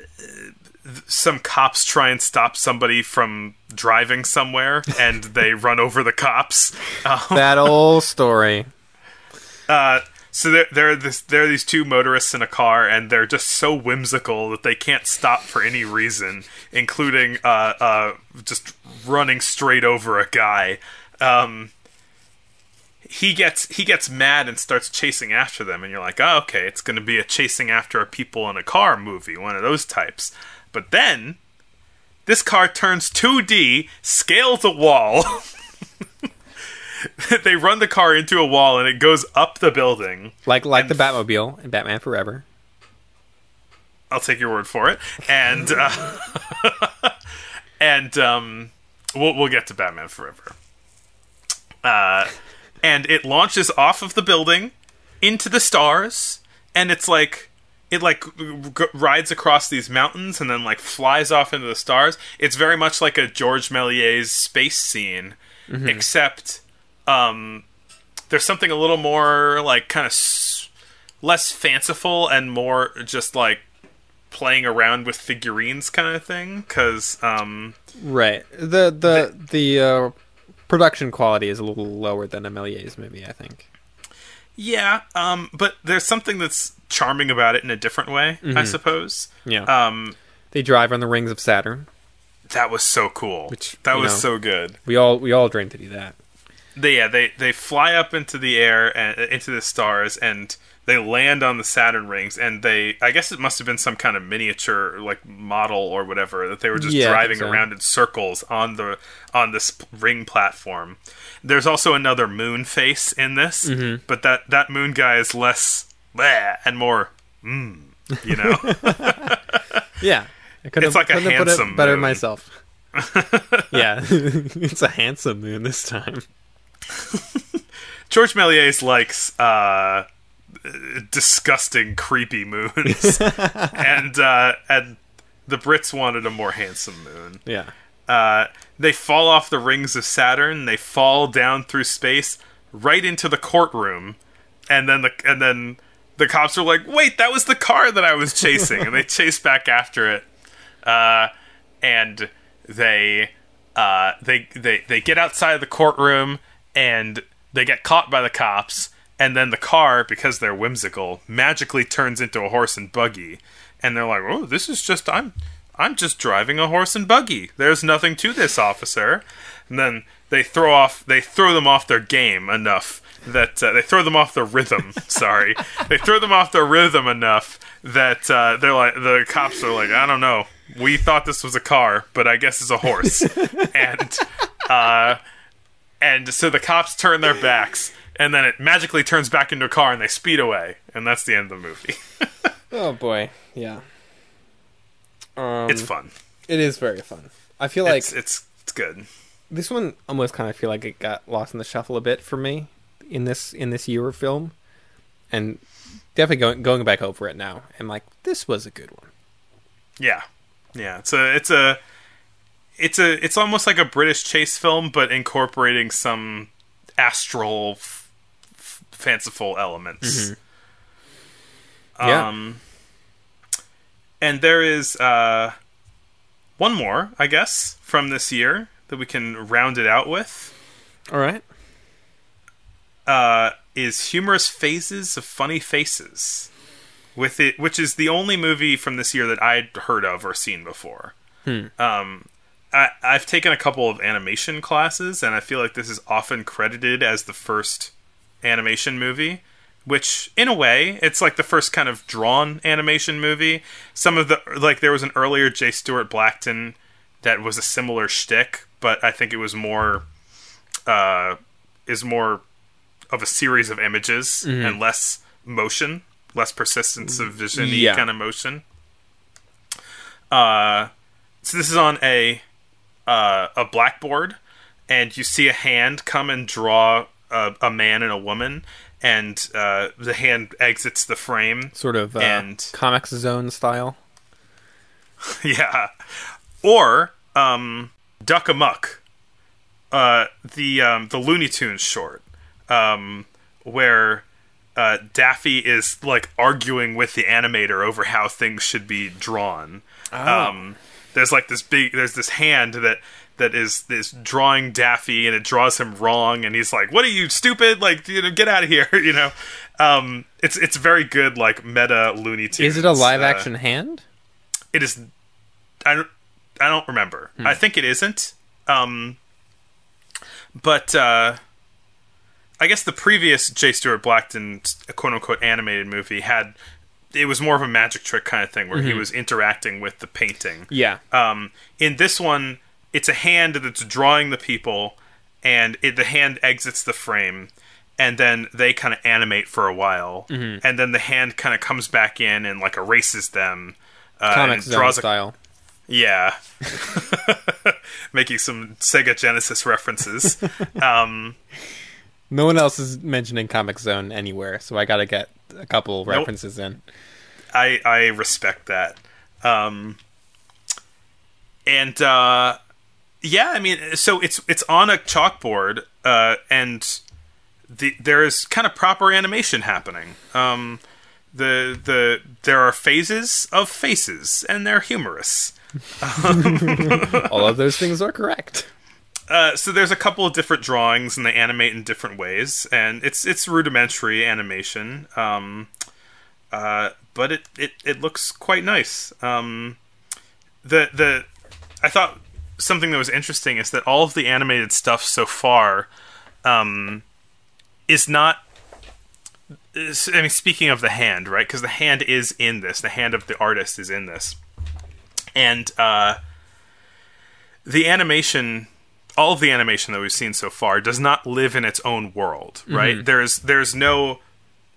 some cops try and stop somebody from driving somewhere, and they run over the cops. Um, That old story. uh, so there, there, are this, there are these two motorists in a car, and they're just so whimsical that they can't stop for any reason, including uh, uh, just running straight over a guy. Um, he gets he gets mad and starts chasing after them, and you're like, oh, okay, it's going to be a chasing after a people in a car movie, one of those types. But then this car turns 2D, scales a wall. they run the car into a wall, and it goes up the building. Like like the Batmobile in Batman Forever. I'll take your word for it. And uh, and um, we'll we'll get to Batman Forever. Uh, and it launches off of the building into the stars, and it's like it like g- rides across these mountains and then like flies off into the stars. It's very much like a George Méliès space scene, except um, there's something a little more like kind of s- less fanciful and more just like playing around with figurines kind of thing because um Right. The the the uh, production quality is a little lower than a Méliès movie, I think. Yeah um but there's something that's charming about it in a different way i suppose Yeah. um they drive on the rings of Saturn. that was so cool Which, that was know- so good We all we all dream to do that. they yeah they they fly up into the air and into the stars and they land on the Saturn rings and they I guess it must have been some kind of miniature like model or whatever that they were just Yeah, driving so. around in circles on the on this ring platform. There's also another moon face in this, Mm-hmm. but that that moon guy is less and more mm, you know. Yeah. I couldn't It's like a have handsome it better moon. myself. yeah. it's a handsome moon this time. George Méliès likes uh, disgusting, creepy moons, and uh, and the Brits wanted a more handsome moon. Yeah. Uh, they fall off the rings of Saturn. They fall down through space right into the courtroom, and then the and then the cops are like, "Wait, that was the car that I was chasing," and they chase back after it. Uh, and they uh, they they they get outside of the courtroom and they get caught by the cops. And then the car, because they're whimsical, magically turns into a horse and buggy. And they're like, "Oh, this is just I'm I'm just driving a horse and buggy. There's nothing to this, officer." And then they throw off they throw them off their game enough that uh, they throw them off their rhythm. sorry, they throw them off their rhythm enough that uh, they're like the cops are like, I don't know. We thought this was a car, but I guess it's a horse. and uh, and so the cops turn their backs, and then it magically turns back into a car, and they speed away, and that's the end of the movie. Oh boy. Yeah. Um, it's fun. It is very fun. I feel like it's it's it's good. this one almost kind of feel like it got lost in the shuffle a bit for me in this in this year of film, and definitely going going back over it now, and like this was a good one. Yeah, yeah. It's a it's a it's a it's almost like a British chase film, but incorporating some astral, f- fanciful elements. Yeah. Um, and there is uh, one more, I guess, from this year that we can round it out with. All right. uh, is humorous phases of funny faces with it which is the only movie from this year that i'd heard of or seen before um, I, i've taken a couple of animation classes and i feel like this is often credited as the first animation movie which in a way it's like the first kind of drawn animation movie some of the like there was an earlier j Stuart Blackton that was a similar shtick but i think it was more uh, is more of a series of images and less motion, less persistence of vision Yeah. kind of motion. Uh, so this is on a uh, a blackboard, and you see a hand come and draw a, a man and a woman, and uh, the hand exits the frame. Sort of uh, And- Comix Zone style. yeah, or um, Duck Amuck, uh, the um, the Looney Tunes short, um, where uh, Daffy is like arguing with the animator over how things should be drawn. Um, there's like this big, there's this hand that that is is drawing Daffy, and it draws him wrong, and he's like, "What are you stupid? Like, you know, get out of here!" you know. Um, it's it's very good, like meta Looney Tunes. Is it a live uh, action hand? it is i don't i don't remember i think it isn't um but uh i guess the previous j Stuart Blackton quote unquote animated movie had it was more of a magic trick kind of thing where he was interacting with the painting Yeah. um, in this one, it's a hand that's drawing the people, and it, the hand exits the frame, and then they kind of animate for a while, and then the hand kind of comes back in and like erases them. Uh, Zone draws a style. yeah, making some Sega Genesis references. um, No one else is mentioning Comix Zone anywhere, so I got to get a couple references in. I I respect that. Um, and uh, yeah, I mean, so it's it's on a chalkboard, uh, and the there is kind of proper animation happening. Um, the the there are phases of faces, and they're humorous. All of those things are correct. Uh, so there's a couple of different drawings, and they animate in different ways, and it's it's rudimentary animation, um, uh, but it, it, it looks quite nice. Um, the the I thought something that was interesting is that all of the animated stuff so far um, is not. is- I mean, speaking of the hand, right? Because the hand is in this. The hand of the artist is in this, and uh, the animation all of the animation that we've seen so far does not live in its own world, right? There's there's no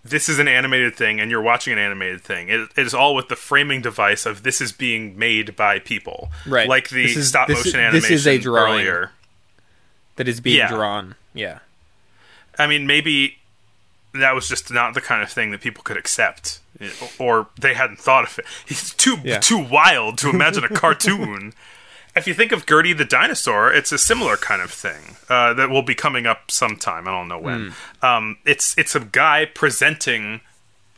this is an animated thing and you're watching an animated thing. It, it is all with the framing device of this is being made by people, Right. Like the is- stop motion is- animation this is a drawing. earlier. That is being Yeah. drawn. Yeah. I mean, maybe that was just not the kind of thing that people could accept, or they hadn't thought of it. It's too Yeah. too wild to imagine a cartoon. if you think of Gertie the dinosaur, it's a similar kind of thing uh, that will be coming up sometime. I don't know when. Um, it's it's a guy presenting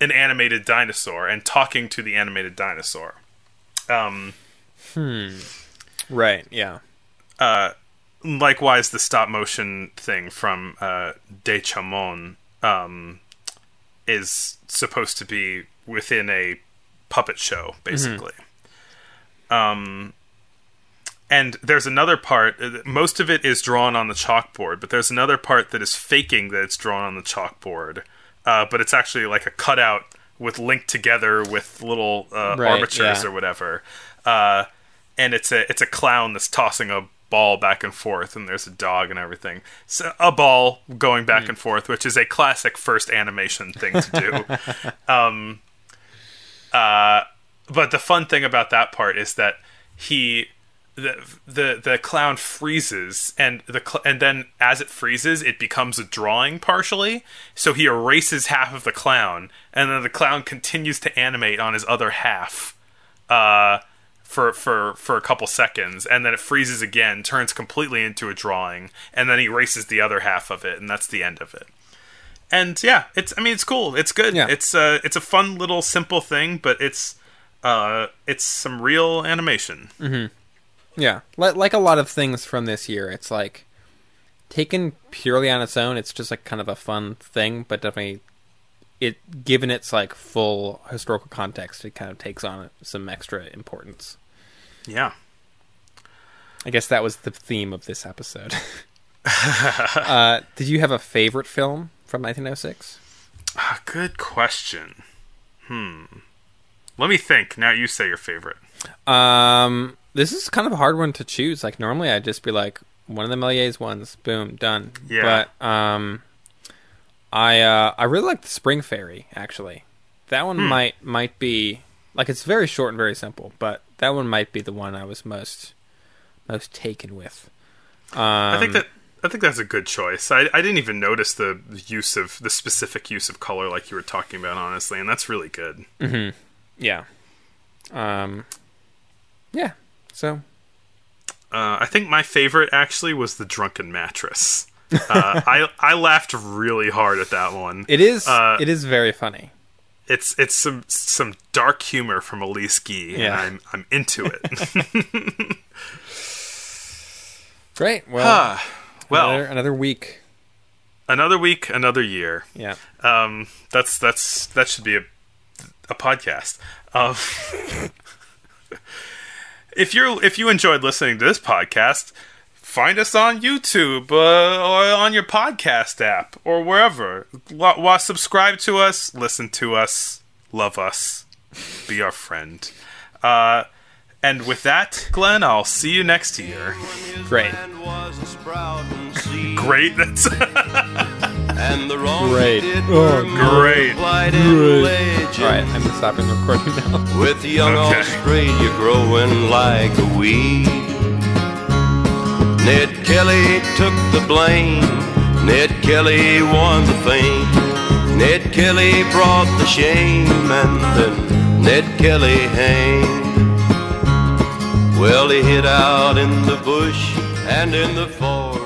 an animated dinosaur and talking to the animated dinosaur. Um, Right. Yeah. likewise, the stop motion thing from uh, De Chomón um, is supposed to be within a puppet show, basically. Um, and there's another part. uh, Most of it is drawn on the chalkboard, but there's another part that is faking that it's drawn on the chalkboard. Uh, but it's actually like a cutout with linked together with little uh, Right, armatures yeah. or whatever. Uh, and it's a it's a clown that's tossing a ball back and forth, and there's a dog and everything. So a ball going back and forth, which is a classic first animation thing to do. um, uh, but the fun thing about that part is that he the the the clown freezes and the cl- and then as it freezes it becomes a drawing partially. So he erases half of the clown and then the clown continues to animate on his other half uh for for for a couple seconds. And then it freezes again turns completely into a drawing and then he erases the other half of it and that's the end of it. And yeah it's i mean it's cool. It's good. Yeah. it's uh it's a fun little simple thing but it's uh it's some real animation Yeah, like, like a lot of things from this year, it's like taken purely on its own, it's just like kind of a fun thing, but definitely it given its like full historical context, it kind of takes on some extra importance. yeah I guess that was the theme of this episode. uh, did you have a favorite film from 1906? Ah, good question hmm let me think now you say your favorite Um, this is kind of a hard one to choose. Like normally, I'd just be like one of the Méliès ones, boom, done. Yeah. But um, I uh, I really like the Spring Fairy. Actually, that one might might be like it's very short and very simple, but that one might be the one I was most most taken with. Um, I think that I think that's a good choice. I, I didn't even notice the use of the specific use of color like you were talking about, honestly, and that's really good. yeah, um, yeah. So Uh, I think my favorite actually was the drunken mattress. Uh, I I laughed really hard at that one. it is Uh, it is very funny. It's it's some some dark humor from Alice Guy, and I'm I'm into it. Great. Well, well, another, another week. another week, another year. Yeah. Um, that's that's that should be a a podcast. Um, if you're if you enjoyed listening to this podcast, find us on YouTube uh, or on your podcast app or wherever. Subscribe to us, listen to us, love us, be our friend. Uh, and with that, Glenn, I'll see you next year. Great. Land was a sprouting seed, Great. That's and the wrong Great. did Oh, were great. multiplied in legend. All right, I'm stopping recording now. With young Okay. Australia growing like a weed. Ned Kelly took the blame. Ned Kelly won the fame. Ned Kelly brought the shame, and then Ned Kelly hanged. Well, he hid out in the bush and in the forest.